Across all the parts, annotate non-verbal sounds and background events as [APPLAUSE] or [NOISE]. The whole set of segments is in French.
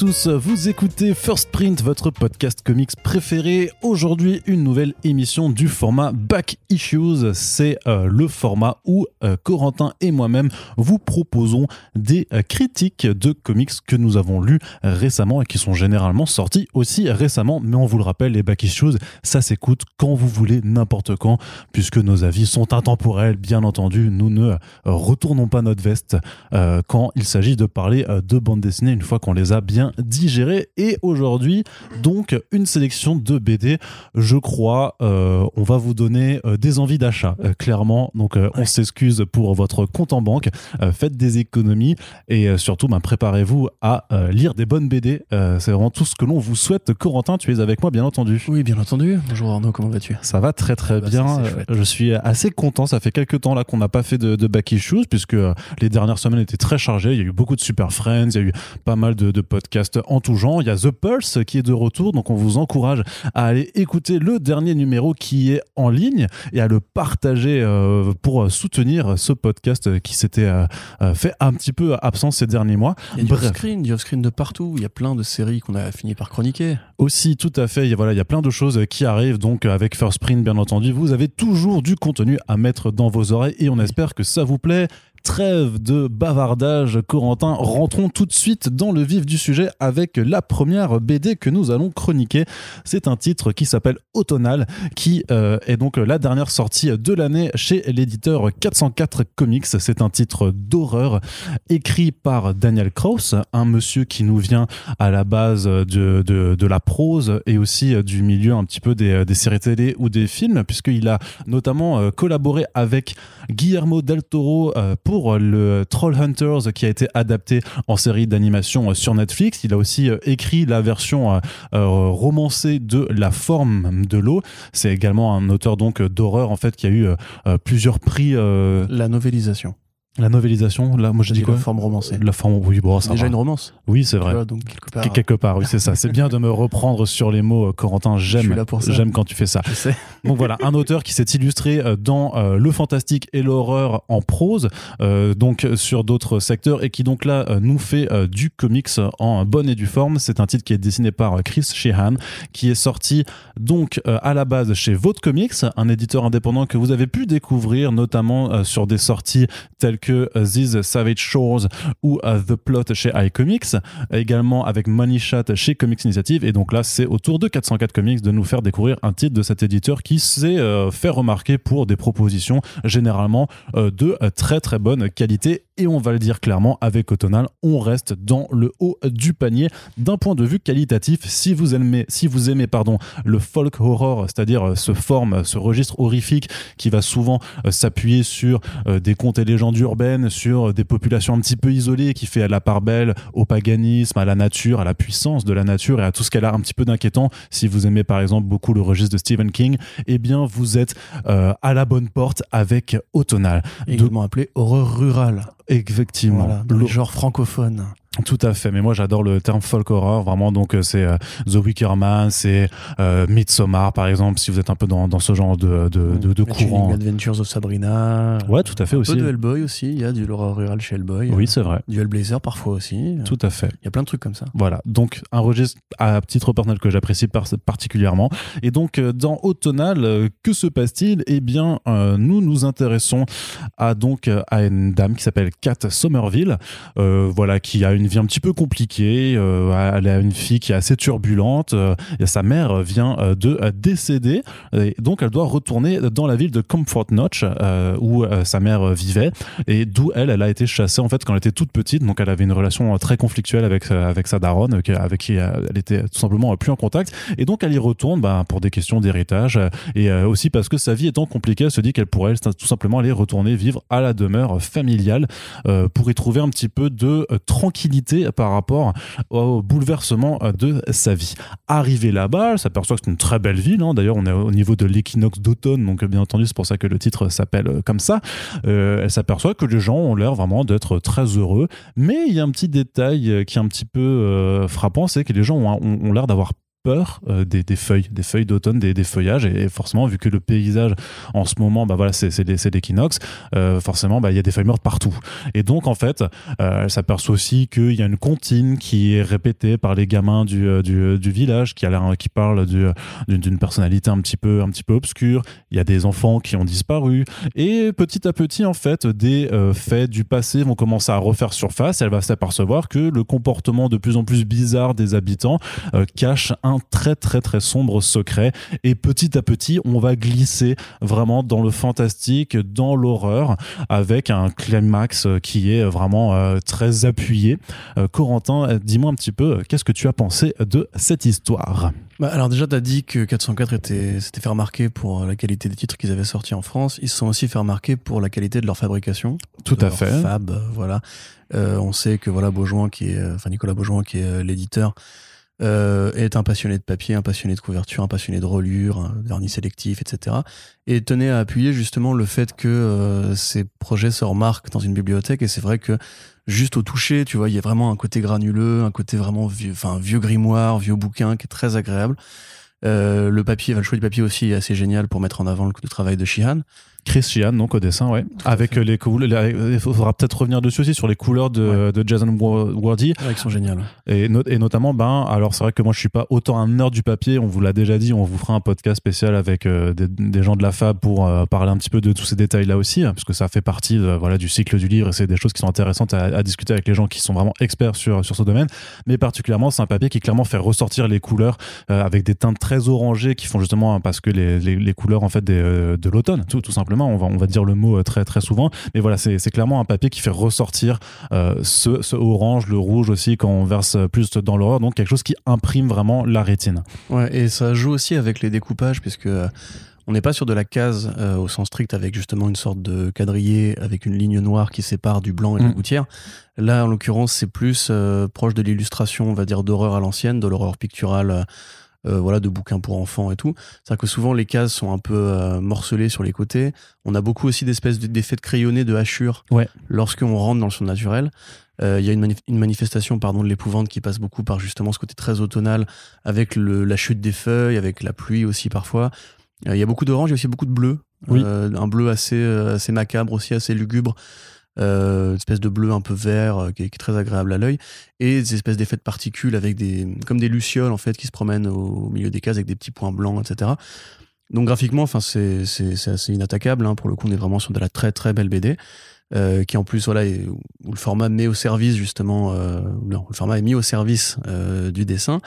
tous, vous écoutez First Print, votre podcast comics préféré. Aujourd'hui, une nouvelle émission du format Back Issues. C'est euh, le format où euh, Corentin et moi-même vous proposons des euh, critiques de comics que nous avons lus récemment et qui sont généralement sortis aussi récemment. Mais on vous le rappelle, les Back Issues, ça s'écoute quand vous voulez, n'importe quand, puisque nos avis sont intemporels, bien entendu. Nous ne retournons pas notre veste quand il s'agit de parler de bande dessinée une fois qu'on les a bien digérés. Et aujourd'hui, donc, une sélection de BD. Je crois, euh, on va vous donner euh, des envies d'achat, euh, clairement. Donc, on s'excuse pour votre compte en banque. faites des économies et surtout, ben, préparez-vous à lire des bonnes BD. C'est vraiment tout ce que l'on vous souhaite. Corentin, tu es avec moi, bien entendu. Oui, bien entendu. Bonjour Arnaud, comment vas-tu? Ça va très très bah, bien. Je suis assez content. Ça fait quelques temps là qu'on n'a pas fait de, de back issues puisque les dernières semaines étaient très chargées. Il y a eu beaucoup de super friends, il y a eu pas mal de, de podcasts en tout genre. Il y a The Pulse qui est de retour, donc on vous encourage à aller écouter le dernier numéro qui est en ligne et à le partager euh, pour soutenir ce podcast qui s'était euh, euh, fait un petit peu absent ces derniers mois. Il y a du off-screen, du off-screen de partout. Il y a plein de séries qu'on a fini par chroniquer. Aussi, tout à fait. Il y a, voilà, il y a plein de choses qui arrivent. Donc, avec First Print, bien entendu, vous avez toujours du contenu à mettre dans vos oreilles et on espère que ça vous plaît trêve de bavardage, Corentin, rentrons tout de suite dans le vif du sujet avec la première BD que nous allons chroniquer. C'est un titre qui s'appelle Automnal, qui euh, est donc la dernière sortie de l'année chez l'éditeur 404 Comics. C'est un titre d'horreur écrit par Daniel Krauss, un monsieur qui nous vient à la base de, de, la prose et aussi du milieu un petit peu des, des séries télé ou des films, puisqu'il a notamment euh, collaboré avec Guillermo del Toro euh, pour le Troll Hunters qui a été adapté en série d'animation sur Netflix. Il a aussi euh, écrit la version euh, euh, romancée de La forme de l'eau. C'est également un auteur donc d'horreur en fait qui a eu plusieurs prix. La novélisation. La novélisation, là, moi j'ai dit quoi La forme romancée. La forme, oui, bon, ça Déjà une romance. Oui, c'est vrai. donc quelque part. Quelque part, oui, c'est ça. C'est bien de me reprendre sur les mots, euh, Corentin. J'aime. J'aime quand tu fais ça. Je sais. [LAUGHS] Donc voilà, un auteur qui s'est illustré euh, dans euh, le fantastique et l'horreur en prose, donc sur d'autres secteurs, et qui donc là nous fait du comics en bonne et due forme. C'est un titre qui est dessiné par Chris Sheehan, qui est sorti donc à la base chez Vote Comics, un éditeur indépendant que vous avez pu découvrir, notamment sur des sorties telles que euh, These Savage Shores ou euh, The Plot chez iComics, également avec Money Shot chez Comics Initiative. Et donc là, c'est au tour de 404 Comics de nous faire découvrir un titre de cet éditeur qui s'est euh, fait remarquer pour des propositions généralement de très très bonne qualité. Et on va le dire clairement, avec Autonal, on reste dans le haut du panier d'un point de vue qualitatif. Si vous aimez, si vous aimez pardon, le folk horror, c'est-à-dire ce forme, ce registre horrifique qui va souvent s'appuyer sur des contes et légendes urbaine sur des populations un petit peu isolées qui fait la part belle au paganisme, à la nature, à la puissance de la nature et à tout ce qu'elle a un petit peu d'inquiétant. Si vous aimez par exemple beaucoup le registre de Stephen King, eh bien vous êtes euh, à la bonne porte avec Automnal. Également appelé horreur rurale. Effectivement. Voilà, le genre francophone. Tout à fait, mais moi j'adore le terme folk horror, vraiment, donc euh, c'est euh, The Wicker Man, c'est euh, Midsommar par exemple, si vous êtes un peu dans, dans ce genre de, de, de, de courant. Adventures of Sabrina. Ouais, tout à fait un aussi. Peu de Hellboy aussi, il y a du horror rural chez Hellboy. Oui, c'est vrai. Du Hellblazer parfois aussi. Tout à fait. Il y a plein de trucs comme ça. Voilà, donc un registre à titre personnel que j'apprécie particulièrement. Et donc dans Automnal, que se passe-t-il? Eh bien, nous nous intéressons à, donc, à une dame qui s'appelle Kat Somerville, voilà, qui a une vie un petit peu compliquée. Euh, elle a une fille qui est assez turbulente. Euh, sa mère vient euh, de décéder. Donc, elle doit retourner dans la ville de Comfort Notch, où sa mère vivait, et d'où elle, a été chassée en fait quand elle était toute petite. Donc, elle avait une relation très conflictuelle avec, avec sa daronne, avec qui elle était tout simplement plus en contact. Et donc, elle y retourne bah, pour des questions d'héritage et aussi parce que sa vie étant compliquée, elle se dit qu'elle pourrait tout simplement aller retourner vivre à la demeure familiale pour y trouver un petit peu de tranquillité par rapport au bouleversement de sa vie. Arrivé là-bas, elle s'aperçoit que c'est une très belle ville. Hein. D'ailleurs, on est au niveau de l'équinoxe d'automne, donc bien entendu, c'est pour ça que le titre s'appelle euh, comme ça. Euh, elle s'aperçoit que les gens ont l'air vraiment d'être très heureux. Mais il y a un petit détail qui est un petit peu euh, frappant, c'est que les gens ont, ont l'air d'avoir peur euh, des, feuilles, des feuilles d'automne, des, feuillages. Et, forcément, vu que le paysage en ce moment, bah voilà, c'est l'équinoxe, euh, forcément, bah, il y a des feuilles mortes partout. Et donc, en fait, euh, elle s'aperçoit aussi qu'il y a une comptine qui est répétée par les gamins du, euh, du, village, qui, a qui parle d'une personnalité un petit, peu, un petit peu obscure. Il y a des enfants qui ont disparu. Et petit à petit, en fait, des faits du passé vont commencer à refaire surface. Elle va s'apercevoir que le comportement de plus en plus bizarre des habitants cache très très très sombre secret et petit à petit on va glisser vraiment dans le fantastique, dans l'horreur avec un climax qui est vraiment euh, très appuyé. Euh, Corentin, dis-moi un petit peu, qu'est-ce que tu as pensé de cette histoire? Bah, alors déjà, tu as dit que 404 était, s'était fait remarquer pour la qualité des titres qu'ils avaient sortis en France. Ils se sont aussi fait remarquer pour la qualité de leur fabrication. Tout à fait. Fab, voilà. Euh, on sait que voilà Beaujoin, qui est, enfin Nicolas Beaujoin, qui est l'éditeur, euh, est un passionné de papier, un passionné de couverture, un passionné de reliure, un vernis sélectif, etc. Et tenait à appuyer justement le fait que euh, ces projets se remarquent dans une bibliothèque. Et c'est vrai que juste au toucher, tu vois, il y a vraiment un côté granuleux, un côté vraiment vieux, enfin vieux grimoire, vieux bouquin qui est très agréable. Euh, le papier, le choix du papier aussi est assez génial pour mettre en avant le, le travail de Shihan. Chris Sheehan, donc au dessin, ouais. Avec les couleurs, il faudra peut-être revenir dessus aussi sur les couleurs de, de Jason Wardy. Ouais, qui sont géniales. Et, et notamment, ben, alors c'est vrai que moi je suis pas autant un nerd du papier, on vous l'a déjà dit, on vous fera un podcast spécial avec euh, des, des, gens de la Fab pour euh, parler un petit peu de tous ces détails-là aussi, hein, parce que ça fait partie de, voilà, du cycle du livre et c'est des choses qui sont intéressantes à, à, discuter avec les gens qui sont vraiment experts sur, sur ce domaine. Mais particulièrement, c'est un papier qui clairement fait ressortir les couleurs euh, avec des teintes très orangées qui font justement hein, parce que les, les, les, couleurs en fait des, de l'automne, tout, tout simplement. On va, on va dire le mot euh, très très souvent. Mais voilà, c'est clairement un papier qui fait ressortir euh, ce, ce, orange, le rouge aussi quand on verse plus dans l'horreur. Donc quelque chose qui imprime vraiment la rétine. Ouais, et ça joue aussi avec les découpages puisque euh, on n'est pas sur de la case euh, au sens strict avec justement une sorte de quadrillé avec une ligne noire qui sépare du blanc et mmh. la gouttière. Là, en l'occurrence, c'est plus euh, proche de l'illustration, on va dire, d'horreur à l'ancienne, de l'horreur picturale euh, voilà, de bouquins pour enfants et tout. C'est-à-dire que souvent les cases sont un peu euh, morcelées sur les côtés. On a beaucoup aussi d'espèces d'effets de crayonnés, de hachures ouais. lorsqu'on rentre dans le son naturel. Euh, il y a une, manif une, manifestation pardon, de l'épouvante qui passe beaucoup par justement ce côté très automnal avec le, la chute des feuilles, avec la pluie aussi parfois. Il y a beaucoup d'orange, il y a aussi beaucoup de bleu. Oui. un bleu assez, assez macabre aussi, assez lugubre euh, une espèce de bleu un peu vert euh, qui, est, très agréable à l'œil, et des espèces d'effets de particules avec des, comme des lucioles en fait qui se promènent au, milieu des cases avec des petits points blancs, etc. Donc graphiquement, enfin c'est assez inattaquable. Hein. Pour le coup, on est vraiment sur de la très très belle BD. Euh, qui en plus voilà où le format met au service justement non, le format est mis au service du dessin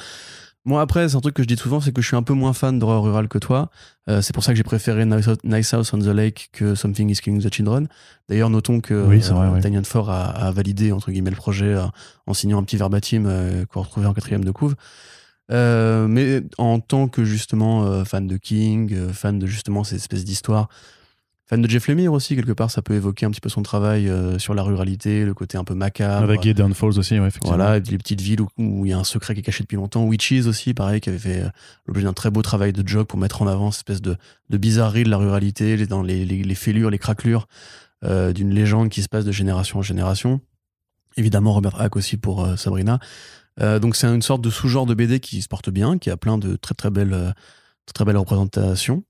moi, après, c'est un truc que je dis souvent, c'est que je suis un peu moins fan d'horreur rurale que toi. Euh, c'est pour ça que j'ai préféré Nice House on the Lake que Something is Killing the Children. D'ailleurs, notons que oui, vrai, euh, Ford a, a, validé entre guillemets le projet euh, en signant un petit verbatim qu'on retrouvait en quatrième de couve. Mais en tant que justement fan de King, fan de justement ces espèces d'histoires, fan de Jeff Lemire aussi, quelque part, ça peut évoquer un petit peu son travail euh, sur la ruralité, le côté un peu macabre. Avec Gideon Falls aussi, ouais, effectivement. Voilà, les petites villes où, il y a un secret qui est caché depuis longtemps. Witches aussi, pareil, qui avait fait euh, l'objet d'un très beau travail de jog pour mettre en avant cette espèce de, de bizarrerie de la ruralité, dans les, les, les fêlures, les craquelures euh, d'une légende qui se passe de génération en génération. Évidemment, Robert Hack aussi pour euh, Sabrina. Donc c'est une sorte de sous-genre de BD qui se porte bien, qui a plein de très très belles, très belles représentations.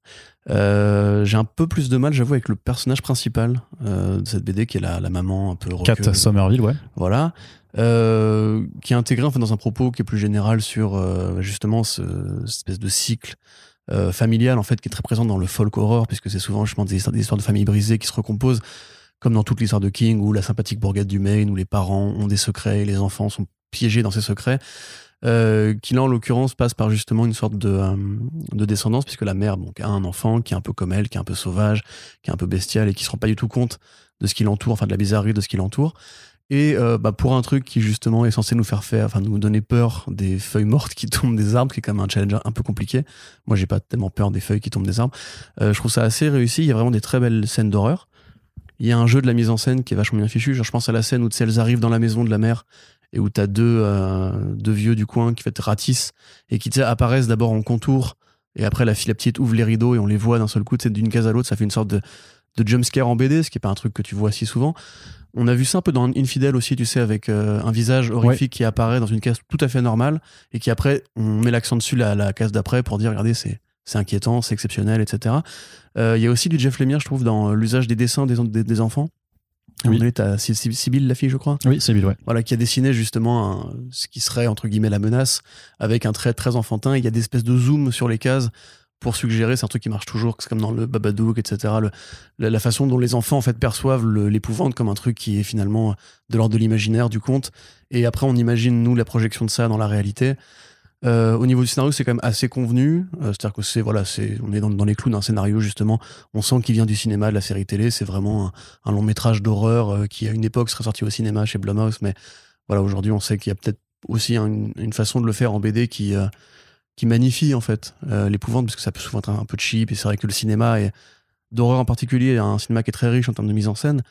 Euh, j'ai un peu plus de mal, j'avoue, avec le personnage principal euh, de cette BD, qui est la, la maman un peu Kat Somerville, ouais. Voilà. Euh, qui est intégré en fait, dans un propos qui est plus général sur justement ce, cette espèce de cycle familial en fait qui est très présent dans le folk horror, puisque c'est souvent justement des histoires, des histoires de familles brisées qui se recomposent, comme dans toute l'histoire de King, où la sympathique bourgade du Maine, où les parents ont des secrets et les enfants sont piégés dans ces secrets euh, qui là en l'occurrence passe par justement une sorte de, euh, de descendance puisque la mère a un enfant qui est un peu comme elle, qui est un peu sauvage, qui est un peu bestial et qui se rend pas du tout compte de ce qui l'entoure, enfin de la bizarrerie de ce qui l'entoure. Et euh, bah, pour un truc qui justement est censé nous faire faire, enfin nous donner peur des feuilles mortes qui [LAUGHS] tombent des arbres, qui est quand même un challenge un peu compliqué. Moi j'ai pas tellement peur des feuilles qui tombent des arbres. Je trouve ça assez réussi. Il y a vraiment des très belles scènes d'horreur. Il y a un jeu de la mise en scène qui est vachement bien fichu. Genre je pense à la scène où elles arrivent dans la maison de la mère et où t'as deux, euh, deux vieux du coin qui fait ratissent et qui apparaissent d'abord en contour et après la fille la petite ouvre les rideaux et on les voit d'un seul coup d'une case à l'autre ça fait une sorte de, de jumpscare en BD ce qui est pas un truc que tu vois si souvent On a vu ça un peu dans Infidèle aussi, tu sais, avec euh, un visage horrifique qui apparaît dans une case tout à fait normale et qui après, on met l'accent dessus la, la case d'après pour dire, regardez, c'est c'est inquiétant, c'est exceptionnel, etc. Euh, Il y a aussi du Jeff Lemire, je trouve, dans l'usage des dessins des, des, des enfants. Oui. Oui. T'as Sibyl, la fille, je crois. Oui, c'est ouais. Voilà, qui a dessiné justement un- ce qui serait, entre guillemets, la menace, avec un trait très enfantin. Il y a des espèces de zoom sur les cases pour suggérer, c'est un truc qui marche toujours, c'est comme dans le Babadook, etc. Le- la, la façon dont les enfants, en fait, perçoivent l'épouvante comme un truc qui est finalement de l'ordre de l'imaginaire, du conte. Et après, on imagine, nous, la projection de ça dans la réalité. Euh, au niveau du scénario, c'est quand même assez convenu. Euh, C'est-à-dire que c'est voilà, c'est on est dans, les clous d'un scénario justement. On sent qu'il vient du cinéma, de la série télé. C'est vraiment un, long métrage d'horreur euh, qui à une époque serait sorti au cinéma chez Blumhouse, mais voilà, aujourd'hui, on sait qu'il y a peut-être aussi un- une, façon de le faire en BD qui magnifie en fait l'épouvante parce que ça peut souvent être un, un peu cheap et c'est vrai que le cinéma est d'horreur en particulier, un cinéma qui est très riche en termes de mise en scène.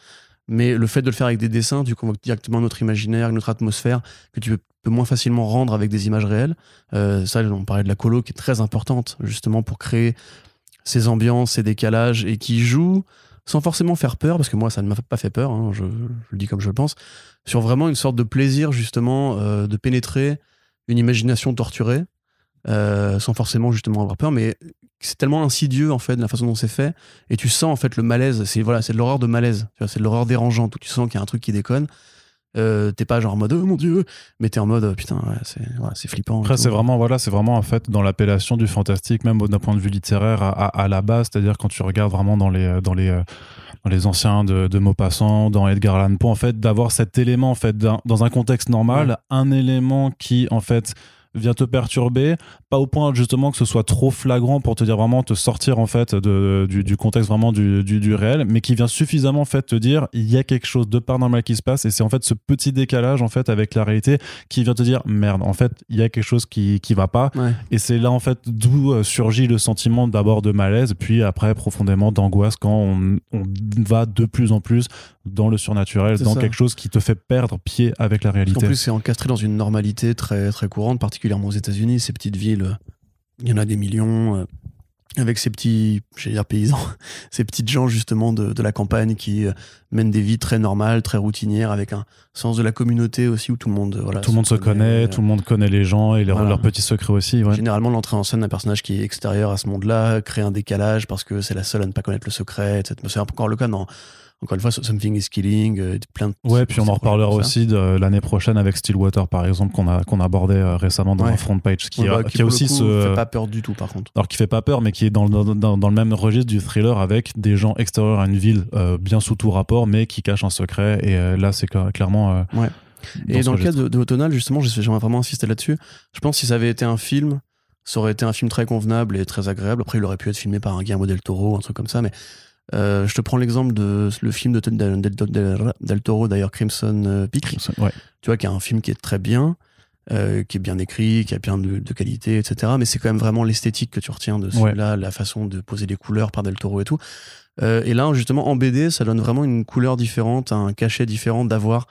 Mais le fait de le faire avec des dessins, tu convoques directement notre imaginaire, notre atmosphère, que tu peux, peux moins facilement rendre avec des images réelles. Euh, ça, on parlait de la colo qui est très importante, justement, pour créer ces ambiances, ces décalages, et qui joue sans forcément faire peur, parce que moi, ça ne m'a pas fait peur, hein, je, le dis comme je le pense, sur vraiment une sorte de plaisir, justement, euh, de pénétrer une imagination torturée, euh, sans forcément, justement, avoir peur, mais c'est tellement insidieux, en fait, la façon dont c'est fait, et tu sens, en fait, le malaise, c'est voilà, c'est de l'horreur de malaise, c'est de l'horreur dérangeante, où tu sens qu'il y a un truc qui déconne. Euh, t'es pas genre en mode oh mon dieu, mais t'es en mode euh, putain, ouais, c'est flippant. Après, c'est vraiment, voilà, c'est vraiment en fait dans l'appellation du fantastique, même d'un point de vue littéraire à, à- à la base, c'est-à-dire quand tu regardes vraiment dans les, dans les, euh, dans les anciens de, de Maupassant, dans Edgar Allan Poe, en fait, d'avoir cet élément, en fait, dans un contexte normal, Ouais. un élément qui, en fait, vient te perturber, pas au point justement que ce soit trop flagrant pour te dire vraiment te sortir en fait de, du, du contexte vraiment du, du, du réel, mais qui vient suffisamment en fait te dire il y a quelque chose de paranormal qui se passe et c'est en fait ce petit décalage en fait avec la réalité qui vient te dire merde en fait il y a quelque chose qui qui va pas Ouais. et c'est là en fait d'où euh, surgit le sentiment d'abord de malaise puis après profondément d'angoisse quand on, on va de plus en plus dans le surnaturel dans ça. quelque chose qui te fait perdre pied avec la En réalité plus, c'est encastré dans une normalité très, très courante, particulièrement aux États-Unis. Ces petites villes, euh, il y en a des millions, euh, avec ces petits, j'allais dire paysans, [LAUGHS] ces petites gens justement de, de la campagne qui euh, mènent des vies très normales, très routinières, avec un sens de la communauté aussi où tout le monde, voilà, tout le monde se connaît, tout le monde connaît les gens et leurs, Voilà. leurs petits secrets aussi. Ouais. Généralement, l'entrée en scène d'un personnage qui est extérieur à ce monde-là crée un décalage parce que c'est la seule à ne pas connaître le secret. etc. C'est encore le cas dans, encore une fois, Something is Killing, euh, plein de Ouais, puis on en reparlera aussi de l'année prochaine avec Stillwater, par exemple, qu'on a qu'on abordait euh, récemment dans Ouais. front page, qui, Ouais, a, bah, qui a pour le aussi coup, ce, fait pas peur du tout, par contre. alors qui fait pas peur, mais qui est dans, le- dans, dans le même registre du thriller avec des gens extérieurs à une ville, euh, bien sous tout rapport, mais qui cachent un secret. Et euh, là, c'est cla- clairement. euh, Ouais. Et dans le cas de, de Autonal, justement, j'ai- j'aimerais vraiment insister là-dessus. Je pense que si ça avait été un film, ça aurait été un film très convenable et très agréable. Après, il aurait pu être filmé par un Guillermo del Toro, un truc comme ça. Mais euh, je te prends l'exemple de le film de del, del- del- del Toro, d'ailleurs Crimson euh, Peak, ouais. tu vois, qui est un film qui est très bien, euh, qui est bien écrit, qui a bien de, de qualité, etc. Mais c'est quand même vraiment l'esthétique que tu retiens de celui-là, la façon de poser les couleurs par Del Toro et tout. Euh, et là, justement, en BD, ça donne vraiment une couleur différente, un cachet différent d'avoir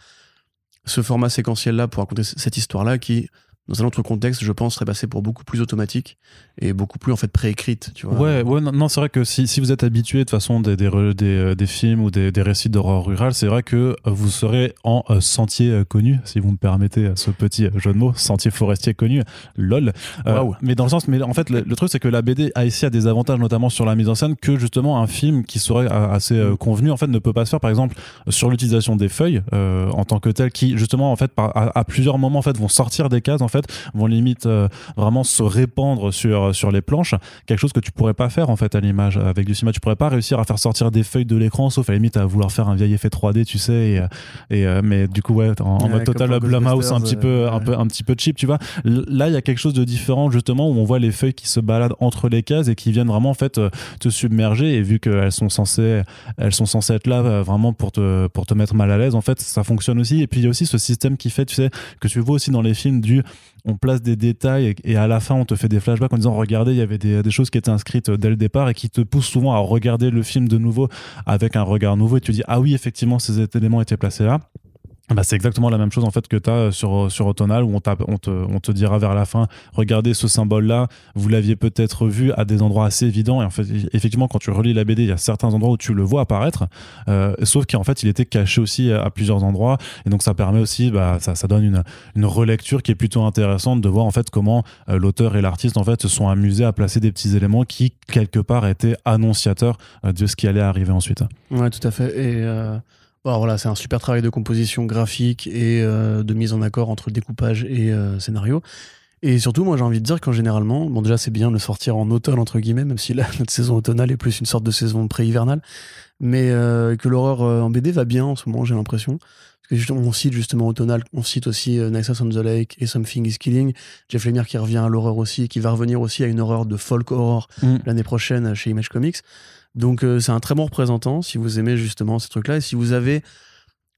ce format séquentiel-là pour raconter cette histoire-là qui, dans un autre contexte, je pense, serait passé pour beaucoup plus automatique et beaucoup plus en fait préécrite, tu vois. Ouais, ouais, non, non, c'est vrai que si, si vous êtes habitué de toute façon des, des, re- des, euh, des films ou des, des récits d'horreur rurale, c'est vrai que euh, vous serez en euh, sentier euh, connu, si vous me permettez ce petit jeu de mots, sentier forestier connu, lol. Euh. Mais dans le sens, mais en fait, le, le truc c'est que la BD a ici a des avantages, notamment sur la mise en scène, que justement un film qui serait assez convenu, en fait, ne peut pas se faire, par exemple, sur l'utilisation des feuilles en tant que telles, qui justement, en fait, par, à, à plusieurs moments, en fait, vont sortir des cases, en fait, vont limite euh, vraiment se répandre sur sur les planches. Quelque chose que tu pourrais pas faire en fait à l'image avec du cinéma. Tu pourrais pas réussir à faire sortir des feuilles de l'écran sauf à la limite à vouloir faire un vieil effet 3D tu sais et, euh, et euh, mais du coup ouais en, mode total Blumhouse un petit peu euh, un ouais. peu un petit peu cheap tu vois. Là il y a quelque chose de différent justement où on voit les feuilles qui se baladent entre les cases et qui viennent vraiment en fait euh, te submerger. Et vu qu'elles sont censées elles sont censées être là euh, vraiment pour te pour te mettre mal à l'aise en fait ça fonctionne aussi. Et puis il y a aussi ce système qui fait tu sais que tu vois aussi dans les films du on place des détails et, à la fin on te fait des flashbacks en disant regardez il y avait des, des choses qui étaient inscrites dès le départ et qui te poussent souvent à regarder le film de nouveau avec un regard nouveau et tu dis ah oui effectivement ces éléments étaient placés là bah, c'est exactement la même chose en fait que tu as sur, sur Autonal où on, te, on te dira vers la fin regardez ce symbole là vous l'aviez peut-être vu à des endroits assez évidents et en fait effectivement quand tu relis la BD il y a certains endroits où tu le vois apparaître euh, sauf qu'en fait il était caché aussi à, plusieurs endroits. Et donc ça permet aussi bah, ça, donne une, une relecture qui est plutôt intéressante de voir en fait comment euh, l'auteur et l'artiste en fait se sont amusés à placer des petits éléments qui quelque part étaient annonciateurs euh, de ce qui allait arriver ensuite. Ouais tout à fait. Et voilà, c'est un super travail de composition graphique et euh, de mise en accord entre le découpage et euh, scénario. Et surtout, moi, j'ai envie de dire qu'en généralement, bon, déjà, c'est bien de le sortir en automne, entre guillemets, même si là, [LAUGHS] notre saison automnale est plus une sorte de saison pré-hivernale, mais euh, que l'horreur en BD va bien en ce moment, j'ai l'impression. Parce que on cite justement automnal, on cite aussi Nexus on the Lake et Something is Killing. Jeff Lemire qui revient à l'horreur aussi, qui va revenir aussi à une horreur de folk horror mm. l'année prochaine chez Image Comics. Donc euh, c'est un très bon représentant si vous aimez justement ces trucs-là. Et si vous avez,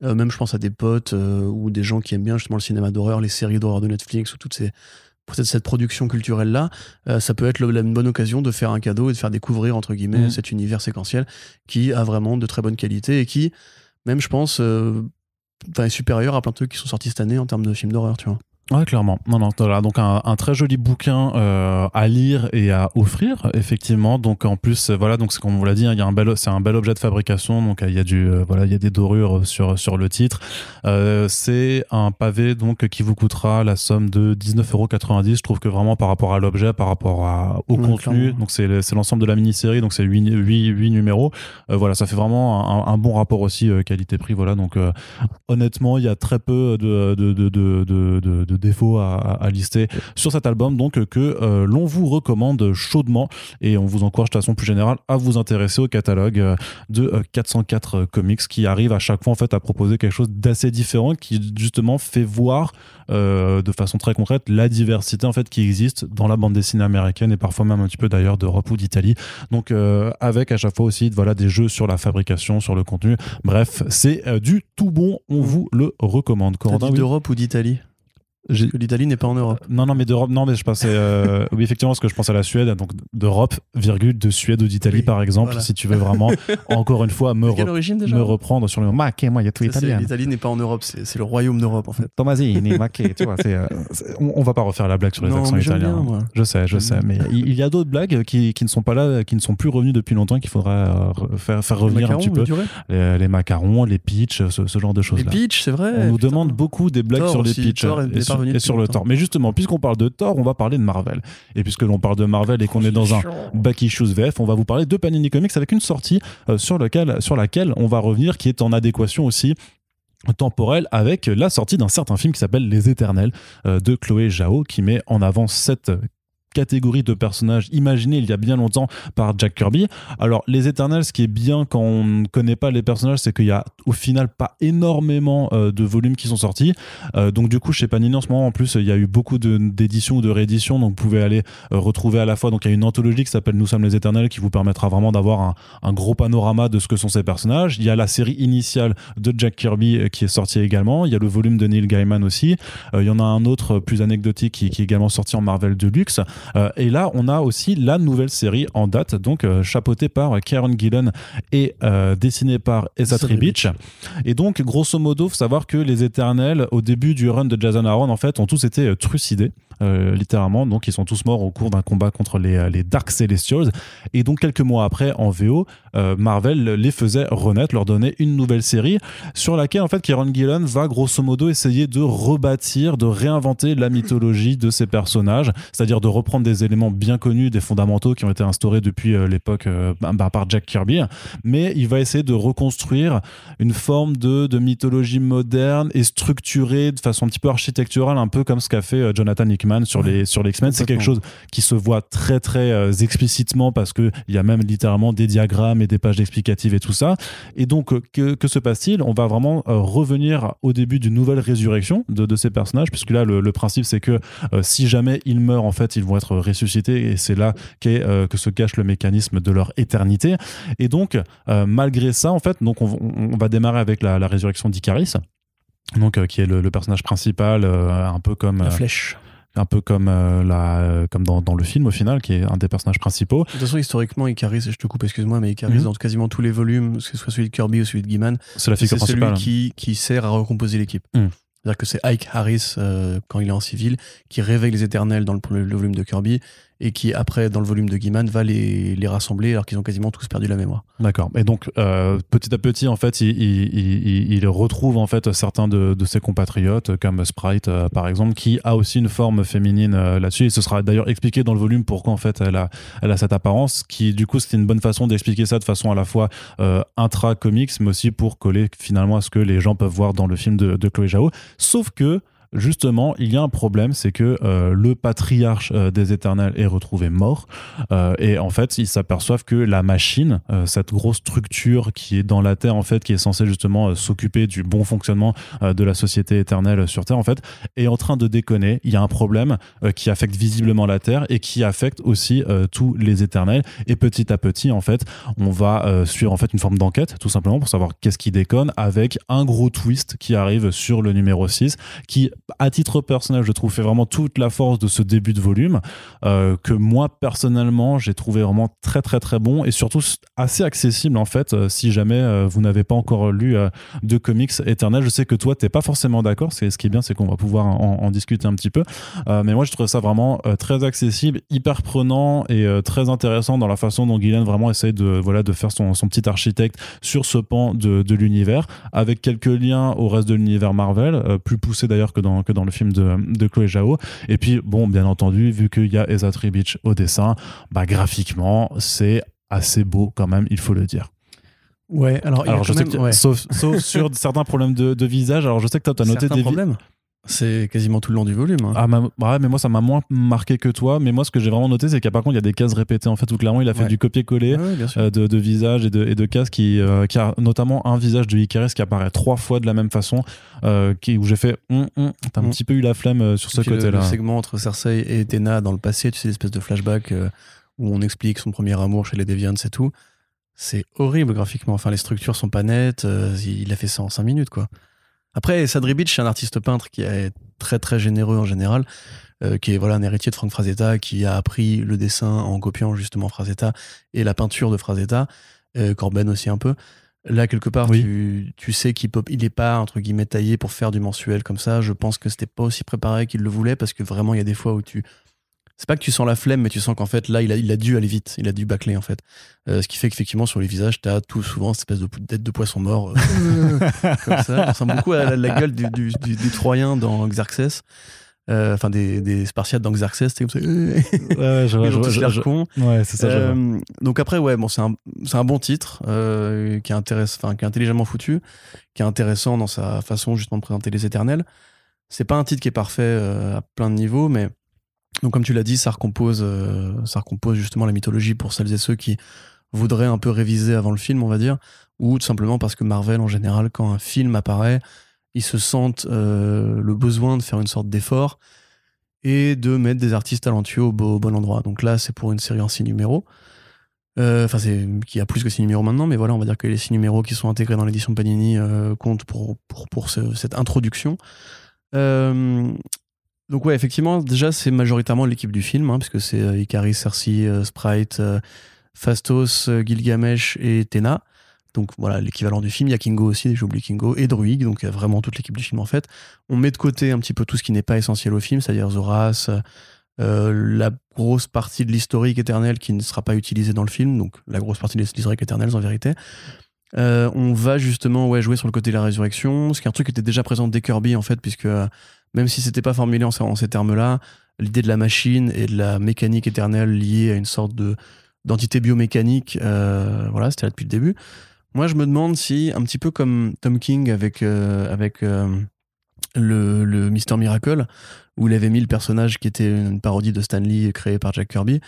euh, même je pense à des potes euh, ou des gens qui aiment bien justement le cinéma d'horreur, les séries d'horreur de Netflix ou toutes ces peut-être cette production culturelle là, ça peut être une bonne occasion de faire un cadeau et de faire découvrir entre guillemets mmh. cet univers séquentiel qui a vraiment de très bonnes qualités et qui, même je pense, est supérieur à plein de trucs qui sont sortis cette année en termes de films d'horreur, tu vois. Ouais, clairement. Non, non, voilà, donc un, un, très joli bouquin euh, à lire et à offrir, effectivement. Donc en plus, euh, voilà, donc c'est comme on l'a dit, hein, il y a un bel, c'est un bel objet de fabrication. Donc euh, il y a du, euh, voilà, il y a des dorures sur sur le titre. Euh, c'est un pavé donc qui vous coûtera la somme de 19,90€. Je trouve que vraiment par rapport à l'objet, par rapport à, au contenu, donc c'est l'ensemble de la mini-série, donc c'est 8, 8, 8 numéros. voilà, ça fait vraiment un, un bon rapport aussi qualité-prix. Voilà, donc honnêtement, il y a très peu de de de, de, de, de défauts à, lister sur cet album, donc que euh, l'on vous recommande chaudement et on vous encourage de façon plus générale à vous intéresser au catalogue euh, de 404 euh, comics qui arrive à chaque fois en fait à proposer quelque chose d'assez différent qui justement fait voir de façon très concrète la diversité en fait qui existe dans la bande dessinée américaine et parfois même un petit peu d'ailleurs d'Europe ou d'Italie. Donc avec à chaque fois aussi voilà des jeux sur la fabrication, sur le contenu. Bref, c'est du tout bon, on vous le recommande. d'Europe ou d'Italie? l'Italie n'est pas en Europe. Non, non, mais d'Europe, non, mais je pensais, euh, oui, effectivement, parce que je pense à la Suède, donc d'Europe, virgule, de Suède ou d'Italie, par exemple, si tu veux vraiment, [LAUGHS] encore une fois, me, me reprendre sur le ma moi, il y a tout italien. L'Italie n'est pas en Europe, c'est le royaume d'Europe, en fait. Tomasini, [LAUGHS] ma tu vois, euh, on, on, va pas refaire la blague sur les accents italiens. je sais, je sais, mais il y a d'autres blagues qui, qui, ne sont pas là, qui ne sont plus revenues depuis longtemps, qu'il faudra euh, faire, faire revenir un petit peu. Les, macarons, les pitchs, ce, genre de choses. Les pitchs, c'est vrai. On nous demande beaucoup des blagues sur les pitchs et sur le Thor. Mais justement, puisqu'on parle de Thor, on va parler de Marvel. Et puisque l'on parle de Marvel et qu'on est dans un back issues VF, on va vous parler de Panini Comics avec une sortie euh, sur, lequel, sur laquelle on va revenir qui est en adéquation aussi temporelle avec la sortie d'un certain film qui s'appelle Les Éternels euh, de Chloé Zhao qui met en avant cette catégorie de personnages imaginés il y a bien longtemps par Jack Kirby. Alors, les Eternals, ce qui est bien quand on ne connaît pas les personnages, c'est qu'il y a au final pas énormément euh, de volumes qui sont sortis. Euh, donc, du coup, chez Panini en ce moment, en plus, il y a eu beaucoup d'éditions ou de rééditions. Donc, vous pouvez aller euh, retrouver à la fois. Donc, il y a une anthologie qui s'appelle Nous sommes les Éternels qui vous permettra vraiment d'avoir un, gros panorama de ce que sont ces personnages. Il y a la série initiale de Jack Kirby qui est sortie également. Il y a le volume de Neil Gaiman aussi. il y en a un autre plus anecdotique qui, qui est également sorti en Marvel Deluxe. Euh, et là, on a aussi la nouvelle série en date, donc euh, chapeautée par Karen Gillen et euh, dessinée par Esa Beach. Et donc, grosso modo, faut savoir que les Éternels, au début du run de Jason Aaron, en fait, ont tous été trucidés. Euh, littéralement. Donc, ils sont tous morts au cours d'un combat contre les, les, Dark Celestials. Et donc, quelques mois après, en VO, euh, Marvel les faisait renaître, leur donnait une nouvelle série sur laquelle, en fait, Kieron Gillen va grosso modo essayer de rebâtir, de réinventer la mythologie de ces personnages, c'est-à-dire de reprendre des éléments bien connus, des fondamentaux qui ont été instaurés depuis l'époque bah, par Jack Kirby, mais il va essayer de reconstruire une forme de, de mythologie moderne et structurée de façon un petit peu architecturale, un peu comme ce qu'a fait Jonathan Hickman sur les sur les X-Men. C'est quelque chose qui se voit très très euh, explicitement parce que il y a même littéralement des diagrammes et des pages explicatives et tout ça. Et donc euh, que, que se passe-t-il? On va vraiment euh, revenir au début d'une nouvelle résurrection de, de, ces personnages, puisque là le, principe c'est que si jamais ils meurent en fait ils vont être ressuscités et c'est là qu'est que se cache le mécanisme de leur éternité. Et donc malgré ça en fait donc on, on va démarrer avec la, la résurrection d'Icaris donc qui est le, personnage principal un peu comme la flèche un peu comme, euh, la, comme dans, dans, le film au final, qui est un des personnages principaux. De toute façon, historiquement, Icaris, je te coupe, excuse-moi, mais Icaris, mhm. dans quasiment tous les volumes, que ce soit celui de Kirby ou celui de Gaiman, c'est la figure principale. celui qui, qui sert à recomposer l'équipe. Mhm. C'est-à-dire que c'est Ike Harris, euh, quand il est en civil, qui réveille les éternels dans le, le volume de Kirby et qui après dans le volume de Guiman va les, les rassembler alors qu'ils ont quasiment tous perdu la mémoire. D'accord. Et donc euh, petit à petit en fait il, retrouve en fait certains de, de ses compatriotes comme Sprite euh, par exemple qui a aussi une forme féminine euh, là-dessus et ce sera d'ailleurs expliqué dans le volume pourquoi en fait elle a, elle a cette apparence qui du coup c'était une bonne façon d'expliquer ça de façon à la fois intra comics mais aussi pour coller finalement à ce que les gens peuvent voir dans le film de, de Chloé Zhao. Sauf que justement, il y a un problème, c'est que euh, le patriarche euh, des éternels est retrouvé mort. Euh, et en fait, ils s'aperçoivent que la machine, cette grosse structure qui est dans la Terre, en fait, qui est censée justement s'occuper du bon fonctionnement de la société éternelle sur Terre, en fait, est en train de déconner. Il y a un problème qui affecte visiblement la Terre et qui affecte aussi tous les éternels. Et petit à petit, en fait, on va suivre en fait une forme d'enquête, tout simplement, pour savoir qu'est-ce qui déconne, avec un gros twist qui arrive sur le numéro 6, qui à titre personnel, je trouve, fait vraiment toute la force de ce début de volume, euh, que moi, personnellement, j'ai trouvé vraiment très, très, très bon et surtout assez accessible, en fait, euh, si jamais euh, vous n'avez pas encore lu de comics éternels. Je sais que toi, t'es pas forcément d'accord. Ce qui est bien, c'est qu'on va pouvoir en, discuter un petit peu. mais moi, je trouve ça vraiment très accessible, hyper prenant et très intéressant dans la façon dont Guylaine vraiment essaye de, voilà, de faire son, son petit architecte sur ce pan de, de l'univers, avec quelques liens au reste de l'univers Marvel, plus poussé d'ailleurs que dans que dans le film de, de Chloé Zhao. Et puis, bon, bien entendu, vu qu'il y a Eza Tribich au dessin, bah, graphiquement, c'est assez beau quand même, il faut le dire. Ouais, alors, alors je sais que, sauf, sauf sur certains problèmes de, de, visage. Alors je sais que toi, tu as noté des problèmes. C'est quasiment tout le long du volume. Hein. Ah, ouais, mais moi, ça m'a moins marqué que toi. Mais moi, ce que j'ai vraiment noté, c'est qu'à par contre, il y a des cases répétées. En fait, où clairement, il a fait du copier-coller euh, de, de visage et de, et de cases qui, euh, qui a notamment un visage de Icarus qui apparaît trois fois de la même façon. Euh, qui, où j'ai fait, hum, hum, t'as un hum. petit peu eu la flemme sur ce côté-là. Le, le, segment entre Cersei et Dena dans le passé, tu sais, l'espèce de flashback où on explique son premier amour chez les Deviants et tout. C'est horrible graphiquement. Enfin, les structures sont pas nettes. il a fait ça en cinq minutes, quoi. Après, Sadri Beach, c'est un artiste peintre qui est très très généreux en général, euh, qui est voilà un héritier de Frank Frazetta, qui a appris le dessin en copiant justement Frazetta et la peinture de Frazetta, euh, Corben aussi un peu. Là, quelque part, tu, tu, sais qu'il n'est il est pas, entre guillemets, taillé pour faire du mensuel comme ça. Je pense que c'était pas aussi préparé qu'il le voulait parce que vraiment, il y a des fois où tu, c'est pas que tu sens la flemme, mais tu sens qu'en fait, là, il a, il a dû aller vite, il a dû bâcler, en fait. Euh, ce qui fait qu'effectivement, sur les visages, tu as tout souvent cette espèce de tête de poisson mort. Euh, [LAUGHS] comme ça. Ça ressemble beaucoup à la, gueule du, du, du, Troyen dans Xerxes. Euh, enfin, des, des, Spartiates dans Xerxes, c'était comme ça. ouais, [LAUGHS] je vois, je, je, con. Ouais, c'est ça. donc après, ouais, bon, c'est un, un, bon titre qui, intéresse, qui est intelligemment foutu, qui est intéressant dans sa façon justement de présenter les éternels. C'est pas un titre qui est parfait à plein de niveaux, mais donc, comme tu l'as dit, ça recompose, euh, ça recompose justement la mythologie pour celles et ceux qui voudraient un peu réviser avant le film, on va dire, ou tout simplement parce que Marvel, en général, quand un film apparaît, ils se sentent euh, le besoin de faire une sorte d'effort et de mettre des artistes talentueux au, bon endroit. Donc là, c'est pour une série en six numéros. Euh, enfin, c'est qui a plus que six numéros maintenant, mais voilà, on va dire que les six numéros qui sont intégrés dans l'édition Panini comptent pour, pour, pour cette introduction. Donc ouais, effectivement, déjà c'est majoritairement l'équipe du film, hein, puisque c'est euh, Cersei, euh, Sprite, euh, Fastos, Gilgamesh et Tena. Donc voilà, l'équivalent du film. Il y a Kingo aussi, j'ai oublié Kingo, et Druig, donc vraiment toute l'équipe du film en fait. On met de côté un petit peu tout ce qui n'est pas essentiel au film, c'est-à-dire Zoras, la grosse partie de l'historique éternel qui ne sera pas utilisée dans le film, donc la grosse partie de l'historique éternel en vérité. on va justement ouais, jouer sur le côté de la résurrection, ce qui est un truc qui était déjà présent dès Kirby en fait, puisque même si c'était pas formulé en, ces termes-là, l'idée de la machine et de la mécanique éternelle liée à une sorte de d'entité biomécanique, euh, voilà, c'était là depuis le début. Moi, je me demande si, un petit peu comme Tom King avec, euh, avec euh, le, le Mister Miracle, où il avait mis le personnage qui était une parodie de Stanley créé par Jack Kirby,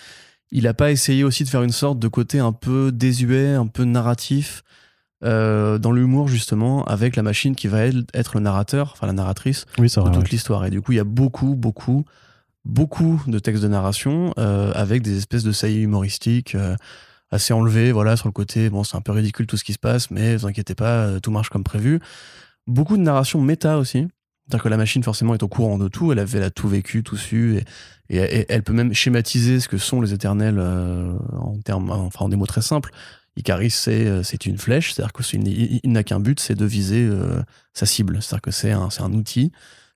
il a pas essayé aussi de faire une sorte de côté un peu désuet, un peu narratif, euh, dans l'humour justement avec la machine qui va être le narrateur, enfin la narratrice de toute l'histoire. Et du coup, il y a beaucoup, beaucoup, beaucoup de textes de narration euh, avec des espèces de saillies humoristiques euh, assez enlevées, voilà, sur le côté. Bon, c'est un peu ridicule tout ce qui se passe, mais vous inquiétez pas, tout marche comme prévu. Beaucoup de narration méta aussi. C'est-à-dire que la machine, forcément, est au courant de tout. Elle, avait, elle a tout vécu, tout su. Et, et, elle peut même schématiser ce que sont les éternels en, termes, enfin, en des mots très simples. Icaris, c'est, euh, c'est une flèche. C'est-à-dire qu'il n'a qu'un but, c'est de viser euh, sa cible. C'est-à-dire que c'est un, outil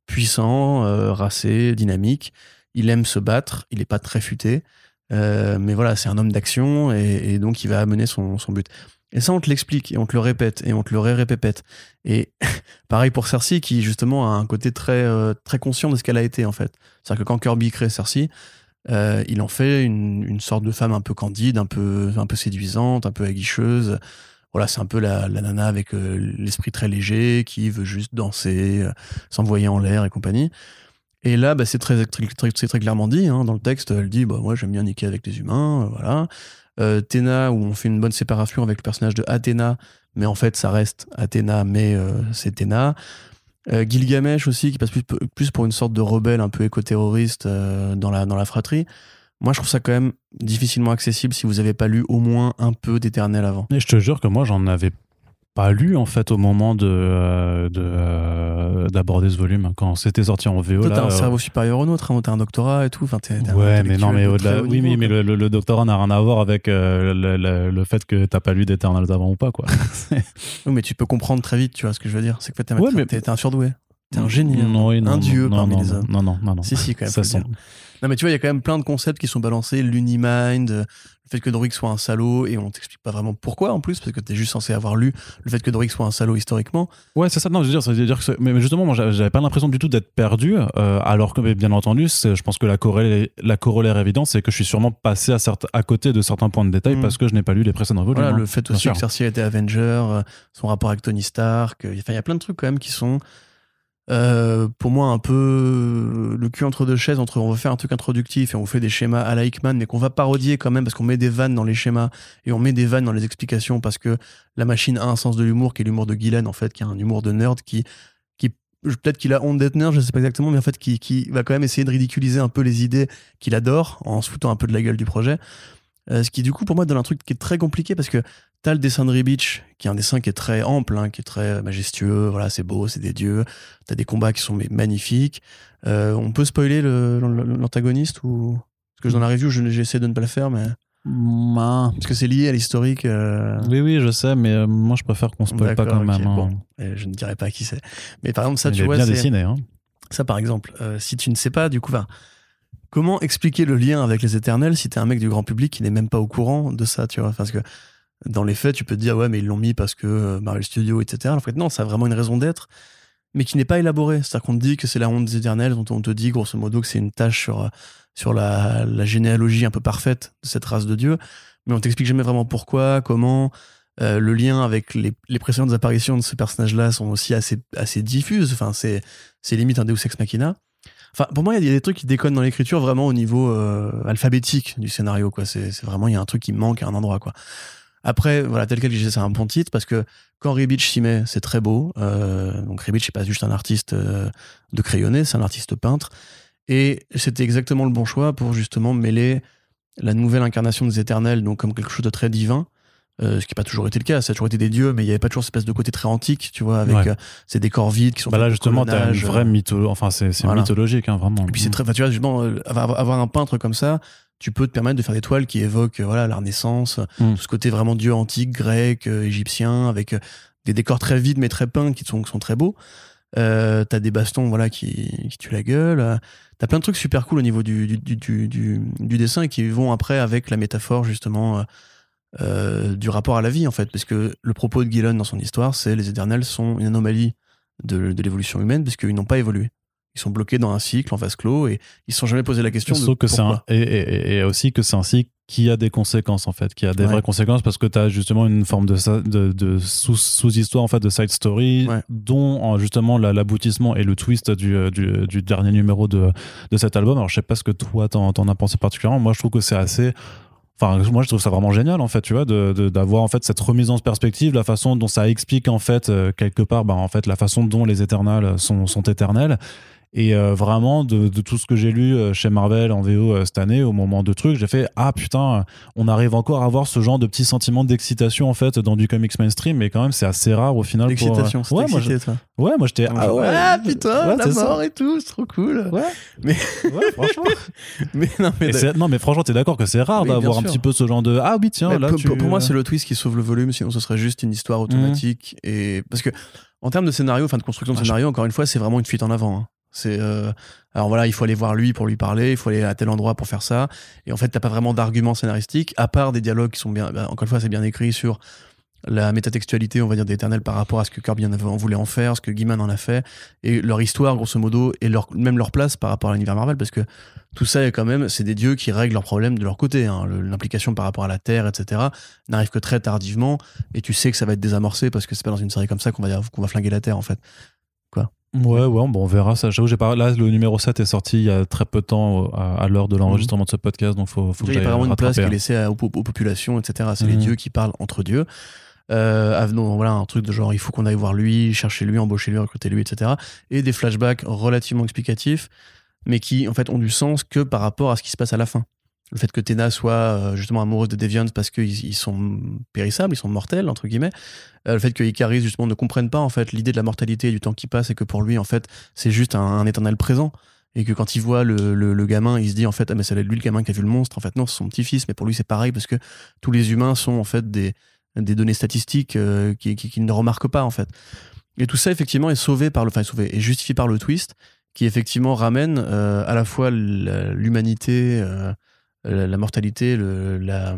puissant, racé, dynamique. Il aime se battre. Il n'est pas très futé. mais voilà, c'est un homme d'action et, donc il va amener son, but. Et ça, on te l'explique et on te le répète et on te le ré-répète. Et [LAUGHS] pareil pour Cersei, qui justement a un côté très, euh, très conscient de ce qu'elle a été en fait. C'est-à-dire que quand Kirby crée Cersei, euh, il en fait une, sorte de femme un peu candide, un peu, un peu séduisante, un peu aguicheuse. Voilà, c'est un peu la, nana avec euh, l'esprit très léger qui veut juste danser, s'envoyer en l'air et compagnie. Et là, bah, c'est très, clairement dit hein, dans le texte. Elle dit, bah, moi j'aime bien niquer avec les humains, voilà. Euh, Théna, où on fait une bonne séparation avec le personnage de Athéna, mais en fait, ça reste Athéna, mais euh, c'est Théna. Euh, Gilgamesh aussi, qui passe plus, pour une sorte de rebelle un peu éco-terroriste dans, la, dans la fratrie. Moi, je trouve ça quand même difficilement accessible si vous n'avez pas lu au moins un peu d'Éternel avant. Et je te jure que moi, j'en avais pas lu en fait au moment de euh, euh, d'aborder ce volume quand c'était sorti en VO. Toi, t'as un euh, cerveau supérieur au nôtre, hein, t'as un doctorat et tout. Enfin, ouais, mais non, mais au-delà, oui, mais, le, le, doctorat n'a rien à voir avec le, le, fait que t'as pas lu d'Eternals avant ou pas, quoi. [LAUGHS] oui, mais tu peux comprendre très vite, tu vois ce que je veux dire. C'est que t'es ouais, un surdoué. T'es un génie, hein. un dieu parmi les hommes. Non, non, non, non. Si, si, quand même. Ça Non, mais tu vois, il y a quand même plein de concepts qui sont balancés. L'Unimind, le fait que Doric soit un salaud et on t'explique pas vraiment pourquoi en plus parce que t'es juste censé avoir lu le fait que Doric soit un salaud historiquement ouais c'est ça non je veux dire, ça veut dire que mais justement moi j'avais pas l'impression du tout d'être perdu euh, alors que bien entendu je pense que la corollaire, la corollaire évidente c'est que je suis sûrement passé à, à côté de certains points de détail mm. parce que je n'ai pas lu les précédents volumes voilà, le hein, fait aussi que Cersei était Avenger euh, son rapport avec Tony Stark euh, il y a plein de trucs quand même qui sont euh, pour moi un peu le cul entre deux chaises entre on va faire un truc introductif et on fait des schémas à la mais qu'on va parodier quand même parce qu'on met des vannes dans les schémas et on met des vannes dans les explications parce que la machine a un sens de l'humour qui est l'humour de Guylaine en fait qui a un humour de nerd qui qui peut-être qu'il a honte d'être nerd je sais pas exactement mais en fait qui, qui va quand même essayer de ridiculiser un peu les idées qu'il adore en se foutant un peu de la gueule du projet euh, ce qui du coup pour moi donne un truc qui est très compliqué parce que T'as le dessin de Ribich, qui est un dessin qui est très ample, hein, qui est très majestueux. Voilà, c'est beau, c'est des dieux. T'as des combats qui sont magnifiques. Euh, on peut spoiler l'antagoniste ou? Parce que dans la review, j'essaie de ne pas le faire, mais parce que c'est lié à l'historique. Euh. Oui, oui, je sais, mais euh, moi, je préfère qu'on spoil pas quand même. Hein. je ne dirais pas qui c'est. Mais par exemple, ça, tu vois, bien dessiné. Hein. Ça, par exemple, si tu ne sais pas, du coup, comment expliquer le lien avec les Éternels si t'es un mec du grand public qui n'est même pas au courant de ça, tu vois? Parce que dans les faits, tu peux te dire, ouais, mais ils l'ont mis parce que euh, Marvel Studios, etc. En fait, non, ça a vraiment une raison d'être, mais qui n'est pas élaborée. C'est-à-dire qu'on te dit que c'est la honte des éternels, on te dit grosso modo que c'est une tâche sur, euh, sur la, généalogie un peu parfaite de cette race de Dieu, mais on t'explique jamais vraiment pourquoi, comment. Euh, le lien avec les, les, précédentes apparitions de ce personnage-là sont aussi assez, diffuses. Enfin, c'est limite un Deus Ex Machina. Enfin, pour moi, il y a des trucs qui déconnent dans l'écriture vraiment au niveau alphabétique du scénario. Quoi. C'est, vraiment, il y a un truc qui manque à un endroit. Après, voilà, tel quel, c'est un bon titre parce que quand Ribich s'y met, c'est très beau. Euh, donc Ribich, c'est pas juste un artiste euh, de crayonné, c'est un artiste peintre. Et c'était exactement le bon choix pour justement mêler la nouvelle incarnation des éternels, donc comme quelque chose de très divin, euh, ce qui n'a pas toujours été le cas. Ça a toujours été des dieux, mais il n'y avait pas toujours cette espèce de côté très antique, tu vois, avec ces décors vides qui sont. Bah là, justement, t'as une vraie mythologie. Enfin, c'est mythologique, hein, vraiment. Et puis c'est très. tu vois, justement, avoir un peintre comme ça, tu peux te permettre de faire des toiles qui évoquent voilà la Renaissance, mm. tout ce côté vraiment dieu antique, grec, euh, égyptien, avec euh, des décors très vides mais très peints qui sont, sont très beaux. Euh, t'as des bastons voilà qui, qui tuent la gueule. T'as plein de trucs super cool au niveau du, du, du, du, du dessin et qui vont après avec la métaphore justement euh, du rapport à la vie en fait. Parce que le propos de Gillen dans son histoire, c'est les éternels sont une anomalie de, de l'évolution humaine puisqu'ils n'ont pas évolué ils sont bloqués dans un cycle en vase clos et ils se sont jamais posé la question de que pourquoi. et, et, aussi que c'est un cycle qui a des conséquences en fait, qui a des vraies conséquences parce que tu as justement une forme de, de, de sous-histoire en fait de side story dont justement l'aboutissement et le twist du, du, du, dernier numéro de, de cet album. Alors je sais pas ce que toi t'en, en as pensé particulièrement. Moi je trouve que c'est assez Enfin, moi, je trouve ça vraiment génial, en fait, tu vois, d'avoir de, en fait cette remise en perspective, la façon dont ça explique en fait euh, quelque part, bah, en fait, la façon dont les éternels sont, sont éternels Et euh, vraiment, de, de tout ce que j'ai lu euh, chez Marvel en VO euh, cette année, au moment de trucs, j'ai fait Ah putain, on arrive encore à avoir ce genre de petit sentiment d'excitation en fait dans du comics mainstream, mais quand même, c'est assez rare au final. pour, L'excitation, c'est ouais, moi, excité, toi. je- ouais, moi j'étais. Ah ouais, Ah putain, Ouais, la c'est ça. mort et tout, c'est trop cool. Ouais, Mais- [LAUGHS] ouais, franchement. Mais non, mais non, franchement, t'es d'accord que c'est rare Oui, d'avoir un petit peu ce genre de Ah oui, tiens, Mais là, pour, tu. pour- pour moi, c'est le twist qui sauve le volume, sinon ce serait juste une histoire automatique. Et parce que en termes de scénario, enfin de construction de Ah, scénario, encore une fois, c'est vraiment une fuite en avant. hein. C'est euh, alors voilà, il faut aller voir lui pour lui parler, il faut aller à tel endroit pour faire ça. Et en fait, t'as pas vraiment d'argument scénaristique, à part des dialogues qui sont bien. bah, encore une fois, c'est bien écrit sur la métatextualité, on va dire, d'Eternal par rapport à ce que Kirby en, en voulait en faire, ce que Gaiman en a fait, et leur histoire, grosso modo, et même leur place par rapport à l'univers Marvel, parce que tout ça est quand même, c'est des dieux qui règlent leurs problèmes de leur côté. hein. L'implication par rapport à la Terre, etc., n'arrive que très tardivement, et tu sais que ça va être désamorcé parce que c'est pas dans une série comme ça qu'on va, qu'on va flinguer la Terre, en fait. Ouais, ouais, bon, on verra ça. J'avoue, j'ai pas. Là, le numéro 7 est sorti il y a très peu de temps euh, à, à l'heure de l'enregistrement de ce podcast, donc faut, faut que Il n'y a pas vraiment une place qui est laissée à- aux, aux populations, etc. C'est les Mhm. dieux qui parlent entre dieux. Euh, non, voilà, un truc de genre, il faut qu'on aille voir lui, chercher lui, embaucher lui, recruter lui, etc. Et des flashbacks relativement explicatifs, mais qui, en fait, ont du sens que par rapport à ce qui se passe à la fin. Le fait que Tena soit euh, justement amoureuse de Deviant parce qu'ils ils sont périssables, ils sont mortels, entre guillemets. Euh, le fait que Icaris, justement, ne comprenne pas, en fait, l'idée de la mortalité et du temps qui passe et que pour lui, en fait, c'est juste un, éternel présent. Et que quand il voit le, le- gamin, il se dit, en fait, ah, mais c'est lui le gamin qui a vu le monstre. En fait, non, c'est son petit-fils, mais pour lui, c'est pareil parce que tous les humains sont, en fait, des, des données statistiques euh, qui, qui, qui ne remarquent pas, en fait. Et tout ça, effectivement, est sauvé par le, enfin, sauvé, est justifié par le twist qui, effectivement, ramène à la fois l'humanité, la, la mortalité, le, la,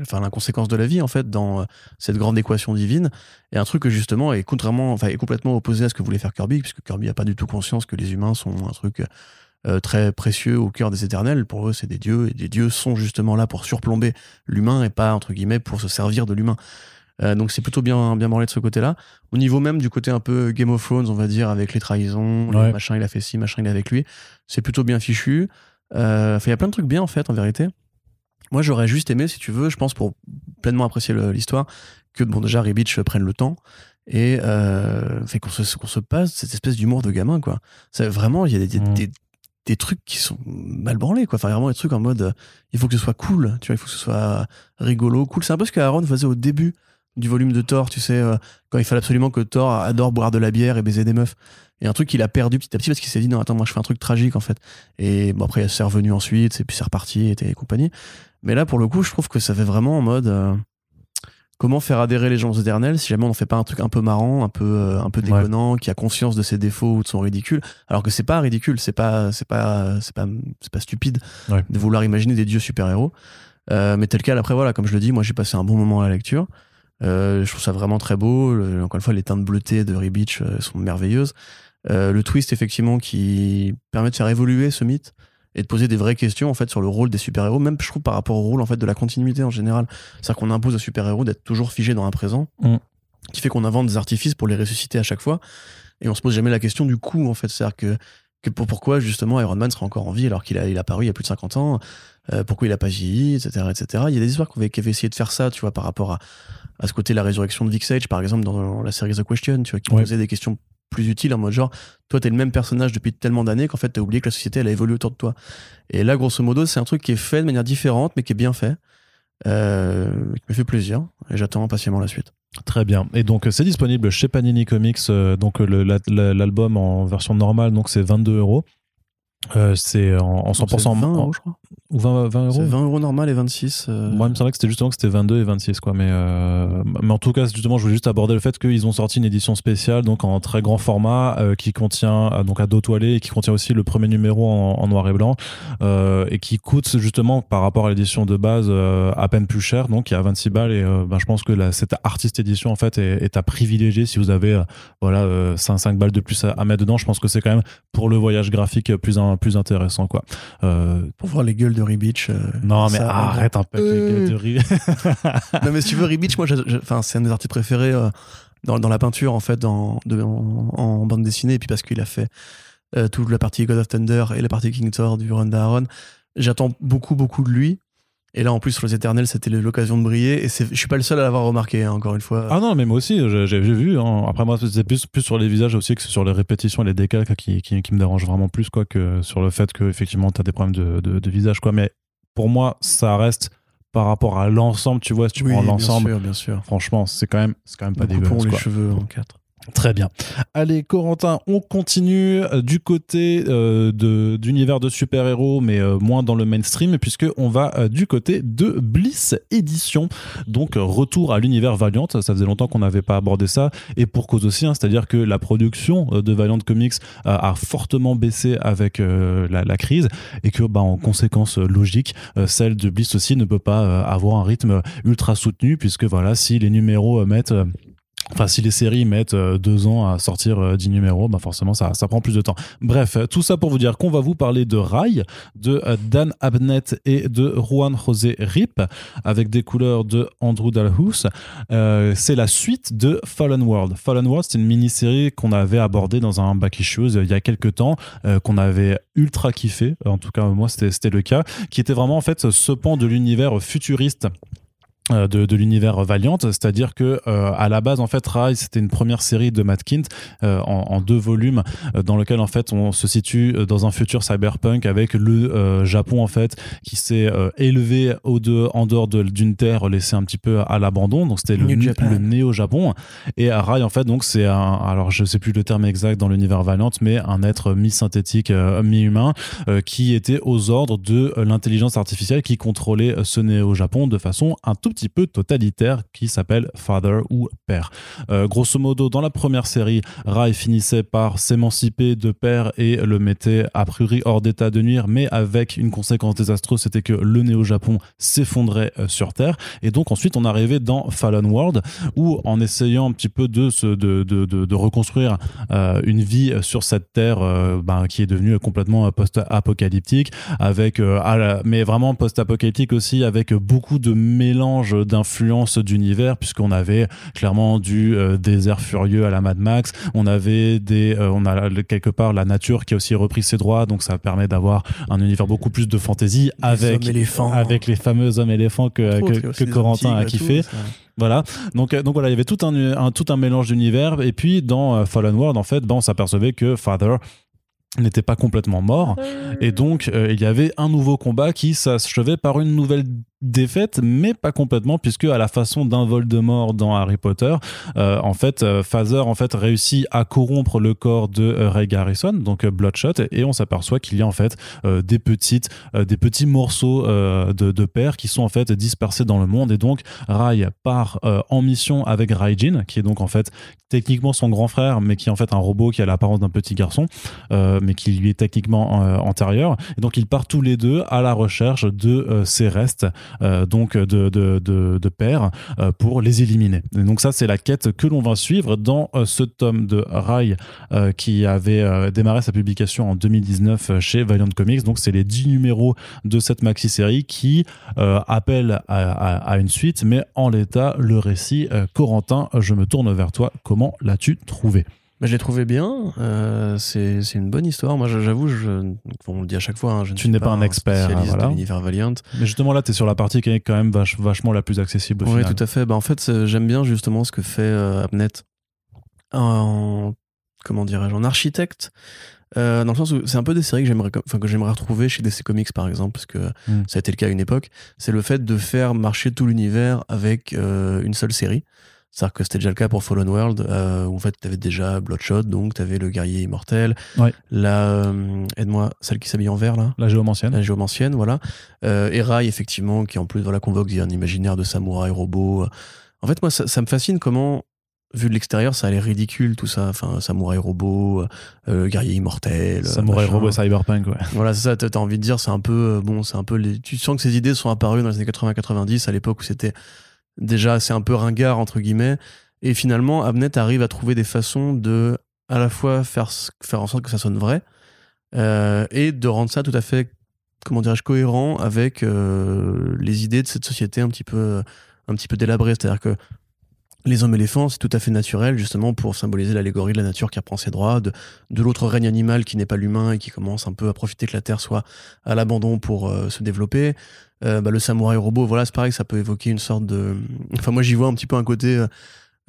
enfin, l'inconséquence de la vie, en fait, dans euh, cette grande équation divine. Et un truc que, justement, est, contrairement, enfin, est complètement opposé à ce que voulait faire Kirby, puisque Kirby n'a pas du tout conscience que les humains sont un truc euh, très précieux au cœur des éternels. Pour eux, c'est des dieux, et des dieux sont justement là pour surplomber l'humain et pas, entre guillemets, pour se servir de l'humain. Euh, donc c'est plutôt bien bien branlé de ce côté-là. Au niveau même du côté un peu Game of Thrones, on va dire, avec les trahisons, Ouais. machin, il a fait ci, machin, il est avec lui, c'est plutôt bien fichu. Euh, enfin, Il y a plein de trucs bien en fait, en vérité. Moi, j'aurais juste aimé, si tu veux, je pense, pour pleinement apprécier l'histoire, que bon déjà Ribich prenne le temps et euh, fait qu'on se, qu'on se passe cette espèce d'humour de gamin, quoi. C'est vraiment, il y a des, des- Mm. des- des trucs qui sont mal branlés, quoi. Enfin, vraiment des trucs en mode, euh, il faut que ce soit cool, tu vois, il faut que ce soit rigolo, cool. C'est un peu ce que Aaron faisait au début du volume de Thor, tu sais, euh, quand il fallait absolument que Thor adore boire de la bière et baiser des meufs. Et un truc qu'il a perdu petit à petit parce qu'il s'est dit non attends moi je fais un truc tragique en fait. Et bon après c'est revenu ensuite et puis c'est reparti et, et compagnie. Mais là pour le coup je trouve que ça fait vraiment en mode euh, comment faire adhérer les gens aux éternels si jamais on en fait pas un truc un peu marrant, un peu euh, un peu Ouais. déconnant, qui a conscience de ses défauts ou de son ridicule. Alors que c'est pas ridicule, c'est pas c'est pas c'est pas c'est pas stupide Ouais. de vouloir imaginer des dieux super héros. Euh, mais tel quel après voilà comme je le dis moi j'ai passé un bon moment à la lecture. Euh, je trouve ça vraiment très beau. Le- encore une fois, les teintes bleutées de euh, sont merveilleuses. Euh, le twist, effectivement, qui permet de faire évoluer ce mythe et de poser des vraies questions en fait sur le rôle des super-héros, même je trouve par rapport au rôle en fait de la continuité en général. C'est-à-dire qu'on impose aux super-héros d'être toujours figés dans un présent, Mm. qui fait qu'on invente des artifices pour les ressusciter à chaque fois, et on se pose jamais la question du coup en fait. C'est-à-dire que, que pour, pourquoi justement Iron Man serait encore en vie alors qu'il a, il a apparu il y a plus de 50 ans, euh, pourquoi il a pas vieilli, etc., etc. Il y a des histoires qui avaient essayé de faire ça, tu vois, par rapport à, à ce côté la résurrection de Vic Sage, par exemple, dans la série The Question, tu vois, qui Ouais. posait des questions plus utiles en mode genre, toi, t'es le même personnage depuis tellement d'années qu'en fait, t'as oublié que la société, elle a évolué autour de toi. Et là, grosso modo, c'est un truc qui est fait de manière différente, mais qui est bien fait, euh, qui me fait plaisir, et j'attends impatiemment la suite. Très bien. Et donc, c'est disponible chez Panini Comics. euh, donc, la- l'album en version normale, donc c'est 22 euros. Euh, c'est en, en 100% C'est 20 en- euros, je crois. Ou 20, 20 euros. C'est 20 euros normal et 26. euh, Moi, il me semblait que c'était justement que c'était 22 et 26, quoi. Mais, euh, mais en tout cas, justement, je voulais juste aborder le fait qu'ils ont sorti une édition spéciale, donc en très grand format, euh, qui contient, euh, donc à dos toilé, et qui contient aussi le premier numéro en, en noir et blanc, et qui coûte justement par rapport à l'édition de base à peine plus cher, donc il y a 26 balles. Et ben, je pense que la, cette artiste édition, en fait, est, est à privilégier si vous avez, voilà, euh, 5, 5 balles de plus à, à mettre dedans. Je pense que c'est quand même pour le voyage graphique plus, un, plus intéressant, quoi. Pour voir les gueules de Ribich. euh, non, mais ça, arrête un peu avec les Euh. de non mais si tu veux Ribich moi c'est un des artistes préférés euh, dans, dans la peinture en fait dans, de- en, en bande dessinée et puis parce qu'il a fait toute la partie God of Thunder et la partie King Thor du run d'Aaron j'attends beaucoup beaucoup de lui Et là, en plus, sur les éternels, c'était l'occasion de briller. Et je suis pas le seul à l'avoir remarqué, hein, encore une fois. Ah non, mais moi aussi, j'ai vu. Hein. Après, moi, c'est plus, plus sur les visages aussi que sur les répétitions et les décalques qui, qui, me dérangent vraiment plus quoi, que sur le fait que effectivement tu as des problèmes de, de, visage. Quoi. Mais pour moi, ça reste par rapport à l'ensemble, tu vois, si tu prends l'ensemble, bien sûr, bien sûr. franchement, c'est quand même, c'est quand même pas dégueulasse. les cheveux en quatre. Très bien. Allez, Corentin, on continue euh, du côté euh, de, d'univers de super-héros, mais euh, moins dans le mainstream, puisque on va du côté de Bliss Edition. Donc, retour à l'univers Valiant. Ça faisait longtemps qu'on n'avait pas abordé ça, et pour cause aussi, hein, c'est-à-dire que la production de Valiant Comics a fortement baissé avec la, crise, et que, bah, en conséquence logique, celle de Bliss aussi ne peut pas avoir un rythme ultra soutenu, puisque voilà, si les numéros mettent Enfin, si les séries mettent euh, deux ans à sortir 10 euh, numéros, bah forcément, ça, ça prend plus de temps. Bref, tout ça pour vous dire qu'on va vous parler de Rai, de euh, Dan Abnett et de Juan José Rip, avec des couleurs de Andrew Dalhouse. c'est la suite de Fallen World. Fallen World, c'est une mini-série qu'on avait abordée dans un Back Issues il y a quelques temps, qu'on avait ultra kiffé. En tout cas, moi, c'était le cas, qui était vraiment en fait ce pan de l'univers futuriste euh, de, de l'univers Valiant, c'est-à-dire que euh, à la base en fait Rise c'était une première série de Matt Kint euh, en, en, deux volumes dans lequel en fait on se situe dans un futur cyberpunk avec le Japon en fait qui s'est élevé au de, en dehors d'une terre laissée un petit peu à l'abandon. Donc c'était le, le néo Japon et Rai en fait donc c'est un alors je sais plus le terme exact dans l'univers Valiant mais un être mi-synthétique mi-humain qui était aux ordres de l'intelligence artificielle qui contrôlait ce néo Japon de façon un tout petit peu totalitaire qui s'appelle Father ou Père. Euh, grosso modo, dans la première série, Rai finissait par s'émanciper de Père et le mettait a priori hors d'état de nuire, mais avec une conséquence désastreuse, c'était que le néo-Japon s'effondrait euh, sur Terre. Et donc ensuite, on arrivait dans Fallen World, où en essayant un petit peu de, de, de, de, reconstruire euh, une vie sur cette Terre ben, qui est devenue complètement post-apocalyptique, avec, mais vraiment post-apocalyptique aussi, avec beaucoup de mélange d'influence d'univers puisqu'on avait clairement du euh, désert furieux à la Mad Max, on avait des, euh, on a quelque part la nature qui a aussi repris ses droits, donc ça permet d'avoir un univers beaucoup plus de fantaisie avec avec les fameux hommes éléphants que, que, Corentin a kiffé. Voilà. Donc, euh, donc voilà, il y avait tout un, tout un mélange d'univers. Et puis dans Fallen World, en fait, ben, on s'apercevait que Father n'était pas complètement mort. Et donc, il y avait un nouveau combat qui s'achevait par une nouvelle défaite, mais pas complètement, puisque à la façon d'un vol de mort dans Harry Potter, euh, en fait, euh, Phaser en fait réussit à corrompre le corps de euh, Ray Garrison, donc Bloodshot, et on s'aperçoit qu'il y a en fait des petites, des petits morceaux de, de qui sont en fait dispersés dans le monde, et donc Ray part en mission avec Raijin, qui est donc en fait techniquement son grand frère, mais qui est en fait un robot qui a l'apparence d'un petit garçon, mais qui lui est techniquement antérieur. Et donc ils partent tous les deux à la recherche de ses restes euh, donc de, de, pairs euh, pour les éliminer. Donc ça, c'est la quête que l'on va suivre dans euh, ce tome de Rai qui avait démarré sa publication en 2019 chez Valiant Comics. Donc c'est les 10 numéros de cette maxi-série qui appellent à, une suite, mais en l'état, le récit, Corentin, je me tourne vers toi. Comment l'as-tu trouvé? Bah, je l'ai trouvé bien. Euh, c'est une bonne histoire. Moi, j'avoue, on le dit à chaque fois, hein, je tu n'es pas, un expert voilà. de l'univers Valiant. Mais justement, là, tu es sur la partie qui est quand même vachement la plus accessible. Oui, tout à fait. Bah, en fait, j'aime bien justement ce que fait euh, Abnet en, comment dirais-je, en architecte. Euh, dans le sens où c'est un peu des séries que j'aimerais, enfin, que j'aimerais retrouver chez DC Comics par exemple, parce que hmm. ça a été le cas à une époque. C'est le fait de faire marcher tout l'univers avec une seule série. C'est-à-dire que c'était déjà le cas pour Fallen World, euh, où en fait, tu avais déjà Bloodshot, donc tu avais le guerrier immortel. Ouais. La, euh, aide-moi, celle qui s'habille en vert, là? La géomancienne. La géomancienne, voilà. Euh, et Rai, effectivement, qui en plus voilà, convoque un imaginaire de samouraï robot. En fait, moi, ça, me fascine comment, vu de l'extérieur, ça a l'air ridicule, tout ça. Enfin, samouraï robot, euh, guerrier immortel. Samouraï robot cyberpunk, ouais. Voilà, c'est ça, t'as envie de dire, c'est un peu, bon, c'est un peu les... Tu sens que ces idées sont apparues dans les années 80-90, à l'époque où c'était déjà c'est un peu ringard entre guillemets. Et finalement Abnet arrive à trouver des façons de à la fois faire faire en sorte que ça sonne vrai euh, et de rendre ça tout à fait comment dirais-je cohérent avec euh, les idées de cette société un petit peu un petit peu délabrée. C'est-à-dire que les hommes éléphants, c'est tout à fait naturel, justement, pour symboliser l'allégorie de la nature qui reprend ses droits, de, l'autre règne animal qui n'est pas l'humain et qui commence un peu à profiter que la Terre soit à l'abandon pour euh, se développer. Euh, bah, le samouraï robot, voilà, c'est pareil, ça peut évoquer une sorte de. Enfin, moi, j'y vois un petit peu un côté. Euh,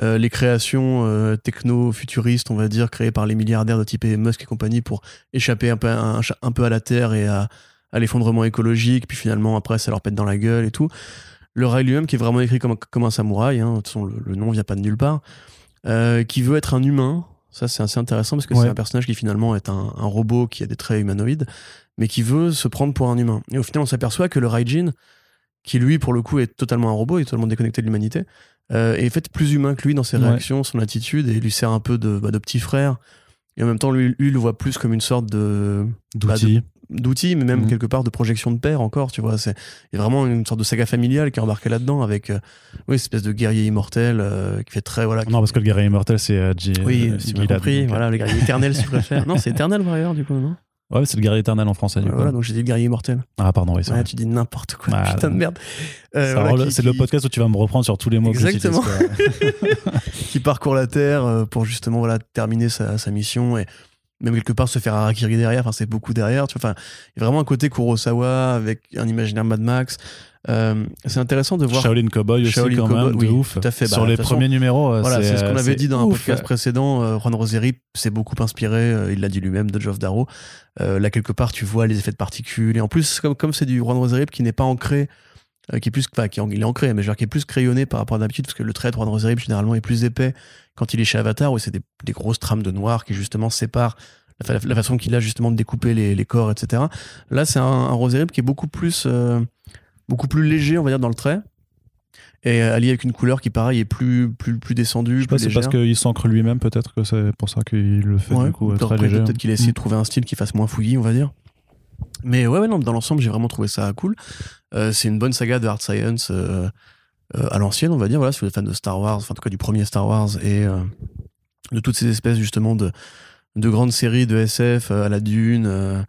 euh, les créations techno-futuristes, on va dire, créées par les milliardaires de type Musk et compagnie pour échapper un peu, à la Terre et à l'effondrement écologique, puis finalement, après, ça leur pète dans la gueule et tout. Le rail lui-même, qui est vraiment écrit comme, comme un samouraï, hein, de toute façon, le, nom vient pas de nulle part, qui veut être un humain. Ça, c'est assez intéressant parce que c'est un personnage qui finalement est un, un, robot qui a des traits humanoïdes, mais qui veut se prendre pour un humain. Et au final, on s'aperçoit que le Raijin, qui lui, pour le coup, est totalement un robot, il est totalement déconnecté de l'humanité, euh, est fait plus humain que lui dans ses réactions, son attitude, et lui sert un peu de, bah, de petit frère. Et en même temps, lui, lui, il le voit plus comme une sorte de. Bah, D'outil. d'outil, mais même mhm. quelque part de projection de père encore, tu vois. C'est vraiment une sorte de saga familiale qui est embarquée là-dedans avec euh, oui, cette espèce de guerrier immortel euh, qui fait très. Voilà, non, parce que le guerrier immortel, c'est euh, Oui, c'est compris. Voilà, le guerrier éternel, si tu [LAUGHS] préfères. Non, c'est éternel, par ailleurs, du coup, non? Ouais, c'est le guerrier éternel en français. Du voilà, donc j'ai dit le guerrier immortel. Ah, pardon, oui, ouais, tu dis n'importe quoi. Ah, putain de merde. Euh, c'est le podcast où tu vas me reprendre sur tous les mots Exactement. que [LAUGHS] Qui parcourt la Terre euh, pour justement voilà, terminer sa, sa mission et même quelque part se faire harakiri derrière. Enfin, c'est beaucoup derrière. Tu vois, enfin, il y a vraiment un côté Kurosawa avec un imaginaire Mad Max. Euh, c'est intéressant de voir. Shaolin Cowboy aussi, quand même, de ouf. Tout à fait. Sur bah, les premiers numéros. Euh, voilà, c'est ce qu'on avait dit dans un podcast précédent. Euh, Juan Roseri s'est beaucoup inspiré, il l'a dit lui-même, de Geoff Darrow. là, quelque part, tu vois les effets de particules. Et en plus, comme comme c'est du Juan Roseri qui n'est pas ancré, qui est plus, enfin, qui il est ancré, mais genre qui est plus crayonné par rapport à d'habitude, parce que le trait de Juan Roseri généralement est plus épais quand il est chez Avatar, où c'est des, des grosses trames de noir qui justement séparent la, façon qu'il a justement de découper les, les corps, etc. Là, c'est un, un qui est beaucoup plus beaucoup plus léger, on va dire, dans le trait. Et allié avec une couleur qui, pareil, est plus, plus, plus descendue. Je c'est parce qu'il s'ancre lui-même, peut-être que c'est pour ça qu'il le fait du coup très léger. Peut-être qu'il a essayé de mm. trouver un style qui fasse moins fouillis, on va dire. Mais ouais, ouais non, dans l'ensemble, j'ai vraiment trouvé ça cool. Euh, c'est une bonne saga de hard science euh, euh, à l'ancienne, on va dire. Voilà, si vous êtes fan de Star Wars, enfin, en tout cas du premier Star Wars et de toutes ces espèces, justement, de, de grandes séries de SF à la Dune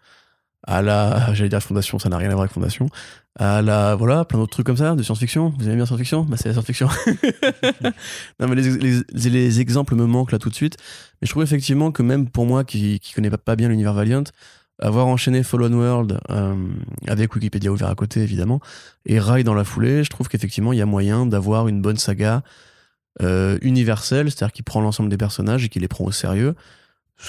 à la, [LAUGHS] j'allais dire Fondation, ça n'a rien à voir avec Fondation, à la, voilà, plein d'autres trucs comme ça, de science-fiction. Vous aimez bien science-fiction? Bah, c'est la science-fiction. [LAUGHS] non, mais les, les, exemples me manquent là tout de suite. Mais je trouve effectivement que même pour moi qui, qui connais pas, bien l'univers Valiant, avoir enchaîné Fallen World euh, avec Wikipédia ouvert à côté évidemment et Rai dans la foulée, je trouve qu'effectivement il y a moyen d'avoir une bonne saga euh, universelle, c'est-à-dire qui prend l'ensemble des personnages et qui les prend au sérieux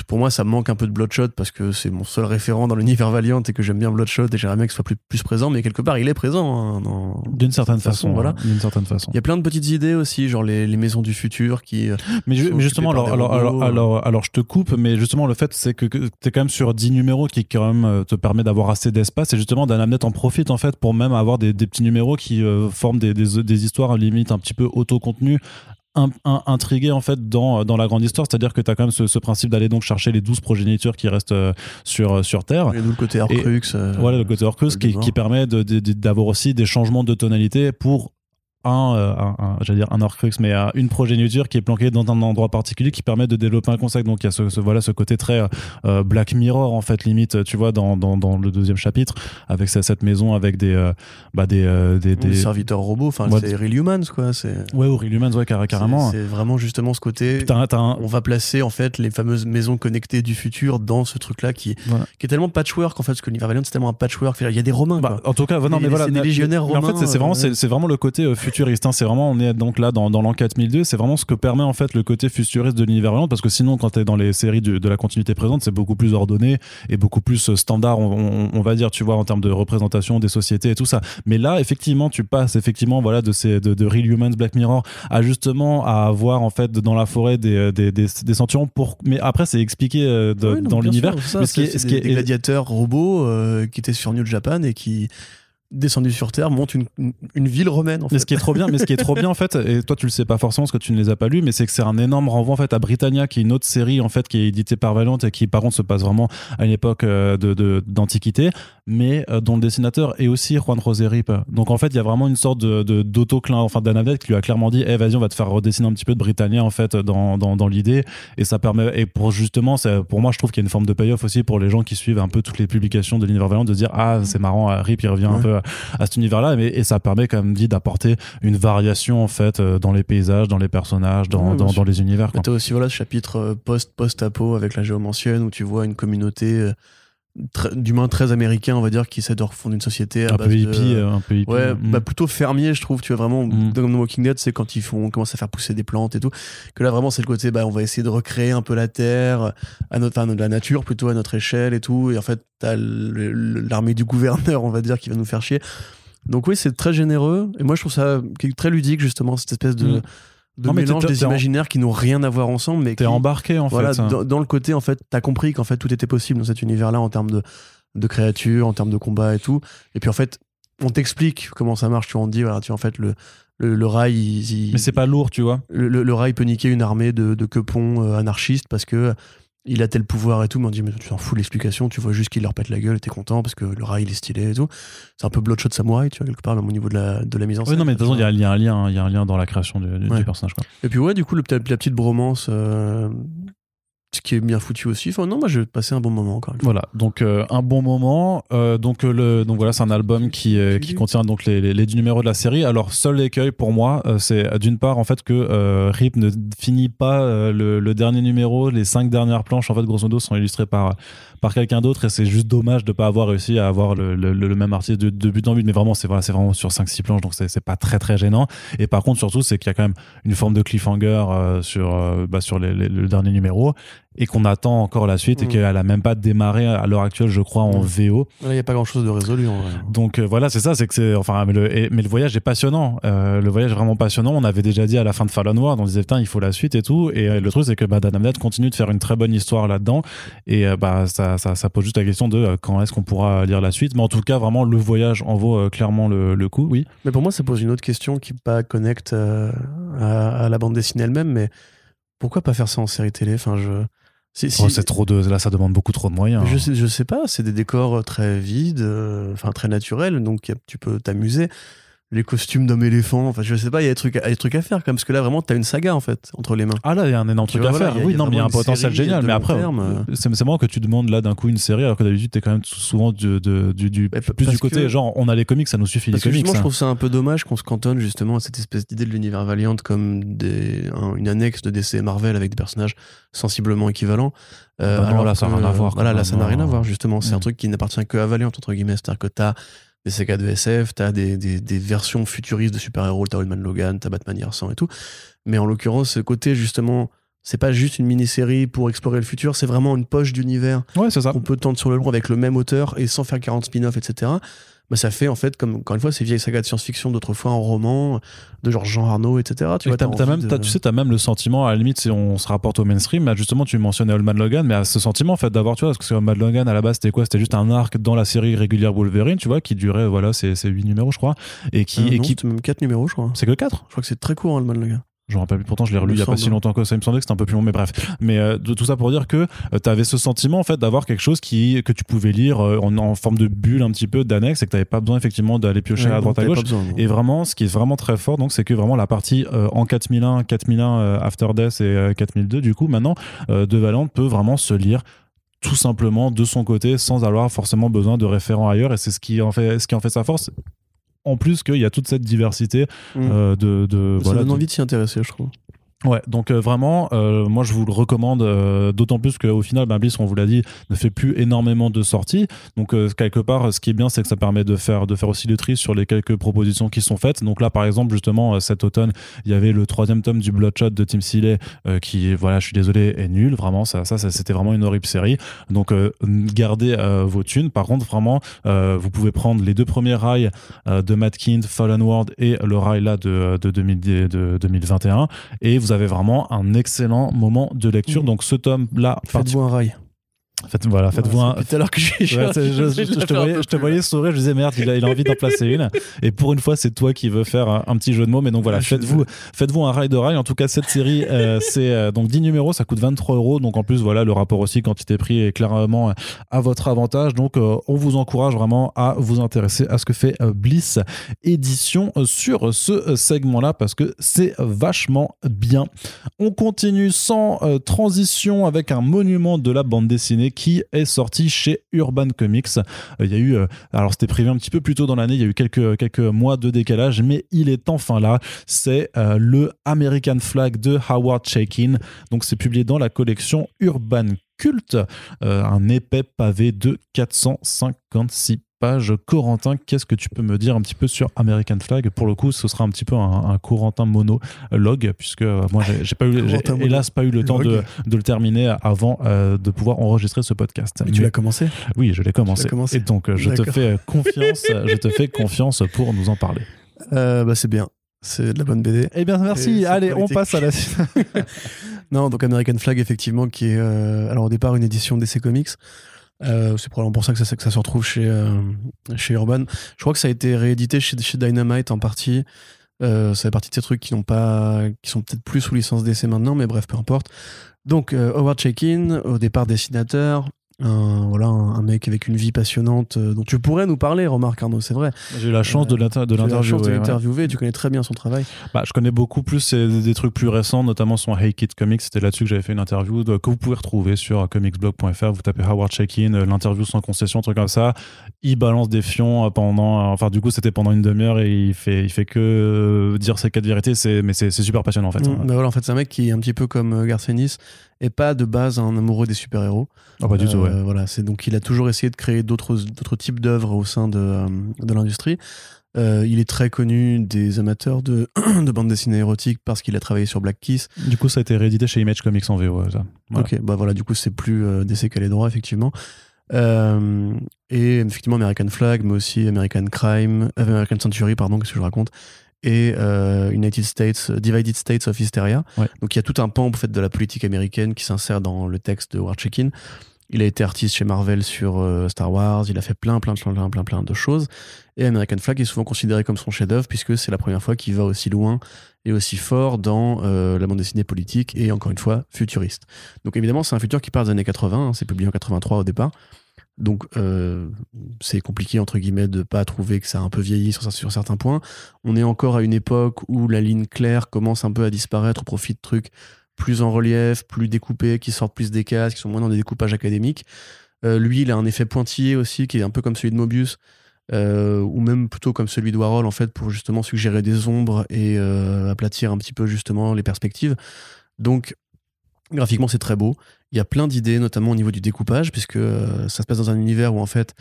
pour moi, ça me manque un peu de Bloodshot parce que c'est mon seul référent dans l'univers Valiant et que j'aime bien Bloodshot et j'aimerais bien qu'il soit plus, plus présent, mais quelque part, il est présent. Hein, d'une certaine façon, voilà. D'une certaine façon. Il y a plein de petites idées aussi, genre les, les maisons du futur qui. Euh, mais, justement, alors, alors, alors, alors, alors, je te coupe, mais justement, le fait, c'est que, tu es quand même sur 10 numéros qui, quand même, euh, te permet d'avoir assez d'espace et justement, Danamnet en profite, en fait, pour même avoir des, des petits numéros qui euh, forment des, des, des, histoires limite un petit peu auto-contenues intrigué en fait dans, dans la grande histoire, c'est-à-dire que tu as quand même ce, principe d'aller donc chercher les 12 progénitures qui restent euh, sur, euh, sur Terre. Et le côté Horcrux. Euh, voilà, le côté Horcrux qui, qui, permet d'avoir aussi des changements de tonalité pour euh, un, un, j'allais dire un Horcrux, mais euh, une progéniture qui est planquée dans un endroit particulier qui permet de développer un concept. Donc il y a ce, voilà ce côté très euh, Black Mirror en fait limite, tu vois dans, dans, dans le deuxième chapitre avec cette, maison avec des bah des, des, des, serviteurs robots. Enfin c'est Real Humans quoi. C'est ouais ou Real Humans ouais carrément. C'est vraiment justement ce côté. On va placer en fait les fameuses maisons connectées du futur dans ce truc là qui qui est tellement patchwork en fait parce que l'univers Valiant c'est tellement un patchwork. Il y a des Romains. Bah, en tout cas non mais voilà. C'est des légionnaires romains. en fait c'est vraiment c'est vraiment le côté futuriste. Hein. c'est vraiment, on est donc là dans, dans l'an 4002, c'est vraiment ce que permet en fait le côté futuriste de l'univers parce que sinon, quand tu es dans les séries de, la continuité présente, c'est beaucoup plus ordonné et beaucoup plus standard, on, va dire, tu vois, en termes de représentation des sociétés et tout ça. Mais là, effectivement, tu passes effectivement, voilà, de ces de, Real Humans, Black Mirror, à justement à avoir en fait dans la forêt des, des, des, pour. Mais après, c'est expliqué euh, dans l'univers. Ce qui est, ce qui est, des gladiateurs robots euh, qui étaient sur New Japan et qui descendu sur Terre, monte une, une ville romaine. En mais ce qui est trop bien, mais ce qui est trop bien en fait, et toi tu le sais pas forcément parce que tu ne les as pas lus, mais c'est que c'est un énorme renvoi en fait à Britannia, qui est une autre série en fait qui est éditée par Valiant et qui par contre se passe vraiment à une époque euh, de d'antiquité. Mais euh, dont le dessinateur est aussi Juan José Rip. Donc en fait, il y a vraiment une sorte de, de d'auto enfin d'Anavette qui lui a clairement dit, eh vas-y, on va te faire redessiner un petit peu de Britannia en fait dans, dans, dans l'idée, et ça permet et pour justement, c'est, pour moi, je trouve qu'il y a une forme de payoff aussi pour les gens qui suivent un peu toutes les publications de l'univers Valiant de dire ah c'est marrant, Rip il revient un peu à, cet univers-là, mais et ça permet comme dit d'apporter une variation en fait euh, dans les paysages, dans les personnages, dans, dans, dans les univers. T'as aussi voilà ce chapitre euh, post post apo avec la géomancienne où tu vois une communauté euh, d'humains très américains, on va dire, qui essaient de refondre une société. un, peu hippie, un peu hippie. Ouais, mm. bah plutôt fermier, je trouve. Tu vois, vraiment, mm. dans The Walking Dead, c'est quand ils font, commencent à faire pousser des plantes et tout. Que là, vraiment, c'est le côté, bah, on va essayer de recréer un peu la terre, à notre, enfin, la nature plutôt à notre échelle et tout. Et en fait, t'as l'armée du gouverneur, on va dire, qui va nous faire chier. Donc oui, c'est très généreux. Et moi, je trouve ça très ludique, justement, cette espèce de. Mm de mélange des imaginaires qui n'ont rien à voir ensemble mais t'es embarqué en fait. dans, dans, le côté en fait t'as compris qu'en fait tout était possible dans cet univers là en termes de, de créatures en termes de combat et tout. Et puis en fait on t'explique comment ça marche tu vois, on te dit voilà tu en fait le le, rail mais c'est pas lourd tu vois. le, le, rail peut niquer une armée de, de quepons euh, anarchistes parce que il a tel pouvoir et tout, mais on dit, mais tu t'en fous l'explication, tu vois juste qu'il leur pète la gueule et t'es content parce que le rail il est stylé et tout. C'est un peu Bloodshot Samurai, tu vois, quelque part, au niveau de la, de la mise en scène. Oui, non, mais de toute façon, il y, a un lien, il y a un lien dans la création du, personnage. Quoi. Et puis, ouais, du coup, le, la petite bromance euh, ce qui est bien foutu aussi. Enfin, non, moi, j'ai passé un bon moment quand même. Voilà, donc euh, un bon moment. Euh, donc, euh, le, donc voilà, c'est un album qui, qui contient donc les, les, les, numéros de la série. Alors, seul écueil pour moi, c'est d'une part en fait que Rip ne finit pas le, le, dernier numéro. Les cinq dernières planches, en fait, grosso modo, sont illustrées par par quelqu'un d'autre et c'est juste dommage de pas avoir réussi à avoir le, le, même artiste de, de, but en but. Mais vraiment, c'est voilà, c'est vraiment sur 5-6 planches, donc c'est pas très très gênant. Et par contre, surtout, c'est qu'il y a quand même une forme de cliffhanger sur bah, sur les, le dernier numéro et qu'on attend encore la suite et mm. qu'elle a même pas démarré à l'heure actuelle, je crois, en mm. VO. Il n'y a pas grand chose de résolu. En vrai. Donc euh, voilà, c'est ça, c'est que c'est enfin, mais le, mais le voyage est passionnant. Euh, le voyage est vraiment passionnant. On avait déjà dit à la fin de Fallen World, on disait putain, il faut la suite et tout. Et euh, le truc, c'est que bah, continue de faire une très bonne histoire là-dedans. Et bah ça, ça, ça, pose juste la question de quand est-ce qu'on pourra lire la suite. Mais en tout cas, vraiment, le voyage en vaut clairement le, le, coup. Oui. Mais pour moi, ça pose une autre question qui pas connecte à, à, la bande dessinée elle-même, mais pourquoi pas faire ça en série télé? Enfin, je Oh, c'est trop de là, ça demande beaucoup trop de moyens. Je sais, je sais pas, c'est des décors très vides, euh, enfin très naturels, donc tu peux t'amuser les costumes d'homme éléphant. Enfin, je sais pas, il y a des trucs, à, des trucs à faire, parce que là, vraiment, t'as une saga, en fait, entre les mains. Ah là, il y a un énorme truc à faire. oui, non, mais il y a un potentiel génial. Mais après, euh, c'est marrant que tu demandes là d'un coup une série, alors que d'habitude, t'es quand même souvent du, du, du plus du côté, genre, on a les comics, ça nous suffit les comics. Moi, je hein. trouve ça un peu dommage qu'on se cantonne justement à cette espèce d'idée de l'univers Valiant comme des, une annexe de DC et Marvel avec des personnages sensiblement équivalents. Euh, bah alors là, ça n'a rien à voir. Voilà, là, ça n'a rien à voir, justement. C'est un mm. truc qui n'appartient que à Valiant, entre guillemets. C'est-à-dire que t'as des sagas de SF, t'as des, des, des versions futuristes de super-héros, t'as Old Man Logan, t'as Batman Year 100 et tout. Mais en l'occurrence, ce côté justement, c'est pas juste une mini-série pour explorer le futur, c'est vraiment une poche d'univers ouais, qu'on peut tendre sur le long avec le même auteur et sans faire 40 spin-offs, etc bah, ça fait en fait, comme encore une fois, ces vieilles sagas de science-fiction d'autrefois en roman, de genre Jean Arnaud, etc. Tu, vois, même, tu sais, tu as même le sentiment, à la limite, si on se rapporte au mainstream, bah, justement, tu mentionnais Old Man Logan, mais à ce sentiment, en fait, d'avoir, tu vois, parce que Old Man Logan, à la base, c'était quoi? C'était juste un arc dans la série régulière Wolverine, tu vois, qui durait, voilà, c'est 8 numéros, je crois. Et qui. Euh, et qui... même 4 numéros, je crois. C'est que 4 Je crois que c'est très court, Old Man Logan. Je me rappelle pourtant je l'ai relu il y a pas si longtemps que ça, il me semblait que c'était un peu plus long mais bref. Mais euh, de tout ça pour dire que euh, tu avais ce sentiment en fait d'avoir quelque chose qui que tu pouvais lire euh, en, en, forme de bulle un petit peu d'annexe et que tu n'avais pas besoin effectivement d'aller piocher à droite à gauche. et vraiment ce qui est vraiment très fort donc c'est que vraiment la partie en 4001, 4001 After Death et 4002 du coup maintenant de Valente peut vraiment se lire tout simplement de son côté sans avoir forcément besoin de référents ailleurs et c'est ce qui en fait ce qui en fait sa force en plus qu'il y a toute cette diversité mm. euh, de, de, ça donne envie de s'y intéresser je trouve Ouais, donc euh, vraiment, euh, moi je vous le recommande, euh, d'autant plus qu'au final, ben, Bliss, on vous l'a dit, ne fait plus énormément de sorties. Donc quelque part, ce qui est bien, c'est que ça permet de faire, de faire aussi le tri sur les quelques propositions qui sont faites. Donc là, par exemple, justement, cet automne, il y avait le troisième tome du Bloodshot de Tim Seeley, qui, voilà, je suis désolé, est nul. Vraiment, ça, ça, c'était vraiment une horrible série. Donc gardez vos thunes. Par contre, vraiment, vous pouvez prendre les deux premiers rails de Matt Kind, Fallen World et le rail là de, de, de 2021 et vous vous avez vraiment un excellent moment de lecture. Mmh. Donc ce tome-là... Faites-vous un rail. Faites, voilà, faites-vous un. Tout à l'heure que j'ai. Ouais, je, je- je te voyais, je te voyais sourire, je disais merde, il a, il a envie d'en placer une. Et pour une fois, c'est toi qui veux faire un, un petit jeu de mots. Mais donc voilà, Ah, je faites-vous, faites-vous un rail de rail. En tout cas, cette série, euh, [LAUGHS] c'est euh, donc 10 numéros, ça coûte 23 euros. Donc en plus, voilà, le rapport aussi quantité-prix est clairement euh, à votre avantage. Donc euh, on vous encourage vraiment à vous intéresser à ce que fait Bliss Édition sur ce segment-là parce que c'est vachement bien. On continue sans transition avec un monument de la bande dessinée qui est sorti chez Urban Comics. Euh, Il y a eu, euh, alors c'était prévu un petit peu plus tôt dans l'année, il y a eu quelques, mois de décalage, mais il est enfin là. C'est euh, le American Flag de Howard Chaykin. Donc c'est publié dans la collection Urban Cult, euh, un épais pavé de 456 pages. Corentin, qu'est-ce que tu peux me dire un petit peu sur American Flag? Pour le coup, ce sera un petit peu un, un Corentin monologue, puisque euh, moi, j'ai pas eu, hélas pas eu le temps de, le terminer avant euh, de pouvoir enregistrer ce podcast. Mais tu l'as commencé? Oui, je l'ai commencé. Et donc, je te fais [LAUGHS] confiance, je te fais confiance pour nous en parler. euh, Bah, c'est bien. C'est de la bonne BD. Eh bien, merci. Allez, on passe à la suite. [LAUGHS] [LAUGHS] Non, donc American Flag, effectivement, qui est euh, alors au départ une édition d'essai comics. Euh, c'est probablement pour ça que ça, se retrouve chez, euh, chez Urban. Je crois que ça a été réédité chez, Dynamite en partie. Ça fait partie de ces trucs qui n'ont pas, qui sont peut-être plus sous licence d'essai maintenant, mais bref, peu importe. Donc Howard Chaykin, au départ dessinateur, un, voilà, un, mec avec une vie passionnante euh, dont tu pourrais nous parler, remarque Arnaud, c'est vrai. J'ai eu la chance de l'inter- de l'interviewer. ouais. l'interviewer, tu connais très bien son travail. Bah, je connais beaucoup plus des, des trucs plus récents, notamment son Hey Kid Comics. C'était là-dessus que j'avais fait une interview de- que vous pouvez retrouver sur comicsblog.fr. Vous tapez Howard Check-in, euh, l'interview sans concession, un truc comme ça. Il balance des fions euh, pendant, euh, enfin, du coup, c'était pendant une demi-heure et il fait, il fait que euh, dire ses quatre vérités. C'est, mais c'est, super passionnant en fait. Mm, bah voilà, en fait, c'est un mec qui est un petit peu comme euh, Garth Ennis et pas de base un amoureux des super-héros. Ah, pas du tout, ouais. Euh, Voilà, c'est donc il a toujours essayé de créer d'autres types d'œuvres au sein de, euh, de l'industrie. Euh, il est très connu des amateurs de, [CLEARS THROAT] de bande dessinée érotique parce qu'il a travaillé sur Black Kiss. Du coup, ça a été réédité chez Image Comics en VO. Ça. Voilà. Ok, bah voilà, du coup, c'est plus euh, d'essai qu'à les droits, effectivement. Euh, et effectivement, American Flag, mais aussi American Crime, euh, American Century, pardon, qu'est-ce que je raconte, et euh, United States, Divided States of Hysteria. Ouais. Donc il y a tout un pan en fait, de la politique américaine qui s'insère dans le texte de Ward Checkin. Il a été artiste chez Marvel sur euh, Star Wars, il a fait plein, plein, plein, plein, plein, plein de choses. Et American Flag est souvent considéré comme son chef-d'œuvre puisque c'est la première fois qu'il va aussi loin et aussi fort dans euh, la bande dessinée politique et encore une fois futuriste. Donc évidemment, c'est un futur qui part des années 80, hein, c'est publié en 83 au départ. Donc euh, c'est compliqué entre guillemets de pas trouver que ça a un peu vieilli sur, certains points. On est encore à une époque où la ligne claire commence un peu à disparaître au profit de trucs plus en relief, plus découpés, qui sortent plus des cases, qui sont moins dans des découpages académiques. Euh, lui, il a un effet pointillé aussi, qui est un peu comme celui de Mobius, euh, ou même plutôt comme celui de Warhol, en fait, pour justement suggérer des ombres et aplatir un petit peu justement les perspectives. Donc, graphiquement, c'est très beau. Il y a plein d'idées, notamment au niveau du découpage, puisque euh, ça se passe dans un univers où, en fait,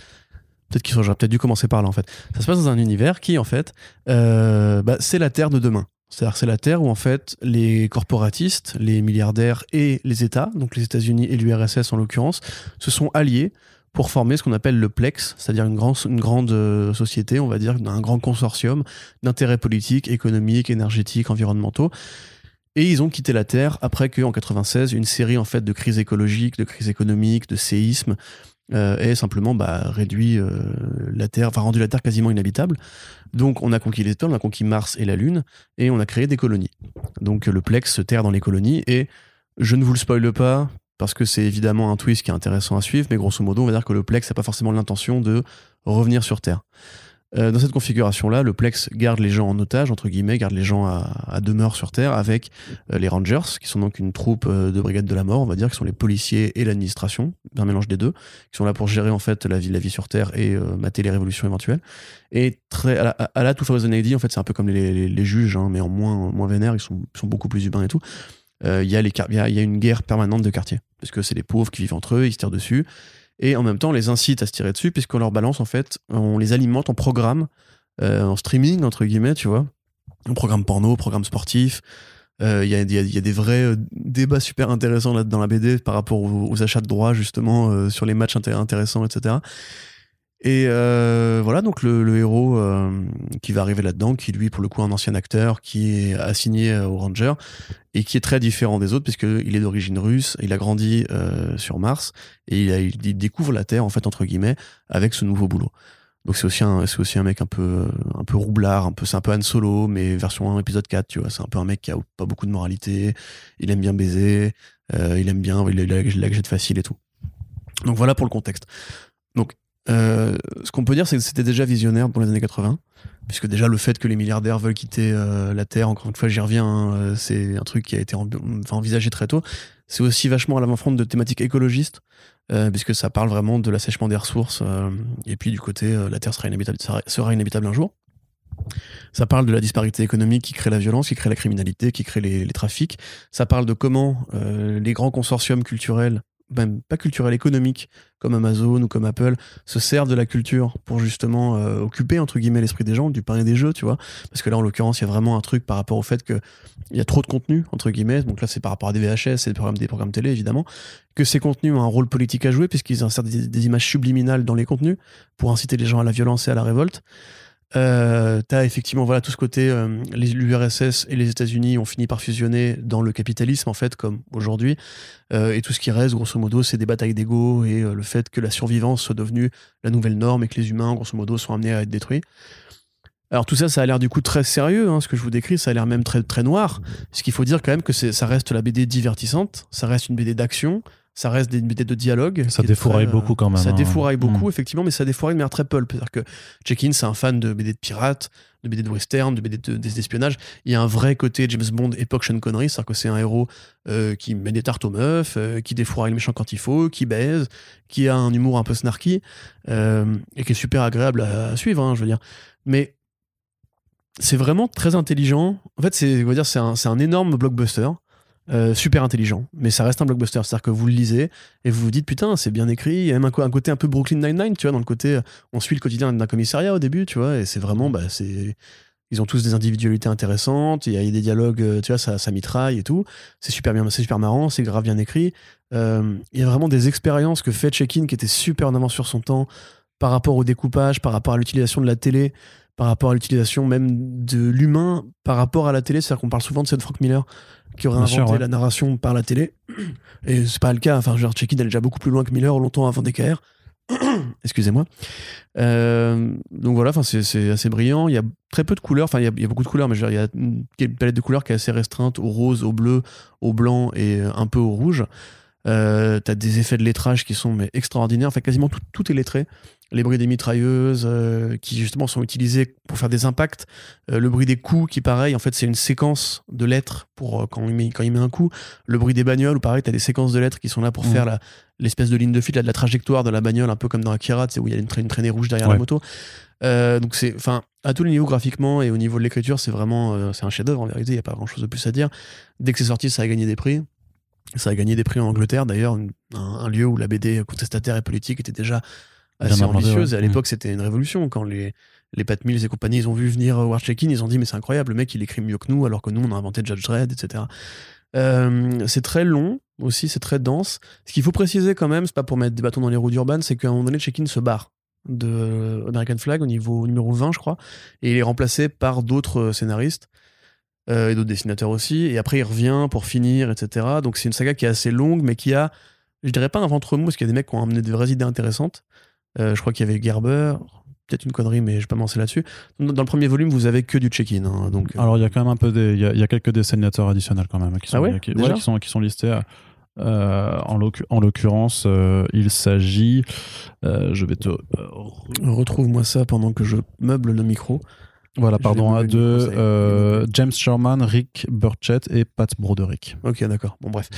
peut-être qu'ils j'aurais peut-être dû commencer par là, en fait. Ça se passe dans un univers qui, en fait, euh, bah, c'est la Terre de demain. C'est-à-dire c'est la Terre où en fait les corporatistes, les milliardaires et les États, donc les États-Unis et l'URSS en l'occurrence, se sont alliés pour former ce qu'on appelle le Plex, c'est-à-dire une grande euh, société, on va dire, un grand consortium d'intérêts politiques, économiques, énergétiques, environnementaux. Et ils ont quitté la Terre après qu'en 96, une série en fait de crises écologiques, de crises économiques, de séismes euh, simplement bah, réduit euh, la Terre, enfin rendu la Terre quasiment inhabitable. Donc on a conquis les étoiles, on a conquis Mars et la Lune, et on a créé des colonies. Donc le Plex se terre dans les colonies, et je ne vous le spoile pas, parce que c'est évidemment un twist qui est intéressant à suivre, mais grosso modo, on va dire que le Plex n'a pas forcément l'intention de revenir sur Terre. Euh, dans cette configuration-là, le Plex garde les gens en otage, entre guillemets, garde les gens à, demeure sur Terre avec euh, les Rangers, qui sont donc une troupe euh, de brigade de la mort, on va dire, qui sont les policiers et l'administration, un mélange des deux, qui sont là pour gérer en fait la vie, sur Terre et mater les révolutions éventuelles. Et à la, à la 2000 AD, en fait, c'est un peu comme les, juges, hein, mais en moins, moins vénère, ils sont, beaucoup plus humains et tout. Il y, a une guerre permanente de quartiers, parce que c'est les pauvres qui vivent entre eux, ils se tirent dessus. Et en même temps, on les incite à se tirer dessus, puisqu'on leur balance, en fait, on les alimente en programme, euh, en streaming, entre guillemets, tu vois. En programme porno, programme sportif. Euh, Il y, a, des vrais euh, débats super intéressants là dans la BD par rapport aux, achats de droits, justement, sur les matchs inté- intéressants, etc. Et euh, voilà, donc le, le héros euh, qui va arriver là-dedans, qui lui, pour le coup, un ancien acteur, qui est assigné euh, au Ranger et qui est très différent des autres puisqu'il est d'origine russe, il a grandi euh, sur Mars et il, a- il découvre la Terre, en fait, entre guillemets, avec ce nouveau boulot. Donc c'est aussi un, c'est aussi un mec un peu, un peu roublard, un peu, c'est un peu Han Solo, mais version 1, épisode 4, tu vois. C'est un peu un mec qui a pas beaucoup de moralité, il aime bien baiser, euh, il aime bien, il a, la gadget facile et tout. Donc voilà pour le contexte. Donc, euh, ce qu'on peut dire, c'est que c'était déjà visionnaire pour les années 80, puisque déjà le fait que les milliardaires veulent quitter euh, la Terre, encore une fois, j'y reviens, hein, euh, c'est un truc qui a été envisagé très tôt. C'est aussi vachement à l'avant-front de thématiques écologistes, puisque ça parle vraiment de l'assèchement des ressources, et puis du côté, la Terre sera inhabitable, sera, inhabitable un jour. Ça parle de la disparité économique qui crée la violence, qui crée la criminalité, qui crée les, trafics. Ça parle de comment les grands consortiums culturels, même pas culturels, économiques, comme Amazon ou comme Apple, se servent de la culture pour justement euh, occuper entre guillemets l'esprit des gens, du pain et des jeux, tu vois. Parce que là, en l'occurrence, il y a vraiment un truc par rapport au fait que il y a trop de contenu entre guillemets. Donc là, c'est par rapport à des VHS et des programmes, des programmes télé évidemment, que ces contenus ont un rôle politique à jouer puisqu'ils insèrent des images subliminales dans les contenus pour inciter les gens à la violence et à la révolte. Euh, effectivement voilà tout ce côté euh, l'URSS et les États-Unis ont fini par fusionner dans le capitalisme en fait comme aujourd'hui. Euh, et tout ce qui reste grosso modo c'est des batailles d'ego et euh, le fait que la survivance soit devenue la nouvelle norme et que les humains grosso modo sont amenés à être détruits. Alors tout ça ça a l'air du coup très sérieux hein, ce que je vous décris. Ça a l'air même très très noir. Ce qu'il faut dire quand même que ça reste la BD divertissante. Ça reste une BD d'action ça reste des BD de dialogue Ça défouraille très, beaucoup quand même. ça hein. défouraille beaucoup, Mm. effectivement, mais ça défouraille de manière très pulp. C'est-à-dire que Check-in, c'est un fan de BD de pirates, de BD de western, de BD de- d'espionnage. Il y a un vrai côté James Bond époque Sean Connery, c'est-à-dire que c'est un héros euh, qui met des tartes aux meufs, euh, qui défouraille le méchant quand il faut, qui baise, qui a un humour un peu snarky, euh, et qui est super agréable à, à suivre, hein, je veux dire. Mais c'est vraiment très intelligent. En fait, c'est, on va dire, c'est un, c'est un énorme blockbuster. Euh, super intelligent, mais ça reste un blockbuster. C'est-à-dire que vous le lisez et vous vous dites putain, c'est bien écrit. Il y a même un, côté un peu Brooklyn Nine-Nine, tu vois, dans le côté euh, on suit le quotidien d'un commissariat au début, tu vois, et c'est vraiment, bah, c'est. Ils ont tous des individualités intéressantes, il y a des dialogues, euh, tu vois, ça, ça mitraille et tout. C'est super bien, c'est super marrant, c'est grave bien écrit. Il y a vraiment des expériences que fait Check-in qui étaient super en avance sur son temps par rapport au découpage, par rapport à l'utilisation de la télé, par rapport à l'utilisation même de l'humain par rapport à la télé. C'est-à-dire qu'on parle souvent de cette Frank Miller qui aurait Bien inventé sûr, ouais. la narration par la télé. Et c'est pas le cas. Enfin, genre, Check-in allait déjà beaucoup plus loin que Miller, longtemps avant DKR. [CLEARS THROAT] Excusez-moi. Euh, donc voilà, c'est assez brillant. Il y a très peu de couleurs. Enfin, il y a, il y a beaucoup de couleurs, mais il y a une palette de couleurs qui est assez restreinte au rose, au bleu, au blanc et un peu au rouge. Euh, T'as des effets de lettrage qui sont mais extraordinaires. Enfin, quasiment tout, tout est lettré. Les bruits des mitrailleuses euh, qui justement sont utilisés pour faire des impacts. Euh, le bruit des coups qui, pareil, en fait, c'est une séquence de lettres pour euh, quand, il met, quand il met un coup. Le bruit des bagnoles, où pareil, t'as des séquences de lettres qui sont là pour Mhm. faire l'espèce de ligne de fil, là, de la trajectoire de la bagnole, un peu comme dans Akira, sais, où il y a une, tra- une traînée rouge derrière la moto. Donc c'est, enfin, à tous les niveaux graphiquement et au niveau de l'écriture, c'est vraiment, c'est un chef-d'œuvre en vérité. Il y a pas grand-chose de plus à dire. Dès que c'est sorti, ça a gagné des prix. Ça a gagné des prix en Angleterre, d'ailleurs, un lieu où la BD contestataire et politique était déjà assez ambitieuse. ouais. Et à l'époque, c'était une révolution. Quand les, les Pat Mills et compagnie, ils ont vu venir War Check-in, ils ont dit, mais c'est incroyable, le mec, il écrit mieux que nous, alors que nous, on a inventé Judge Dredd, etc. Euh, c'est très long aussi, c'est très dense. Ce qu'il faut préciser quand même, c'est pas pour mettre des bâtons dans les roues d'Urban, c'est qu'à un moment donné, Check-in se barre de American Flag au niveau numéro 20, je crois, et il est remplacé par d'autres euh, scénaristes euh, et d'autres dessinateurs aussi. Et après, il revient pour finir, etc. Donc c'est une saga qui est assez longue, mais qui a, je dirais pas un ventre mou, parce qu'il y a des mecs qui ont amené des vraies idées intéressantes. Euh, je crois qu'il y avait Gerber, peut-être une connerie, mais je vais pas m'en là-dessus. Dans le premier volume, vous avez que du check-in. hein, donc, euh, Alors il y a quand même un peu des, il y a, il y a quelques dessinateurs additionnels quand même qui sont, Ah ouais qui, sont qui sont listés. Euh, en l'occu- en l'occurrence, euh, il s'agit, euh, je vais te, re- retrouve-moi ça pendant que je meuble le micro. voilà, pardon, à deux, euh, James Sherman, Rick Burchett et Pat Broderick. Ok, d'accord. Bon, bref.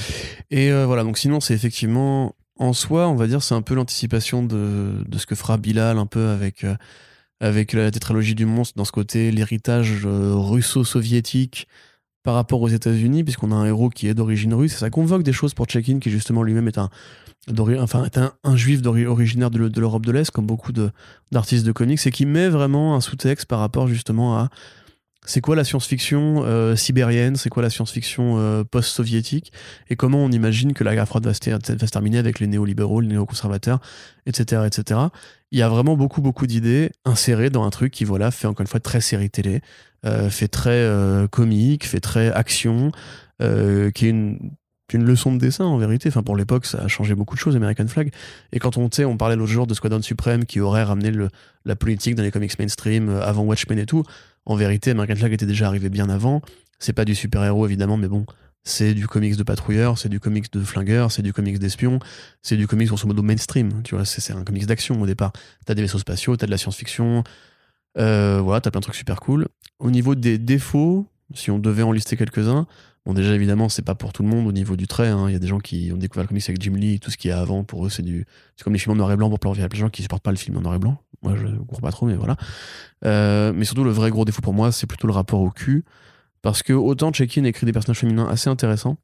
Et euh, voilà, donc sinon, c'est effectivement, en soi, on va dire, c'est un peu l'anticipation de, de ce que fera Bilal un peu avec, euh, la tétralogie du monstre, dans ce côté, l'héritage euh, russo-soviétique par rapport aux États-Unis, puisqu'on a un héros qui est d'origine russe, et ça convoque des choses pour Check-in, qui justement lui-même est un, juif originaire de, le- de l'Europe de l'Est, comme beaucoup de- d'artistes de comics, et qui met vraiment un sous-texte par rapport justement à c'est quoi la science-fiction euh, sibérienne, c'est quoi la science-fiction euh, post-soviétique, et comment on imagine que la guerre froide va se, terminer avec les néolibéraux, les néoconservateurs, etc., etc. Il y a vraiment beaucoup, beaucoup d'idées insérées dans un truc qui, voilà, fait encore une fois très série télé, euh, fait très comique, fait très action, qui est une une leçon de dessin en vérité. Enfin, pour l'époque, ça a changé beaucoup de choses, American Flag. Et quand on, on parlait l'autre jour de Squadron Supreme qui aurait ramené la politique dans les comics mainstream avant Watchmen et tout, en vérité, American Flag était déjà arrivé bien avant. C'est pas du super-héros, évidemment, mais bon, c'est du comics de patrouilleur, c'est du comics de flingueur, c'est du comics d'espion, c'est du comics grosso modo mainstream. Tu vois, c'est un comics d'action au départ. T'as des vaisseaux spatiaux, t'as de la science-fiction, euh, voilà, t'as plein de trucs super cool. Au niveau des défauts, si on devait en lister quelques-uns, bon, déjà évidemment, c'est pas pour tout le monde au niveau du trait. Hein. Il y a des gens qui ont découvert le comics avec Jim Lee, tout ce qu'il y a avant, pour eux, c'est du, c'est comme les films en noir et blanc pour plein de gens qui supportent pas le film en noir et blanc. Moi, je comprends pas trop, mais voilà. Euh, mais surtout, le vrai gros défaut pour moi, c'est plutôt le rapport au cul. Parce que autant Check-in écrit des personnages féminins assez intéressants,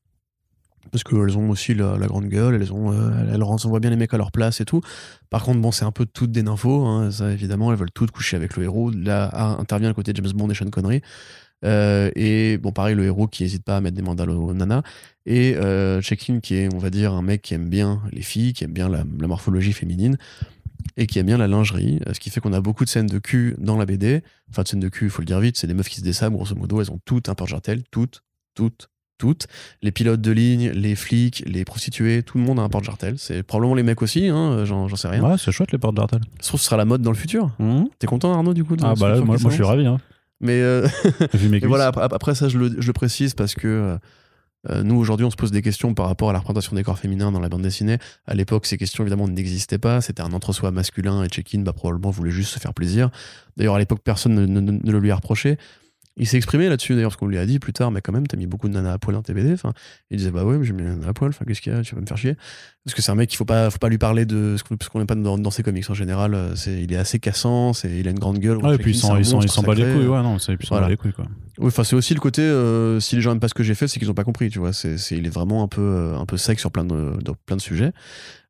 parce qu'elles ont aussi la, grande gueule, elles ont, euh, elles renvoient bien les mecs à leur place et tout. Par contre, bon, c'est un peu toutes des nymphos, hein, ça évidemment, elles veulent toutes coucher avec le héros. Là intervient le côté James Bond et Sean Connery. Euh, et bon, pareil, le héros qui n'hésite pas à mettre des mandales aux nanas. Et euh, Check-in qui est, on va dire, un mec qui aime bien les filles, qui aime bien la morphologie féminine et qui aime bien la lingerie, euh, ce qui fait qu'on a beaucoup de scènes de cul dans la BD. Enfin, de scènes de cul, il faut le dire vite, c'est des meufs qui se dessabrent, grosso modo, elles ont toutes un porte-jartel, toutes, toutes, toutes. Les pilotes de ligne, les flics, les prostituées, tout le monde a un porte-jartel. C'est probablement les mecs aussi, hein, j'en sais rien. Ouais, c'est chouette les porte-jartels. Je trouve que ce sera la mode dans le futur. Mmh. T'es content, Arnaud, du coup Ah, bah moi, moi je suis ravi. Hein. Mais, euh, [LAUGHS] voilà, après, ça, je le, je le, précise parce que euh, euh, nous, aujourd'hui, on se pose des questions par rapport à la représentation des corps féminins dans la bande dessinée. À l'époque, ces questions, évidemment, n'existaient pas. C'était un entre-soi masculin et Check-in, bah, probablement, voulait juste se faire plaisir. D'ailleurs, à l'époque, personne ne, ne, le lui a reproché. Il s'est exprimé là-dessus, d'ailleurs, parce qu'on lui a dit plus tard, mais quand même, t'as mis beaucoup de nanas à poil dans tes BD. Enfin, il disait, bah ouais, mais j'ai mis nanas à poil, enfin, qu'est-ce qu'il y a, tu vas me faire chier. Parce que c'est un mec qu'il faut pas, faut pas lui parler de ce qu'on n'est pas dans, ses comics en général. Euh, c'est, il est assez cassant, c'est, il a une grande gueule. Ouais, et puis il s'en bat les couilles, ouais, non, c'est, il s'en bat les couilles, quoi. Oui, enfin, c'est aussi le côté, euh, si les gens n'aiment pas ce que j'ai fait, c'est qu'ils ont pas compris, tu vois. C'est, c'est, il est vraiment un peu, euh, un peu sec sur plein de, plein de sujets.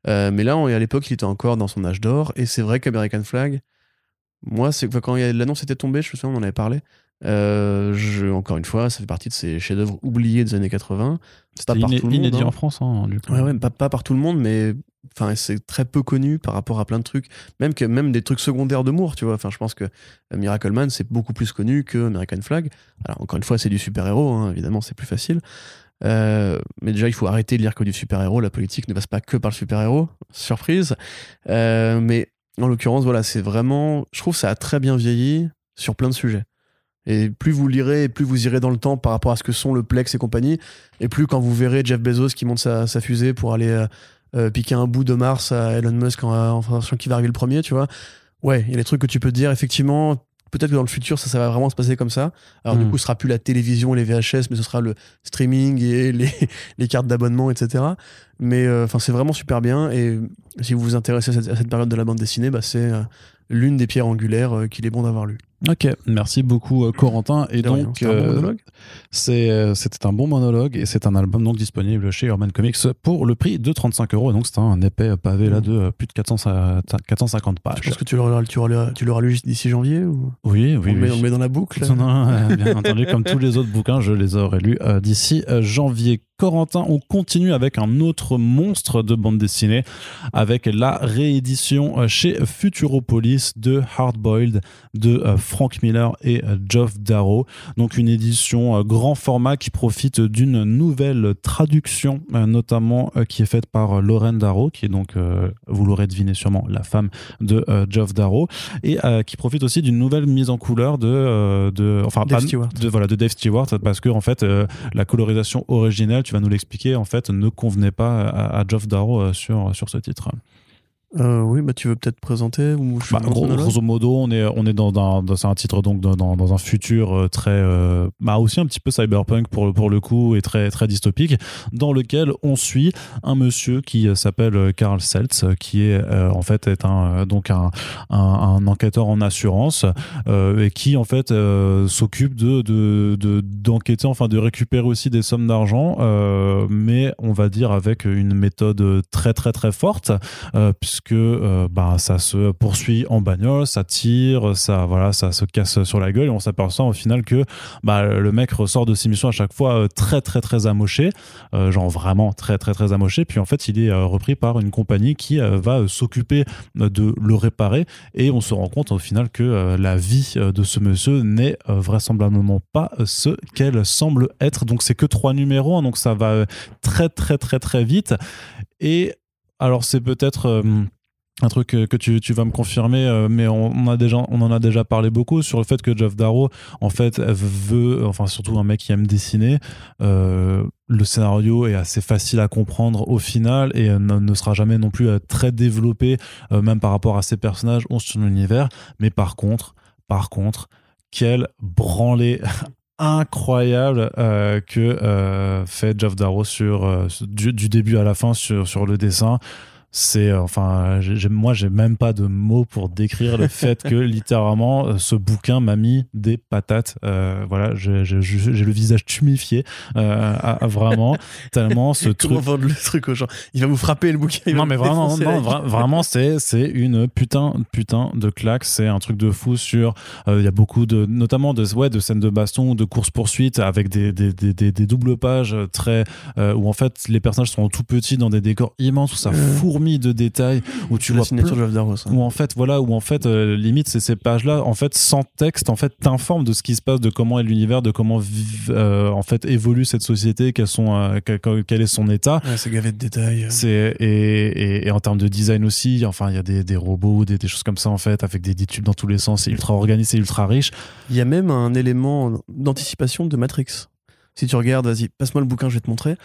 mais là, on, à l'époque, il était encore dans son âge d'or, et c'est vrai qu'American Flag, moi, c'est quand l'annonce était tombée, je me souviens, on en avait parlé. Euh, je, encore une fois, ça fait partie de ces chefs-d'œuvre oubliés des années 80. C'est pas par tout le monde. Hein. en France, hein, du coup. Ouais, ouais, pas, pas, par tout le monde, mais enfin, c'est très peu connu par rapport à plein de trucs. Même, que, même des trucs secondaires de Moore, tu vois. Enfin, je pense que Miracle Man, c'est beaucoup plus connu que American Flag. Alors, encore une fois, c'est du super-héros, hein, évidemment, c'est plus facile. Euh, mais déjà, il faut arrêter de lire que du super-héros. La politique ne passe pas que par le super-héros. Surprise. Euh, mais en l'occurrence, voilà, c'est vraiment. Je trouve que ça a très bien vieilli sur plein de sujets. Et plus vous lirez, plus vous irez dans le temps par rapport à ce que sont le Plex et compagnie, et plus quand vous verrez Jeff Bezos qui monte sa, fusée pour aller euh, euh, piquer un bout de Mars à Elon Musk en, en fonction qui va arriver le premier, tu vois. Ouais, il y a des trucs que tu peux te dire, effectivement, peut-être que dans le futur, ça, ça va vraiment se passer comme ça. Alors, du hmm. coup, ce sera plus la télévision et les VHS, mais ce sera le streaming et [LAUGHS] les, les cartes d'abonnement, etc. Mais euh, enfin, c'est vraiment super bien. Et si vous vous intéressez à cette, période de la bande dessinée, bah, c'est l'une des pierres angulaires qu'il est bon d'avoir lu. Ok, merci beaucoup euh, Corentin. Et donc, euh, euh, c'était un bon monologue et c'est un album donc disponible chez Urban Comics pour le prix de 35 euros. Donc c'est un épais pavé là mm. de plus de 400, 450 pages. Je pense que tu l'auras tu lu d'ici janvier ou? Oui, oui. On, Met, on, Le met, dans la boucle. Non, [LAUGHS] bien entendu, comme tous les autres bouquins, je les aurais lus d'ici janvier. Corentin, on continue avec un autre monstre de bande dessinée, avec la réédition chez Futuropolis de Hardboiled de Frank Miller et Geoff Darrow. Donc une édition grand format qui profite d'une nouvelle traduction, notamment qui est faite par Lauren Darrow, qui est donc, vous l'aurez deviné sûrement, la femme de Geoff Darrow, et qui profite aussi d'une nouvelle mise en couleur de, de enfin Dave Stewart. De, voilà, de Dave Stewart, parce que en fait la colorisation originelle tu vas nous l'expliquer, en fait, ne convenait pas à, Geoff Darrow euh, sur, sur ce titre. Euh, oui, bah tu veux peut-être présenter ou bah, grosso modo, on est on est dans, dans, dans un titre donc dans, dans, un futur euh, très euh, bah aussi un petit peu cyberpunk pour pour le coup et très très dystopique dans lequel on suit un monsieur qui s'appelle Karl Seltz qui est en fait est un donc un, un, enquêteur en assurance et qui en fait s'occupe de de d'enquêter enfin de récupérer aussi des sommes d'argent mais on va dire avec une méthode très très très forte puisque que euh, bah, ça se poursuit en bagnole, ça tire, ça, voilà, ça se casse sur la gueule et on s'aperçoit au final que bah, le mec ressort de ses missions à chaque fois euh, très très très amoché, euh, genre vraiment très très très amoché. Puis en fait, il est repris par une compagnie qui va s'occuper de le réparer et on se rend compte au final que la vie de ce monsieur n'est vraisemblablement pas ce qu'elle semble être. Donc c'est que trois numéros, hein, donc ça va très très très très vite. Et alors c'est peut-être euh, un truc que, tu, vas me confirmer, euh, mais on, en a déjà parlé beaucoup sur le fait que Jeff Darrow, en fait, veut, enfin surtout un mec qui aime dessiner, euh, le scénario est assez facile à comprendre au final et ne, sera jamais non plus très développé, même par rapport à ses personnages ou son univers. Mais par contre, par contre, quel branlé incroyable euh, que euh, fait Jeff Darrow sur euh, du, du, début à la fin sur, sur le dessin c'est euh, enfin moi j'ai même pas de mots pour décrire le fait que [LAUGHS] littéralement euh, ce bouquin m'a mis des patates. Euh, voilà j'ai le visage tumifié à, vraiment tellement ce truc vendre le truc aux gens? Il va vous frapper le bouquin non mais vraiment non, vraiment c'est c'est une putain putain de claque. C'est un truc de fou sur il y a beaucoup de notamment de ouais de scènes de baston de course poursuite avec des des, des, des, doubles pages très où en fait les personnages sont tout petits dans des décors immenses où ça fourmille de détails où tu vois signature de où en fait voilà où en fait euh, limite c'est ces pages là en fait sans texte en fait t'informes de ce qui se passe de comment est l'univers de comment euh, en fait évolue cette société quels sont euh, quel, est son état. C'est gavé de détails c'est et, et, en termes de design aussi enfin il y a des, des robots des, des, choses comme ça en fait avec des, des tubes dans tous les sens c'est ultra organisé ultra riche. Il y a même un élément d'anticipation de Matrix. Si tu regardes vas-y passe-moi le bouquin je vais te montrer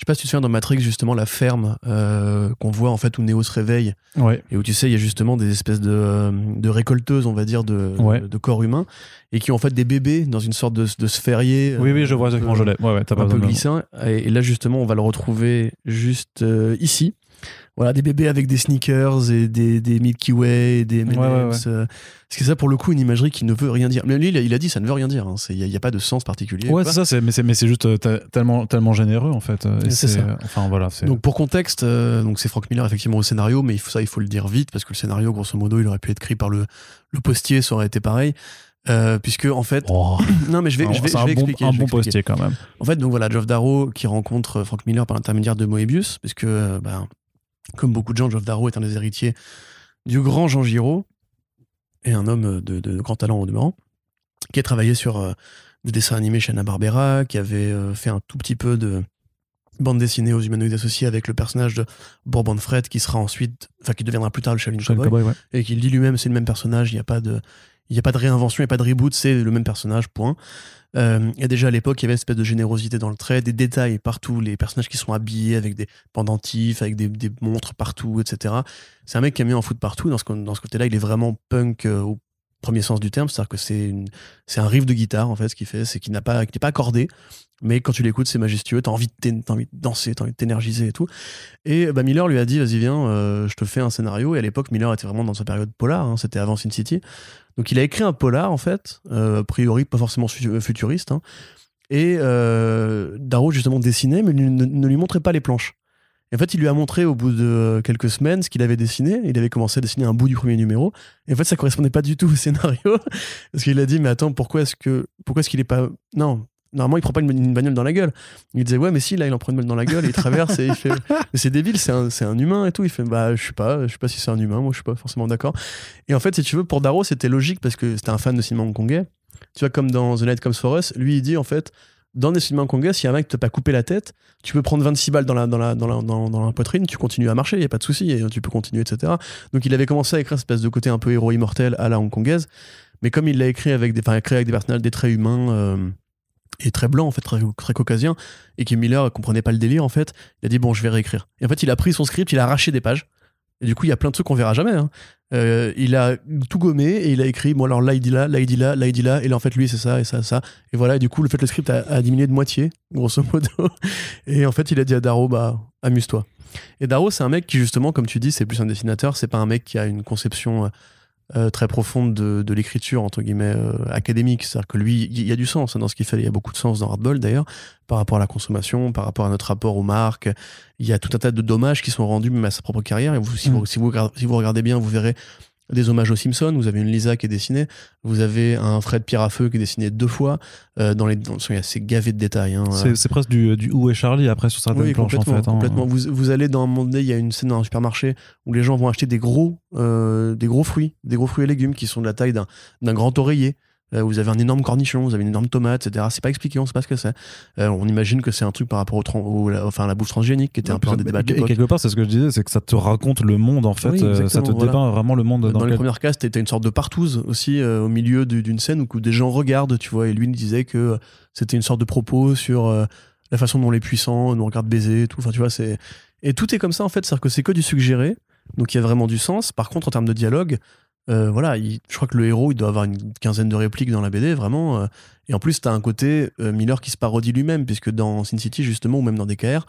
sais pas si tu te souviens dans Matrix, justement, la ferme euh, qu'on voit en fait où Neo se réveille. Ouais. Et où tu sais, il y a justement des espèces de, de récolteuses, on va dire, de, de, corps humains. Et qui ont en fait des bébés dans une sorte de, de sphérié. Oui, oui, je vois exactement, je l'ai. Ouais, ouais, un peu glissant. Et, là, justement, on va le retrouver juste euh, ici voilà, des bébés avec des sneakers et des, des Milky Way, et des M&M's. Euh, c'est ça, pour le coup, une imagerie qui ne veut rien dire. Mais lui, il a, dit, ça ne veut rien dire. Il hein. n'y a, pas de sens particulier. Ouais, c'est ça, mais c'est juste euh, tellement, tellement généreux, en fait. C'est ça. Enfin, voilà. Donc, pour contexte, euh, donc c'est Frank Miller, effectivement, au scénario, mais il faut, ça, il faut le dire vite, parce que le scénario, grosso modo, il aurait pu être écrit par le, le postier, ça aurait été pareil. puisque en fait oh. [COUGHS] non mais je vais je vais, je vais expliquer un bon postier quand même en fait donc voilà Geoff Darrow qui rencontre Frank Miller par l'intermédiaire de Moebius puisque bah, comme beaucoup de gens, Geoff Darrow est un des héritiers du grand Jean Giraud, et un homme de, grand talent au demeurant, qui a travaillé sur euh, des dessins animés chez Anna-Barbera, qui avait euh, fait un tout petit peu de bande dessinée aux humanoïdes associés avec le personnage de Bourbon Fred, qui sera ensuite, enfin qui deviendra plus tard le Shaolin Cowboy, et qui dit lui-même c'est le même personnage, il n'y a pas de, il n'y a pas de réinvention, il n'y a pas de reboot, c'est le même personnage, point. Euh, et déjà à l'époque, il y avait une espèce de générosité dans le trait, des détails partout, les personnages qui sont habillés avec des pendentifs, avec des, montres partout, etc. C'est un mec qui a mis en foot partout. Dans ce, côté-là, il est vraiment punk euh, premier sens du terme, c'est-à-dire que c'est c'est un riff de guitare en fait, ce qu'il fait, c'est qu'il n'a pas, n'est pas accordé, mais quand tu l'écoutes, c'est majestueux, t'as envie, de envie de danser, t'as envie de t'énergiser et tout. Et bah, Miller lui a dit, vas-y viens, euh, je te fais un scénario. Et à l'époque, Miller était vraiment dans sa période polar, hein, c'était avant Sin City. Donc il a écrit un polar en fait, euh, a priori pas forcément futuriste. Hein. et euh, Darrow justement dessinait, mais ne, lui montrait pas les planches. Et en fait, il lui a montré au bout de quelques semaines ce qu'il avait dessiné. Il avait commencé à dessiner un bout du premier numéro. Et en fait, ça correspondait pas du tout au scénario. [LAUGHS] Parce qu'il a dit, mais attends, pourquoi est-ce que, pourquoi est-ce qu'il est pas, non, Normalement, il prend pas une, bagnole dans la gueule. Il disait, ouais, mais si, là, il en prend une bagnole dans la gueule, et il traverse et il fait, [LAUGHS] mais c'est débile, c'est un, un, humain et tout. Il fait, bah, je sais pas, je sais pas si c'est un humain, moi, je suis pas forcément d'accord. Et en fait, si tu veux, pour Darrow, c'était logique parce que c'était un fan de cinéma hongkongais. Tu vois, comme dans The Night Comes For Us, lui, il dit, en fait, dans des cinémas hongkongais, si un mec te pas coupé la tête, tu peux prendre 26 balles dans la, poitrine, tu continues à marcher, il y a pas de souci, tu peux continuer, etc. Donc, il avait commencé à écrire cette espèce de côté un peu héros immortel à la hongkongaise. Mais comme il l'a écrit avec des, personnages, des traits humains, euh, et très blanc en fait très, caucasien et que Miller comprenait pas le délire en fait il a dit bon je vais réécrire et en fait il a pris son script il a arraché des pages et du coup il y a plein de trucs qu'on verra jamais hein. euh, il a tout gommé et il a écrit bon alors là il dit là là il dit là là il dit là et là en fait lui c'est ça et ça ça. Et voilà et du coup le fait le script a, diminué de moitié grosso modo. [LAUGHS] Et en fait il a dit à Darrow bah amuse-toi. Et Darrow c'est un mec qui justement comme tu dis c'est plus un dessinateur c'est pas un mec qui a une conception euh, très profonde de, de l'écriture entre guillemets euh, académique. C'est-à-dire que lui, il y a du sens hein, dans ce qu'il fait. Il y a beaucoup de sens dans Hardball d'ailleurs, par rapport à la consommation, par rapport à notre rapport aux marques. Il y a tout un tas de dommages qui sont rendus même à sa propre carrière. Et vous, si, Mm. vous, si, vous, si vous regardez bien, vous verrez des hommages aux Simpsons. Vous avez une Lisa qui est dessinée. Vous avez un Fred Pierre à feu qui est dessiné deux fois. Euh, dans les, dans, il y a- c'est gavé de détails. Hein. C'est c'est presque du, du Où est Charlie après sur certaines Oui, planches en fait. hein. complètement. Vous, vous allez dans un moment donné, il y a une scène dans un supermarché où les gens vont acheter des gros, euh, des gros fruits, des gros fruits et légumes qui sont de la taille d'un d'un grand oreiller. Euh, vous avez un énorme cornichon, vous avez une énorme tomate, etc. C'est pas expliqué, on sait pas ce que c'est. Euh, on imagine que c'est un truc par rapport au, au- la- enfin, la bouffe transgénique qui était un peu un des débats de et quelque part, c'est ce que je disais, c'est que ça te raconte le monde en fait. Oui, euh, ça te voilà. dépeint vraiment le monde dans, Dans les lequel- premières cases, t'as une sorte de partouze aussi euh, au milieu du- d'une scène où, des gens regardent, tu vois. Et lui, il disait que c'était une sorte de propos sur la façon dont les puissants nous regardent baiser, et tout. Enfin, tu vois, c'est et tout est comme ça en fait, c'est-à-dire que c'est que du suggéré, donc il y a vraiment du sens. Par contre, en termes de dialogue, euh, voilà, il- je crois que le héros, il doit avoir une quinzaine de répliques dans la BD, vraiment. euh, et en plus, t'as un côté euh, Miller qui se parodie lui-même, puisque dans Sin City justement, ou même dans DKR,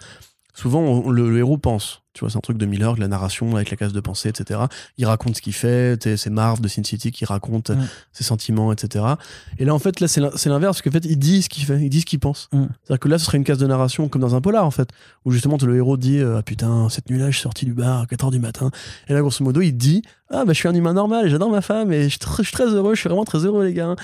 souvent on- le, le héros pense. Tu vois, c'est un truc de Miller, de la narration avec la case de pensée, etc. Il raconte ce qu'il fait, c'est Marv de Sin City qui raconte Mm. ses sentiments, etc. Et là, en fait, là, c'est l'in- c'est l'inverse, parce qu'en fait, il dit ce qu'il fait, il dit ce qu'il pense. Mm. C'est-à-dire que là, ce serait une case de narration comme dans un polar, en fait, où justement, le héros dit euh, Ah putain, cette nuit-là, je suis sorti du bar à 4h du matin. Et là, grosso modo, il dit Ah, bah, je suis un humain normal, j'adore ma femme, et je suis, tr- je suis très heureux, je suis vraiment très heureux, les gars.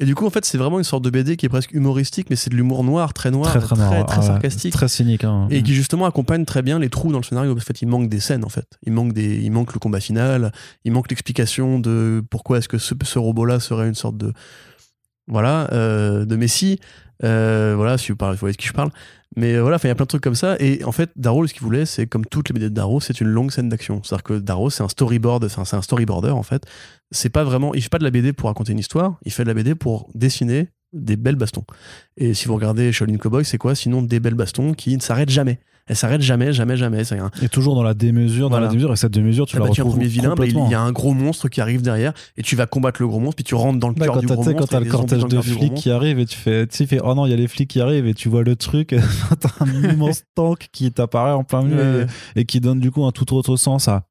Et du coup, en fait, c'est vraiment une sorte de BD qui est presque humoristique, mais c'est de l'humour noir, très noir, très très, noir, très ouais, sarcastique. Très cynique. hein. et qui justement accompagne très bien les trous dans le scénario parce qu'en fait il manque des scènes en fait. Il manque des il manque le combat final il manque l'explication de pourquoi est-ce que ce, ce robot là serait une sorte de voilà euh, de messie Euh, voilà si vous parlez vous voyez de qui je parle mais euh, voilà il y a plein de trucs comme ça. Et en fait Darrow ce qu'il voulait c'est comme toutes les BD de Darrow c'est une longue scène d'action. C'est à dire que Darrow c'est un storyboard c'est un storyboarder en fait. C'est pas vraiment il fait pas de la BD pour raconter une histoire. Il fait de la BD pour dessiner des belles bastons. Et si vous regardez Shaolin Cowboy c'est quoi? Sinon des belles bastons qui ne s'arrêtent jamais elles s'arrêtent jamais jamais jamais c'est un Et toujours dans la démesure, dans la démesure, et cette démesure, tu T'as la battu un premier vilain, bah, il y a un gros monstre qui arrive derrière et tu vas combattre le gros monstre, puis tu rentres dans le cœur du gros tu sais, quand monstre. t'as le cortège de flics monstre. qui arrive et tu fais, tu fait, oh non, il y a les flics qui arrivent et tu vois le truc, [LAUGHS] t'as un immense tank qui t'apparaît en plein milieu Ouais. et, et qui donne du coup un tout autre sens à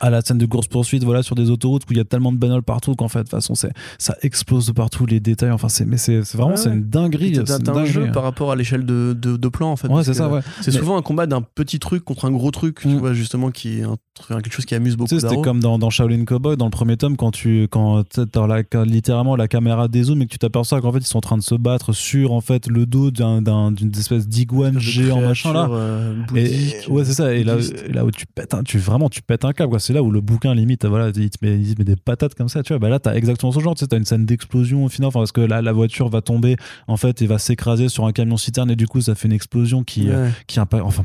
à la scène de course poursuite voilà sur des autoroutes où il y a tellement de bagnoles partout qu'en fait de toute façon c'est ça explose de partout les détails enfin c'est mais c'est vraiment Ouais, c'est une dinguerie c'est un dinguerie. jeu par rapport à l'échelle de, de, de plan en fait. ouais c'est ça ouais C'est Mais- souvent un combat d'un petit truc contre un gros truc, tu Mm. vois, justement, qui est un- quelque chose qui amuse beaucoup. Tu sais, c'était comme dans, dans Shaolin Cowboy, dans le premier tome, quand tu, quand t'as- la, littéralement la caméra dézoome et que tu t'aperçois qu'en fait ils sont en train de se battre sur en fait le dos d'un, d'un- d'une espèce d'iguane géant machin là. euh, Et, ouais c'est ça et là, là où tu pètes un, tu vraiment tu pètes un câble quoi c'est là où le bouquin limite voilà il te met, il te met des patates comme ça tu vois bah là t'as exactement ce genre tu sais t'as une scène d'explosion au final enfin parce que là la voiture va tomber en fait et va s'écraser sur un camion citerne et du coup ça fait une explosion qui euh, Ouais. qui impacte enfin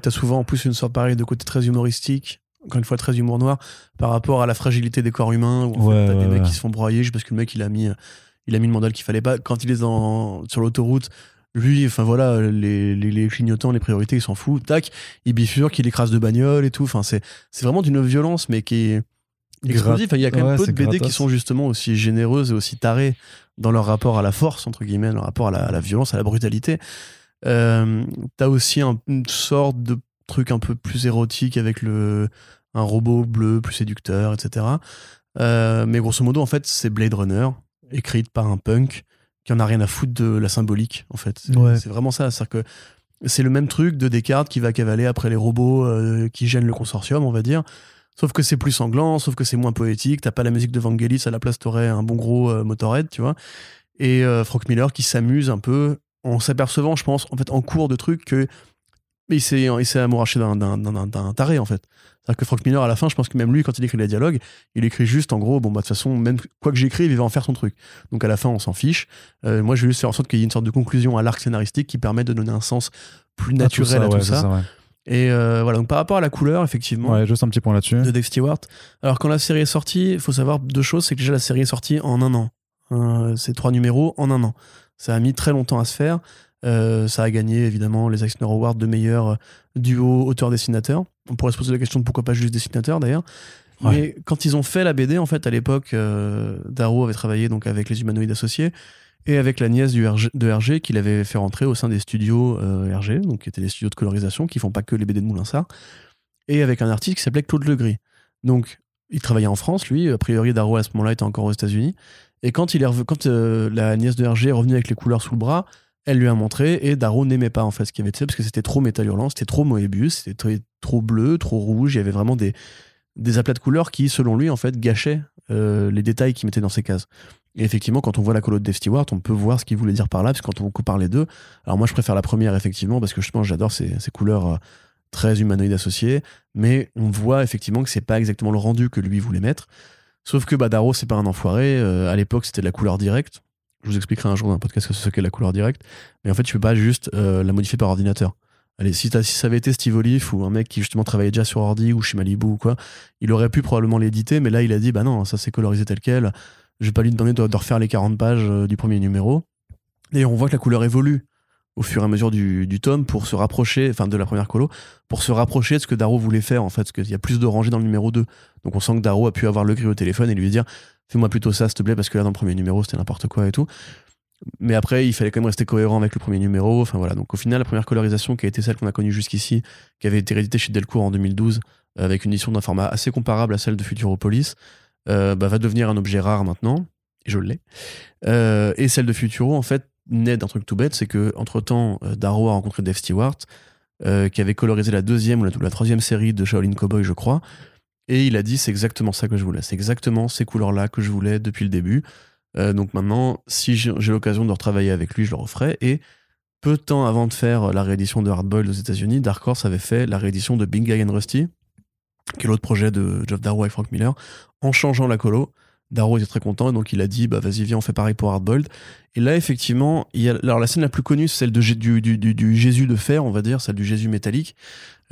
t'as souvent en plus une sorte pareil de côté très humoristique, encore une fois très humour noir, par rapport à la fragilité des corps humains, où en Ouais, fait, t'as ouais, des mecs ouais. qui se font broyer juste parce que le mec il a mis, euh, il a mis le mandal qu'il fallait pas. Quand il est dans, sur l'autoroute, lui, enfin voilà, les, les, les clignotants, les priorités, il s'en fout, tac, il bifurque, il écrase de bagnole et tout. Enfin, c'est, c'est vraiment d'une violence, mais qui est explosive. Enfin, Il y a quand même Ouais, peu de BD gratos. qui sont justement aussi généreuses et aussi tarées dans leur rapport à la force, entre guillemets, leur rapport à la, à la violence, à la brutalité. Euh, T'as aussi un- une sorte de truc un peu plus érotique avec le, un robot bleu plus séducteur, etc. Euh, mais grosso modo, en fait, c'est Blade Runner, écrite par un punk qui en a rien à foutre de la symbolique, en fait. C'est Ouais. c'est vraiment ça. C'est-à-dire que c'est le même truc de Descartes qui va cavaler après les robots euh, qui gênent le consortium, on va dire. Sauf que c'est plus sanglant, sauf que c'est moins poétique. T'as pas la musique de Vangelis, à la place t'aurais un bon gros euh, Motorhead, tu vois. Et euh, Frank Miller qui s'amuse un peu en s'apercevant, je pense, en fait, en cours de truc que mais il s'est amouraché d'un taré en fait. C'est-à-dire que Frank Miller à la fin, je pense que même lui quand il écrit les dialogues, il écrit juste en gros bon bah de toute façon même quoi que j'écrive, il va en faire son truc. Donc à la fin on s'en fiche. Euh, moi je vais juste faire en sorte qu'il y ait une sorte de conclusion à l'arc scénaristique qui permet de donner un sens plus naturel à tout ouais, ça. ouais. Et euh, voilà donc par rapport à la couleur effectivement ouais juste un petit point là-dessus de Dave Stewart. Alors quand la série est sortie, il faut savoir deux choses, c'est que déjà la série est sortie en un an. Euh, c'est trois numéros en un an. Ça a mis très longtemps à se faire. Euh, ça a gagné évidemment les Eisner Awards de meilleur euh, duo auteur-dessinateur. On pourrait se poser la question de pourquoi pas juste dessinateur d'ailleurs. Ouais. Mais quand ils ont fait la BD, en fait, à l'époque, euh, Darrow avait travaillé donc avec les humanoïdes associés et avec la nièce du RG, de RG qu'il avait fait rentrer au sein des studios euh, RG, donc qui étaient des studios de colorisation qui font pas que les BD de Moulinsart, et avec un artiste qui s'appelait Claude Legris. Donc il travaillait en France, lui. A priori, Darrow à ce moment-là était encore aux États-Unis. Et quand, il est quand euh, la nièce de Hergé est revenue avec les couleurs sous le bras, elle lui a montré et Darrow n'aimait pas en fait ce qu'il y avait de parce que c'était trop métal hurlant, c'était trop Moebius, c'était trop, bleu, trop rouge. Il y avait vraiment des, aplats de couleurs qui, selon lui, en fait, gâchaient euh, les détails qu'il mettait dans ses cases. Et effectivement, quand on voit la colo de Dave Stewart, on peut voir ce qu'il voulait dire par là, parce que quand on compare les deux, alors moi je préfère la première effectivement, parce que justement j'adore ces, ces couleurs euh, très humanoïdes associées, mais on voit effectivement que c'est pas exactement le rendu que lui voulait mettre. Sauf que bah, Darrow, c'est pas un enfoiré. euh, à l'époque, c'était de la couleur directe. Je vous expliquerai un jour dans un podcast ce qu'est la couleur directe. Mais en fait, tu peux pas juste euh, la modifier par ordinateur. Allez, si, si ça avait été Steve Olive ou un mec qui justement travaillait déjà sur ordi ou chez Malibu ou quoi, il aurait pu probablement l'éditer, mais là, il a dit bah non, ça c'est colorisé tel quel. Je vais pas lui demander de, de refaire les 40 pages euh, du premier numéro. Et on voit que la couleur évolue au fur et à mesure du, tome pour se rapprocher, enfin de la première colo, pour se rapprocher de ce que Darrow voulait faire en fait, parce qu'il y a plus de rangées dans le numéro 2. Donc on sent que Darrow a pu avoir le gris au téléphone et lui dire fais-moi plutôt ça s'il te plaît, parce que là dans le premier numéro c'était n'importe quoi et tout. Mais après, il fallait quand même rester cohérent avec le premier numéro. Enfin voilà. Donc au final, la première colorisation qui a été celle qu'on a connue jusqu'ici, qui avait été rééditée chez Delcourt en 2012, euh, avec une édition d'un format assez comparable à celle de Futuropolis, euh, bah, va devenir un objet rare maintenant. Et je l'ai. Euh, et celle de Futuro, en fait, naît d'un truc tout bête, c'est que entre temps, Darrow a rencontré Dave Stewart, euh, qui avait colorisé la deuxième ou la, troisième série de Shaolin Cowboy, je crois. Et il a dit c'est exactement ça que je voulais, c'est exactement ces couleurs-là que je voulais depuis le début. Euh, donc maintenant, si j'ai l'occasion de retravailler avec lui, je le referai. Et peu de temps avant de faire la réédition de Hardboiled aux États-Unis, Dark Horse avait fait la réédition de Big Guy and Rusty, qui est l'autre projet de Geoff Darrow et Frank Miller, en changeant la colo. Darrow était très content et donc il a dit bah vas-y viens on fait pareil pour Hardboiled. Et là effectivement, il y a, alors la scène la plus connue c'est celle du Jésus de fer, on va dire, celle du Jésus métallique,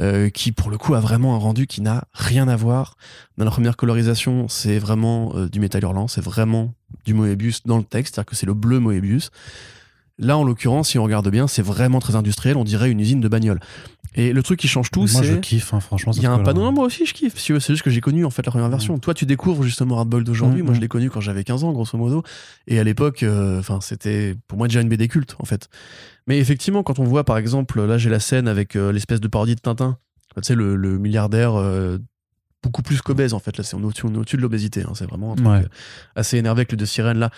euh, qui pour le coup a vraiment un rendu qui n'a rien à voir. Dans la première colorisation, c'est vraiment euh, du métal hurlant, c'est vraiment du Moebius dans le texte, c'est-à-dire que c'est le bleu Moebius. Là, en l'occurrence, si on regarde bien, c'est vraiment très industriel, on dirait une usine de bagnole. Et le truc qui change tout, Moi, je c'est kiffe, hein, franchement. il y a un panneau. Non, moi aussi, je kiffe. Si C'est juste que j'ai connu en fait la première version. Toi, tu découvres justement Hardboiled d'aujourd'hui. Moi, je l'ai connu quand j'avais 15 ans, grosso modo. Et à l'époque, euh, enfin, c'était pour moi déjà une BD culte, en fait. Mais effectivement, quand on voit, par exemple, là, j'ai la scène avec euh, l'espèce de parodie de Tintin. Tu sais, le, le milliardaire euh, beaucoup plus qu'obèse, en fait. Là, c'est on est au-dessus de l'obésité. hein. C'est vraiment un truc Ouais. assez énervé avec le de sirène là.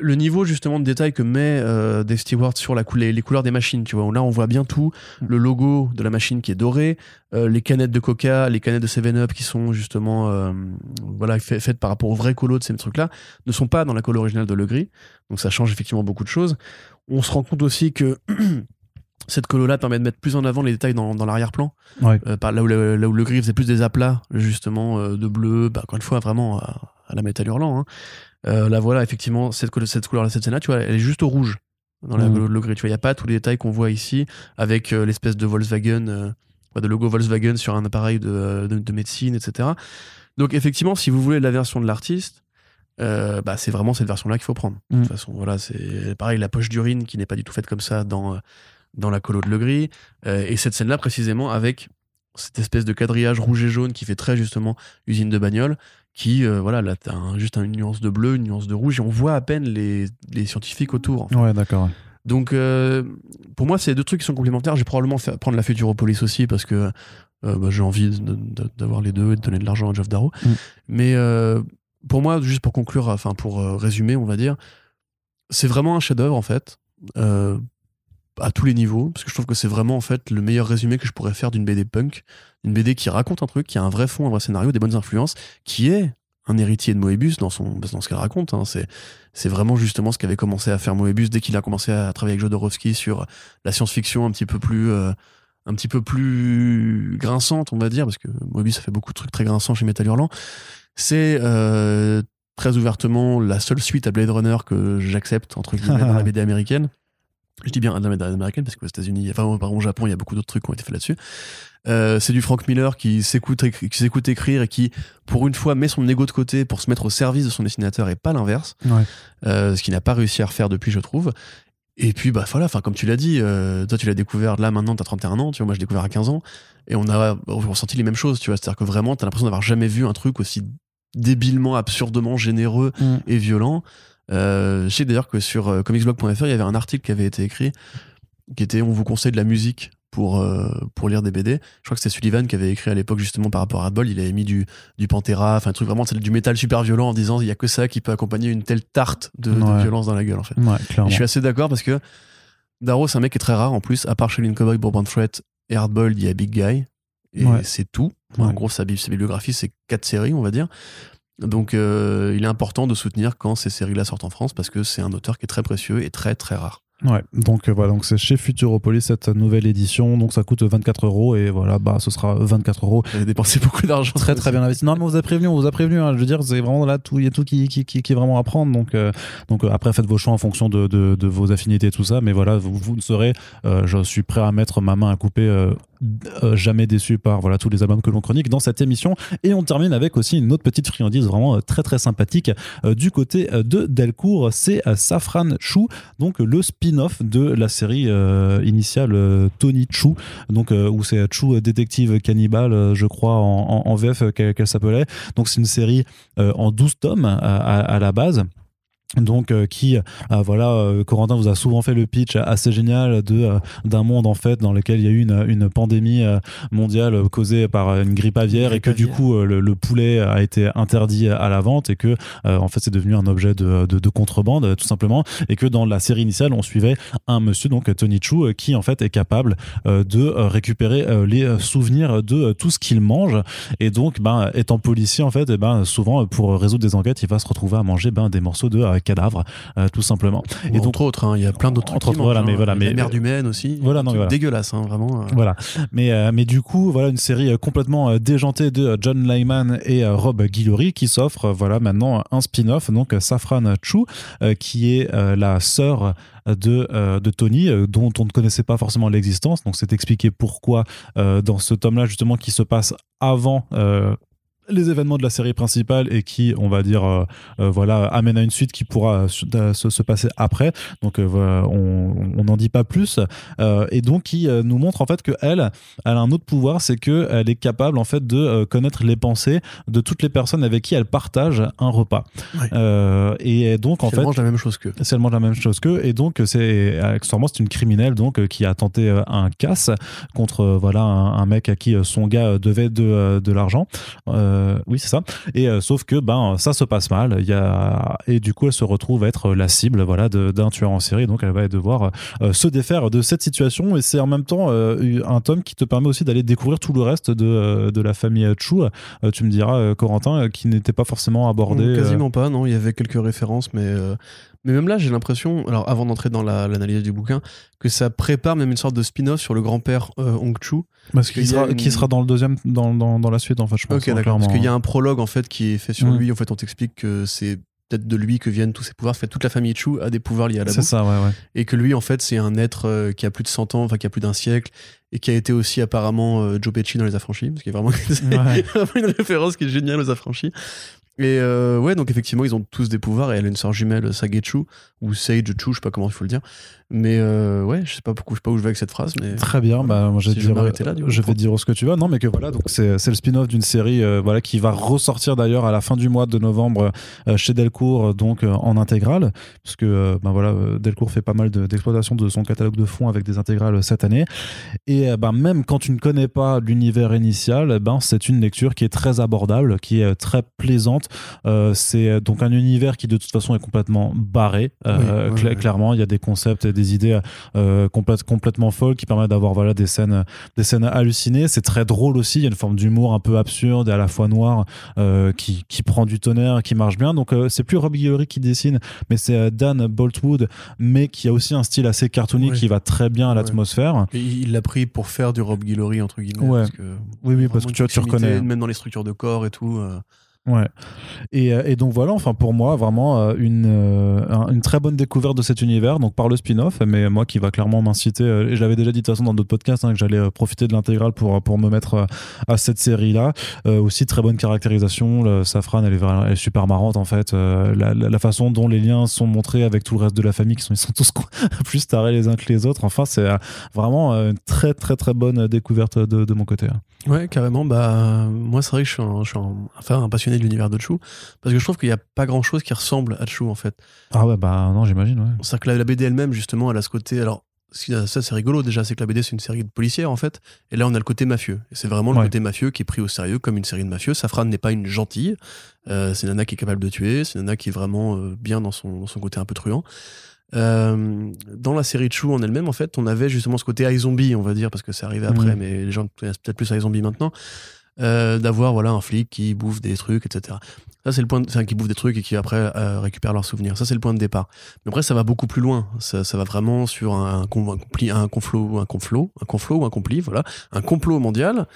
Le, niveau justement de détail que met euh, Dave Stewart sur la cou- les, les couleurs des machines, tu vois, là on voit bien tout, le logo de la machine qui est doré, euh, les canettes de Coca, les canettes de 7-Up qui sont justement euh, voilà, fait- faites par rapport au vrai colo de ces trucs-là, ne sont pas dans la colo originale de Le Gris. Donc ça change effectivement beaucoup de choses. On se rend compte aussi que [CLEARS THROAT] cette colo-là permet de mettre plus en avant les détails dans, dans l'arrière-plan. Ouais. Euh, là, où le, là où le gris faisait plus des aplats, justement, euh, de bleu, bah, encore une fois, vraiment à, à la métal hurlant. Hein. Euh, là, voilà, effectivement, cette, couleur-là, cette scène-là, tu vois, elle est juste au rouge dans la colo de le gris. Tu vois, il n'y a pas tous les détails qu'on voit ici avec euh, l'espèce de Volkswagen, euh, de logo Volkswagen sur un appareil de, de, de médecine, etc. Donc, effectivement, si vous voulez la version de l'artiste, euh, bah, c'est vraiment cette version-là qu'il faut prendre. De Mhm. toute façon, voilà, c'est pareil, la poche d'urine qui n'est pas du tout faite comme ça dans, euh, dans la colo de Le Gris. Euh, et cette scène-là, précisément, avec cette espèce de quadrillage rouge et jaune qui fait très justement usine de bagnole, qui, euh, voilà, là, t'as un- juste une nuance de bleu, une nuance de rouge, et on voit à peine les, les scientifiques autour. en fait. Ouais, d'accord. Donc, euh, pour moi, c'est deux trucs qui sont complémentaires. Je vais probablement faire, prendre la Futuropolis aussi, parce que euh, bah, j'ai envie de- de- d'avoir les deux et de donner de l'argent à Geoff Darrow. Mm. Mais euh, pour moi, juste pour conclure, enfin, pour résumer, on va dire, c'est vraiment un chef-d'œuvre, en fait. À tous les niveaux, parce que je trouve que c'est vraiment en fait le meilleur résumé que je pourrais faire d'une BD punk, une BD qui raconte un truc, qui a un vrai fond, un vrai scénario, des bonnes influences, qui est un héritier de Moebius dans, son, dans ce qu'elle raconte. hein. C'est, c'est vraiment justement ce qu'avait commencé à faire Moebius dès qu'il a commencé à travailler avec Jodorowsky sur la science-fiction un petit peu plus, euh, un petit peu plus grinçante, on va dire, parce que Moebius a fait beaucoup de trucs très grinçants chez Metal Hurlant. C'est euh, très ouvertement la seule suite à Blade Runner que j'accepte entre guillemets dans la [LAUGHS] BD américaine. Je dis bien américaine parce qu'aux États-Unis, enfin pardon, au Japon, il y a beaucoup d'autres trucs qui ont été faits là-dessus. Euh, c'est du Frank Miller qui s'écoute, qui s'écoute écrire et qui, pour une fois, met son ego de côté pour se mettre au service de son dessinateur et pas l'inverse. Ouais. Euh, ce qu'il n'a pas réussi à refaire depuis, je trouve. Et puis, bah voilà, enfin, comme tu l'as dit, euh, toi, tu l'as découvert là, maintenant, t'as 31 ans, tu vois, moi, j'ai découvert à 15 ans. Et on a ressenti les mêmes choses, tu vois. C'est-à-dire que vraiment, t'as l'impression d'avoir jamais vu un truc aussi débilement, absurdement généreux Mm. et violent. Euh, je sais d'ailleurs que sur euh, comicsblog.fr, il y avait un article qui avait été écrit qui était On vous conseille de la musique pour, euh, pour lire des BD. Je crois que c'est Sullivan qui avait écrit à l'époque justement par rapport à Ball, il avait mis du, du Pantera, enfin un truc vraiment du métal super violent en disant il y a que ça qui peut accompagner une telle tarte de, violence dans la gueule en fait. je suis assez d'accord parce que Darrow c'est un mec qui est très rare en plus, à part Shaolin Cowboy, Bourbon Threat et Hardboiled, il y a Big Guy et c'est tout. En gros sa, sa bibliographie c'est quatre séries on va dire. Donc euh, il est important de soutenir quand ces séries-là sortent en France parce que c'est un auteur qui est très précieux et très très rare. Ouais, donc euh, voilà, donc c'est chez Futuropolis cette nouvelle édition, donc ça coûte 24 euros et voilà, bah ce sera 24 euros. Vous avez dépensé beaucoup d'argent. Très très bien investi. Non, mais on vous a prévenu, on vous a prévenu. Hein. je veux dire, c'est vraiment là tout, il y a tout qui, qui, qui, est vraiment à prendre. Donc euh, donc après faites vos choix en fonction de, de, de, vos affinités et tout ça, mais voilà, vous, vous serez, je suis prêt à mettre ma main à couper euh, jamais déçu par voilà tous les albums que l'on chronique dans cette émission. Et on termine avec aussi une autre petite friandise vraiment euh, très très sympathique euh, du côté de Delcourt, c'est Safran Chou, donc le spin-off de la série initiale Tony Chou, donc où c'est Chou détective cannibale, je crois en, VF qu'elle s'appelait. Donc c'est une série en 12 tomes à la base donc euh, qui euh, voilà euh, Corentin vous a souvent fait le pitch assez génial de d'un monde en fait dans lequel il y a eu une, une pandémie mondiale causée par une grippe aviaire et que du coup le, poulet a été interdit à la vente et que en fait c'est devenu un objet de, de, de, contrebande tout simplement et que dans la série initiale on suivait un monsieur donc Tony Chu qui en fait est capable de récupérer les souvenirs de tout ce qu'il mange. Et donc ben étant policier en fait et ben souvent pour résoudre des enquêtes il va se retrouver à manger ben des morceaux de cadavre euh, tout simplement. et donc, entre autres, hein, il y a plein d'autres trucs. Voilà, mais voilà, mais la merde humaine aussi. Voilà, non, voilà. dégueulasse, hein, vraiment. Euh. Voilà, mais euh, mais du coup, voilà une série complètement déjantée de John Lyman et Rob Guillory qui s'offre voilà maintenant un spin-off donc Safran Chu qui est la sœur de, de Tony, dont on ne connaissait pas forcément l'existence. Donc, c'est expliqué pourquoi dans ce tome-là, justement, qui se passe avant les événements de la série principale et qui, on va dire, euh, euh, voilà, amène à une suite qui pourra se, passer après. Donc, euh, on n'en dit pas plus. et donc, qui nous montre en fait que elle, elle a un autre pouvoir, c'est que elle est capable en fait de connaître les pensées de toutes les personnes avec qui elle partage un repas. et donc, en fait, elle mange la même chose que. Elle mange la même chose que. Et donc, c'est accessoirement c'est une criminelle donc qui a tenté un casse contre voilà un, mec à qui son gars devait de, de l'argent. Euh, oui, c'est ça. Et euh, sauf que ben ça se passe mal. Il y a et du coup elle se retrouve être la cible voilà d'un tueur en série. Donc elle va devoir euh, se défaire de cette situation. Et c'est en même temps un tome qui te permet aussi d'aller découvrir tout le reste de, de la famille Chou. tu me diras Corentin qui n'était pas forcément abordé. Quasiment pas. Non, il y avait quelques références, mais mais même là, j'ai l'impression, alors avant d'entrer dans l'analyse du bouquin, que ça prépare même une sorte de spin-off sur le grand-père euh, Hong Chu. Parce qu'il sera, qui sera dans le deuxième, dans, dans, dans, la suite, en fait, je pense. Ok, d'accord. Parce qu'il y a un prologue, en fait, qui est fait sur mm. lui. En fait, on t'explique que c'est peut-être de lui que viennent tous ses pouvoirs. En fait, toute la famille Chu a des pouvoirs liés à la C'est ça, ouais, ouais. Et que lui, en fait, c'est un être euh, qui a plus de 100 ans, enfin, qui a plus d'un siècle, et qui a été aussi apparemment euh, Joe Pesci dans Les Affranchis, parce qu'il y a vraiment, une [LAUGHS] référence qui est géniale aux Affranchis. Et euh, ouais, donc effectivement, ils ont tous des pouvoirs et elle a une sœur jumelle, Sagechu, ou Sage Chu, je sais pas comment il faut le dire. Mais euh, ouais, je sais pas pourquoi, je sais pas où je vais avec cette phrase. Mais Très bien, bah, moi, je, vais dire, là, je vais dire ce que tu veux. Non, mais que voilà, donc c'est le spin-off d'une série euh, voilà, qui va ressortir d'ailleurs à la fin du mois de novembre chez Delcourt, donc en intégrale, parce que ben voilà, Delcourt fait pas mal d'exploitation de, son catalogue de fonds avec des intégrales cette année. Et ben, même quand tu ne connais pas l'univers initial, ben, c'est une lecture qui est très abordable, qui est très plaisante euh, c'est donc un univers qui de toute façon est complètement barré. Euh, clairement, il y a des concepts et des idées euh, complètement folles qui permettent d'avoir voilà des scènes, des scènes hallucinées. C'est très drôle aussi. Il y a une forme d'humour un peu absurde et à la fois noir qui, qui prend du tonnerre, qui marche bien. Donc c'est plus Rob Guillory qui dessine, mais c'est Dan Boltwood, mais qui a aussi un style assez cartoony qui va très bien à l'atmosphère. Il l'a pris pour faire du Rob Guillory entre guillemets. Parce que oui, oui, parce que tu, tu reconnais. Même dans les structures de corps et tout. Ouais. Et, euh, et, donc voilà, enfin pour moi, vraiment euh, une, euh, une très bonne découverte de cet univers, donc par le spin-off, mais moi qui va clairement m'inciter, et j'avais déjà dit de toute façon dans d'autres podcasts hein, que j'allais profiter de l'intégrale pour, pour me mettre à cette série-là. aussi très bonne caractérisation, le Safran elle est, elle est super marrante en fait, la, la, façon dont les liens sont montrés avec tout le reste de la famille, qui sont, ils sont tous [LAUGHS] plus tarés les uns que les autres, enfin c'est vraiment une très très très bonne découverte de, de mon côté. Hein. Ouais, carrément, bah moi c'est vrai que je je suis enfin, un passionné de l'univers de Chou, parce que je trouve qu'il n'y a pas grand chose qui ressemble à Chou en fait. Ah ouais, bah non, j'imagine, ouais. C'est-à-dire que la, BD elle-même, justement, elle a ce côté. Alors, ça c'est rigolo déjà, c'est que la BD c'est une série de policières en fait, et là on a le côté mafieux. Et c'est vraiment le Ouais. côté mafieux qui est pris au sérieux comme une série de mafieux. Safran n'est pas une gentille, euh, c'est nana qui est capable de tuer, c'est nana qui est vraiment euh, bien dans son, dans son côté un peu truand. Euh, dans la série de Chou en elle-même, en fait, on avait justement ce côté iZombie, on va dire, parce que c'est arrivé après, Mhm. mais les gens connaissent peut-être plus iZombie maintenant, euh, d'avoir voilà un flic qui bouffe des trucs, etc. Ça c'est le point, de, enfin, qui bouffe des trucs et qui après euh, récupère leurs souvenirs. Ça c'est le point de départ. Mais après ça va beaucoup plus loin. Ça, ça va vraiment sur un, un, com- un compli- un conflot, un conflot, un conflot ou un compli, voilà, un complot mondial.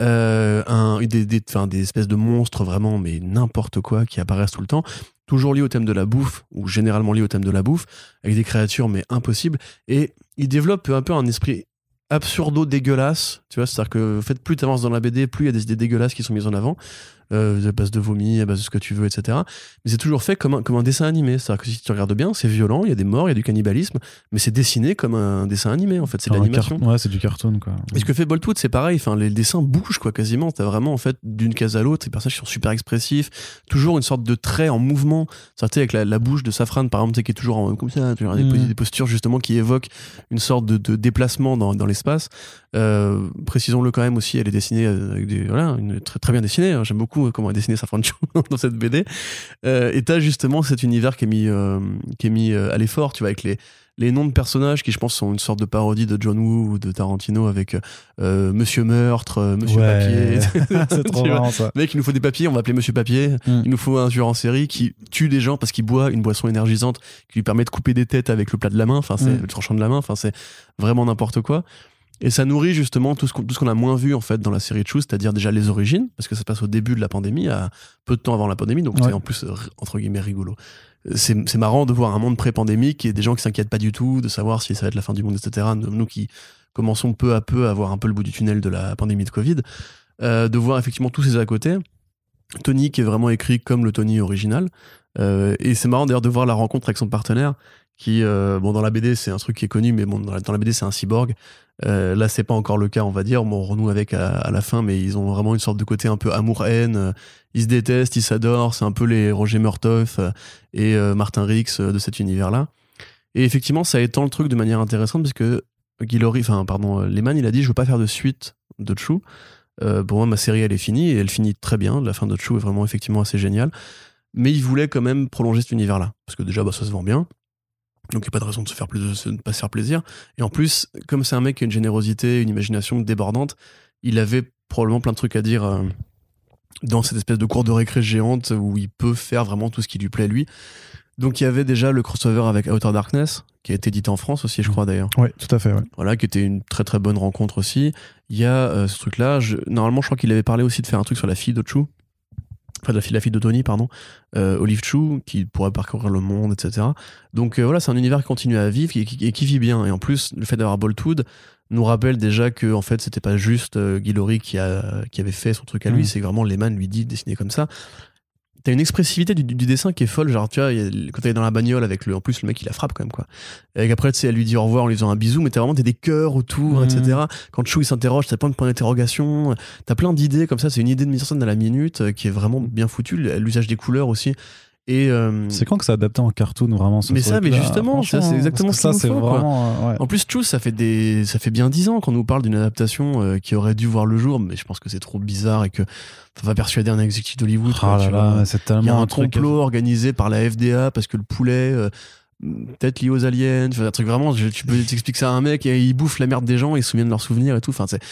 Euh, un, des, des, enfin, des espèces de monstres vraiment, mais n'importe quoi qui apparaissent tout le temps, toujours liés au thème de la bouffe, ou généralement liés au thème de la bouffe, avec des créatures mais impossibles. Et il développe peu à peu un esprit absurdo dégueulasse, tu vois, c'est-à-dire que plus tu avances dans la BD, plus il y a des idées dégueulasses qui sont mises en avant, euh, à base de vomi, à base de ce que tu veux, etc. Mais c'est toujours fait comme un, comme un dessin animé, c'est-à-dire que si tu regardes bien, c'est violent, il y a des morts, il y a du cannibalisme, mais c'est dessiné comme un dessin animé, en fait, c'est de l'animation. Ouais, c'est du cartoon, quoi. Et ce que fait Boltwood, c'est pareil. Enfin, les dessins bougent quoi, quasiment. T'as vraiment en fait d'une case à l'autre, les personnages sont super expressifs, toujours une sorte de trait en mouvement. Ça, tu avec la, la bouche de Safran, par exemple, qui est toujours en- comme ça, tu vois, des, pos- des postures justement qui évoquent une sorte de, de déplacement dans, dans l'espace. Euh, précisons-le quand même aussi, elle est dessinée euh, avec des voilà, une, très, très bien dessinée. hein. J'aime beaucoup euh, comment elle est dessinée Safran Chou [LAUGHS] dans cette BD. Euh, et t'as justement cet univers qui est mis, euh, qui est mis à l'effort, tu vois, avec les les noms de personnages qui, je pense, sont une sorte de parodie de John Woo ou de Tarantino avec euh, Monsieur Meurtre, euh, Monsieur Ouais. Papier. [LAUGHS] [LAUGHS] c'est trop marrant, ça. Mec, il nous faut des papiers, on va appeler Monsieur Papier. Mm. Il nous faut un tueur en série qui tue des gens parce qu'il boit une boisson énergisante qui lui permet de couper des têtes avec le plat de la main, enfin, c'est Mm. le tranchant de la main, enfin, c'est vraiment n'importe quoi. Et ça nourrit justement tout ce qu'on a moins vu en fait dans la série de Chou, c'est-à-dire déjà les origines, parce que ça se passe au début de la pandémie, à peu de temps avant la pandémie, donc Ouais. c'est en plus entre guillemets rigolo. C'est c'est marrant de voir un monde pré-pandémique et des gens qui s'inquiètent pas du tout, de savoir si ça va être la fin du monde, etc. Nous, nous qui commençons peu à peu à voir un peu le bout du tunnel de la pandémie de Covid, euh, de voir effectivement tous ces à côté. Tony qui est vraiment écrit comme le Tony original. Euh, et c'est marrant d'ailleurs de voir la rencontre avec son partenaire qui, euh, bon, dans la BD, c'est un truc qui est connu, mais bon, dans la, BD, c'est un cyborg. Euh, là, c'est pas encore le cas, on va dire. Bon, on renoue avec à, la fin, mais ils ont vraiment une sorte de côté un peu amour-haine. Euh, Ils se détestent, ils s'adorent. C'est un peu les Roger Murtaugh euh, et Martin Rix de cet univers-là. Et effectivement, ça étend le truc de manière intéressante parce que Guillory, enfin, pardon, Lehman, il a dit Je veux pas faire de suite de Chou. Pour moi, ma série, elle est finie et elle finit très bien. La fin de Chou est vraiment effectivement assez géniale. Mais il voulait quand même prolonger cet univers-là. Parce que déjà, bah, ça se vend bien. Donc il n'y a pas de raison de se faire pla- de pas se faire plaisir. Et en plus, comme c'est un mec qui a une générosité, une imagination débordante, il avait probablement plein de trucs à dire euh, dans cette espèce de cour de récré géante où il peut faire vraiment tout ce qui lui plaît lui. Donc il y avait déjà le crossover avec Outer Darkness, qui a été édité en France aussi, je crois d'ailleurs. Oui, tout à fait, ouais. Voilà, qui était une très très bonne rencontre aussi. Il y a euh, ce truc-là. je- Normalement, je crois qu'il avait parlé aussi de faire un truc sur la fille de Chou. Enfin, de la fille, la fille de Tony, pardon. Euh, Olive Chou, qui pourrait parcourir le monde, etc. Donc euh, voilà, c'est un univers qui continue à vivre et qui, et qui vit bien. Et en plus, le fait d'avoir Boltwood nous rappelle déjà que en fait, c'était pas juste euh, Laurie qui, a, qui avait fait son truc à lui, Mm. c'est vraiment Lehman lui dit de dessiner comme ça. T'as une expressivité du, du dessin qui est folle, genre tu vois, il quand elle est dans la bagnole avec le, en plus le mec il la frappe quand même quoi. Et après tu sais, elle lui dit au revoir en lui faisant un bisou, mais t'as vraiment t'as des cœurs autour, etc. Quand Chou il s'interroge, t'as plein de points d'interrogation, t'as plein d'idées comme ça, c'est une idée de mise en scène à la minute euh, qui est vraiment bien foutue, l'usage des couleurs aussi. Et euh, C'est quand que c'est adapté en cartoon vraiment ce Mais ça, mais justement, ça, c'est Franchement, exactement ce qu'il ça, nous c'est faut, vraiment. euh, ouais. en plus, Chou, ça fait des, ça fait bien dix ans qu'on nous parle d'une adaptation euh, qui aurait dû voir le jour, mais je pense que c'est trop bizarre et que ça va persuader un exécutif d'Hollywood. Ah c'est Il y a un un truc. complot organisé par la FDA parce que le poulet, euh, peut-être lié aux aliens, un truc vraiment, je- tu peux t'expliques ça à un mec et il bouffe la merde des gens et il se souvient de leurs souvenirs et tout. Enfin, c'est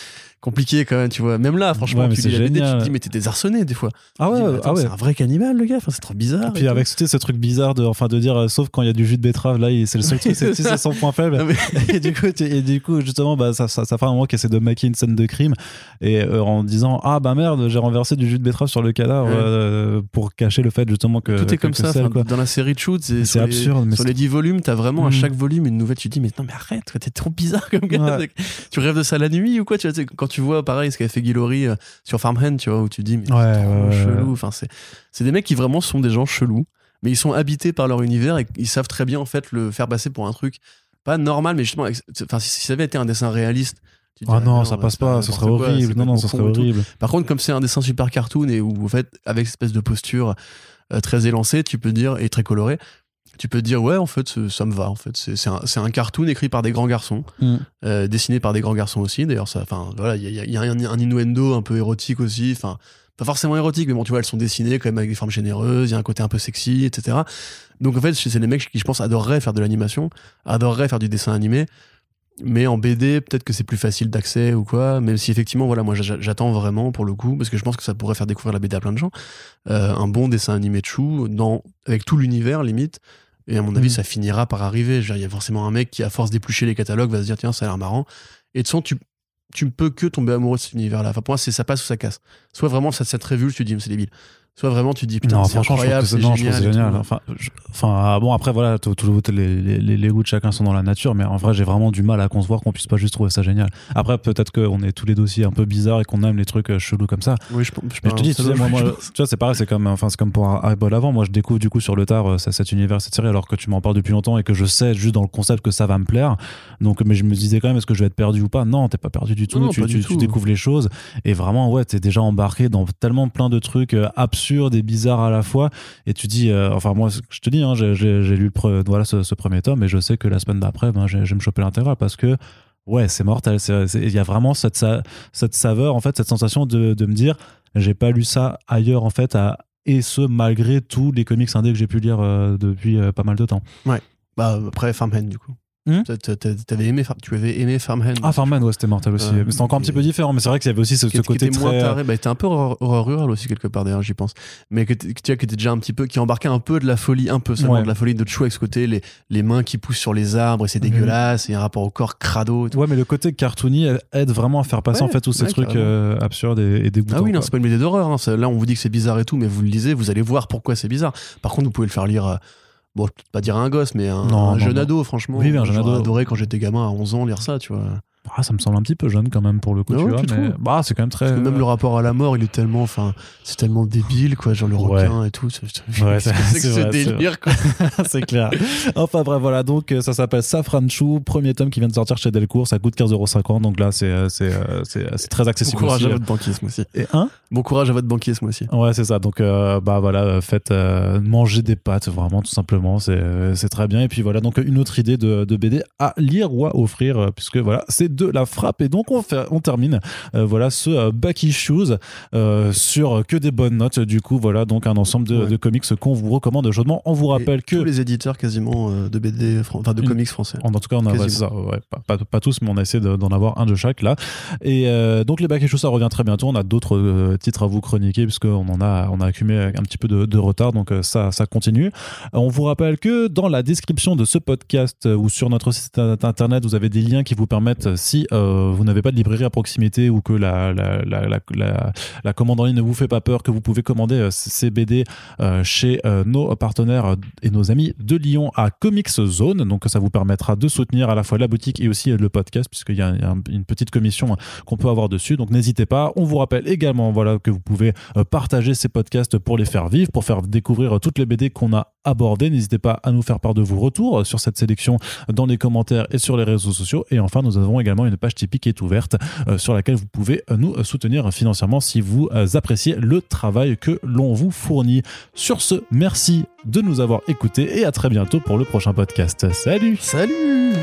compliqué quand même, tu vois. Même là, franchement, Ouais, tu lis la BD, tu te dis, mais t'es désarçonné des fois. Ah ouais, ah ouais. C'est un vrai cannibale, le gars. Enfin, c'est trop bizarre. Et puis et avec tu sais, ce truc bizarre de enfin de dire euh, sauf quand il y a du jus de betterave là c'est le seul truc c'est son point faible mais- [LAUGHS] et du coup et du coup justement bah ça ça, ça fait un moment qu'il essaie de maquiller une scène de crime et euh, en disant ah bah merde j'ai renversé du jus de betterave sur le cadavre Ouais. euh, pour cacher le fait justement que Tout est comme ça. quoi. dans la série de shoot, c'est les- absurde, mais sur les 10 volumes, t'as vraiment à Mm. chaque volume une nouvelle. Tu te dis, mais non, mais arrête, t'es trop bizarre comme gars. [LAUGHS] Tu rêves de ça la nuit ou quoi tu vois, Quand tu vois, pareil, ce qu'avait fait Laurie, euh, sur Farmhand, tu vois, où tu te dis, mais Ouais, chelou. Enfin, c'est, des mecs qui vraiment sont des gens chelous, mais ils sont habités par leur univers et ils savent très bien, en fait, le faire passer pour un truc pas normal, mais justement, enfin, si, ça avait été un dessin réaliste. ah dirais, non ça passe pas ce serait horrible non non ça serait horrible Par contre, comme c'est un dessin super cartoon et où, en fait, avec cette espèce de posture euh, très élancée, tu peux dire, et très colorée, tu peux te dire ouais en fait ça me va en fait. C'est un, un, cartoon écrit par des grands garçons mm. euh, dessiné par des grands garçons aussi. D'ailleurs ça enfin voilà il y a, y a, un, un innuendo un peu érotique aussi. Enfin pas forcément érotique mais bon tu vois elles sont dessinées quand même avec des formes généreuses il y a un côté un peu sexy etc donc en fait c'est des mecs qui je pense adoreraient faire de l'animation adoreraient faire du dessin animé. Mais en BD peut-être que c'est plus facile d'accès ou quoi même si effectivement voilà moi j'attends vraiment pour le coup parce que je pense que ça pourrait faire découvrir la BD à plein de gens euh, un bon dessin animé de chou dans avec tout l'univers limite et à mon avis, mm. ça finira par arriver. Il y a forcément un mec qui, à force d'éplucher les catalogues, va se dire tiens, ça a l'air marrant. Et de toute façon, tu, tu ne peux que tomber amoureux de cet univers-là. Enfin, pour moi, c'est ça passe ou ça casse. Soit vraiment, ça, cette révulse, tu te dis, c'est débile. Soit vraiment tu dis putain c'est incroyable, c'est génial. génial. Enfin, enfin ah, bon après voilà, tout, les, les, les, goûts de chacun sont dans la nature, mais en vrai j'ai vraiment du mal à concevoir qu'on puisse pas juste trouver ça génial. Après peut-être qu'on est tous les dossiers un peu bizarres et qu'on aime les trucs euh, chelous comme ça. Oui, je, mais je te dis, tu, sais, moi, moi, [LAUGHS] tu vois c'est pareil, c'est comme enfin c'est comme pour avant. Moi je découvre du coup sur le tard euh, cet univers cette série alors que tu m'en parles depuis longtemps et que je sais juste dans le concept que ça va me plaire. Donc mais je me disais quand même est-ce que je vais être perdu ou pas? Non, t'es pas perdu du tout. tu, tu, découvres les choses et vraiment ouais t'es déjà embarqué dans tellement plein de trucs euh, et bizarres à la fois. Et tu dis euh, enfin moi je te dis hein, j'ai lu le voilà ce, premier tome et je sais que la semaine d'après ben, je vais me choper l'intégral parce que ouais c'est mortel. Il y a vraiment cette, cette saveur en fait cette sensation de, me dire j'ai pas lu ça ailleurs en fait et ce malgré tous les comics indés que j'ai pu lire euh, depuis euh, pas mal de temps. Ouais. Bah après Farmhand du coup Hmm avais aimé, tu avais aimé Farmhand. Ah, Farmhand, ouais, c'était mortel aussi. mais c'était encore un petit peu différent. Mais c'est vrai qu'il y avait aussi ce, côté qui très. Moins Bah, était un peu horreur, rural aussi, quelque part, d'ailleurs, j'y pense. Mais que, tu vois, qui était déjà un petit peu, qui embarquait un peu de la folie, un peu seulement de la folie de Chou avec ce côté, les, les mains qui poussent sur les arbres et c'est dégueulasse, et un rapport au corps crado. Ouais, mais le côté cartoony aide vraiment à faire passer, en fait, tous ces trucs euh, absurdes et, dégoûtants. Ah oui, non, c'est pas une BD d'horreur. Hein. Là, on vous dit que c'est bizarre et tout, mais vous le lisez, vous allez voir pourquoi c'est bizarre. Par contre, vous pouvez le faire lire bon, je peux pas dire un gosse, mais un, jeune ado, franchement. Oui, un jeune ado. adoré quand j'étais gamin à 11 ans lire ça, tu vois. Ah, ça me semble un petit peu jeune quand même pour le coup, tu vois. Mais... Bah, c'est quand même très. Parce que même le rapport à la mort, il est tellement, enfin, c'est tellement débile, quoi, genre le requin et tout. Ouais, c'est ce délire, quoi. [LAUGHS] c'est clair. Enfin bref, voilà, donc euh, ça s'appelle Safran Chou, premier tome qui vient de sortir chez Delcourt, ça coûte 15,50€, donc là c'est euh, euh, c'est très accessible. Bon courage à votre banquier ce mois-ci. Et un? Bon courage à votre banquier ce mois-ci. Ouais, c'est ça. Donc bah voilà, faites manger des pâtes, vraiment tout simplement, c'est très bien. Et puis voilà, donc une autre idée de, de BD à lire ou à offrir, puisque voilà, c'est de la frappe et donc on, fait, on termine euh, voilà ce euh, Backy Shoes euh, sur que des bonnes notes. Du coup, voilà donc un ensemble de, comics qu'on vous recommande chaudement. On vous rappelle que tous les éditeurs quasiment de BD, enfin de comics français. En, tout cas, on a ça, pas, pas, tous, mais on a essayé d'en avoir un de chaque là. Et donc les Backy Shoes, ça revient très bientôt. On a d'autres titres à vous chroniquer puisqu'on en a, on a accumulé un petit peu de, retard, donc ça, ça continue. On vous rappelle que dans la description de ce podcast ou sur notre site internet, vous avez des liens qui vous permettent, si euh, vous n'avez pas de librairie à proximité ou que la, commande en ligne ne vous fait pas peur, que vous pouvez commander euh, ces BD euh, chez nos partenaires et nos amis de Lyon à Comics Zone. Donc ça vous permettra de soutenir à la fois la boutique et aussi le podcast, puisqu'il y a, une petite commission qu'on peut avoir dessus. Donc n'hésitez pas. On vous rappelle également voilà, que vous pouvez partager ces podcasts pour les faire vivre, pour faire découvrir toutes les BD qu'on a abordées. N'hésitez pas à nous faire part de vos retours sur cette sélection dans les commentaires et sur les réseaux sociaux. Et enfin, nous avons également une page Tipeee qui est ouverte euh, sur laquelle vous pouvez euh, nous soutenir financièrement si vous euh, appréciez le travail que l'on vous fournit. Sur ce, merci de nous avoir écoutés et à très bientôt pour le prochain podcast. Salut Salut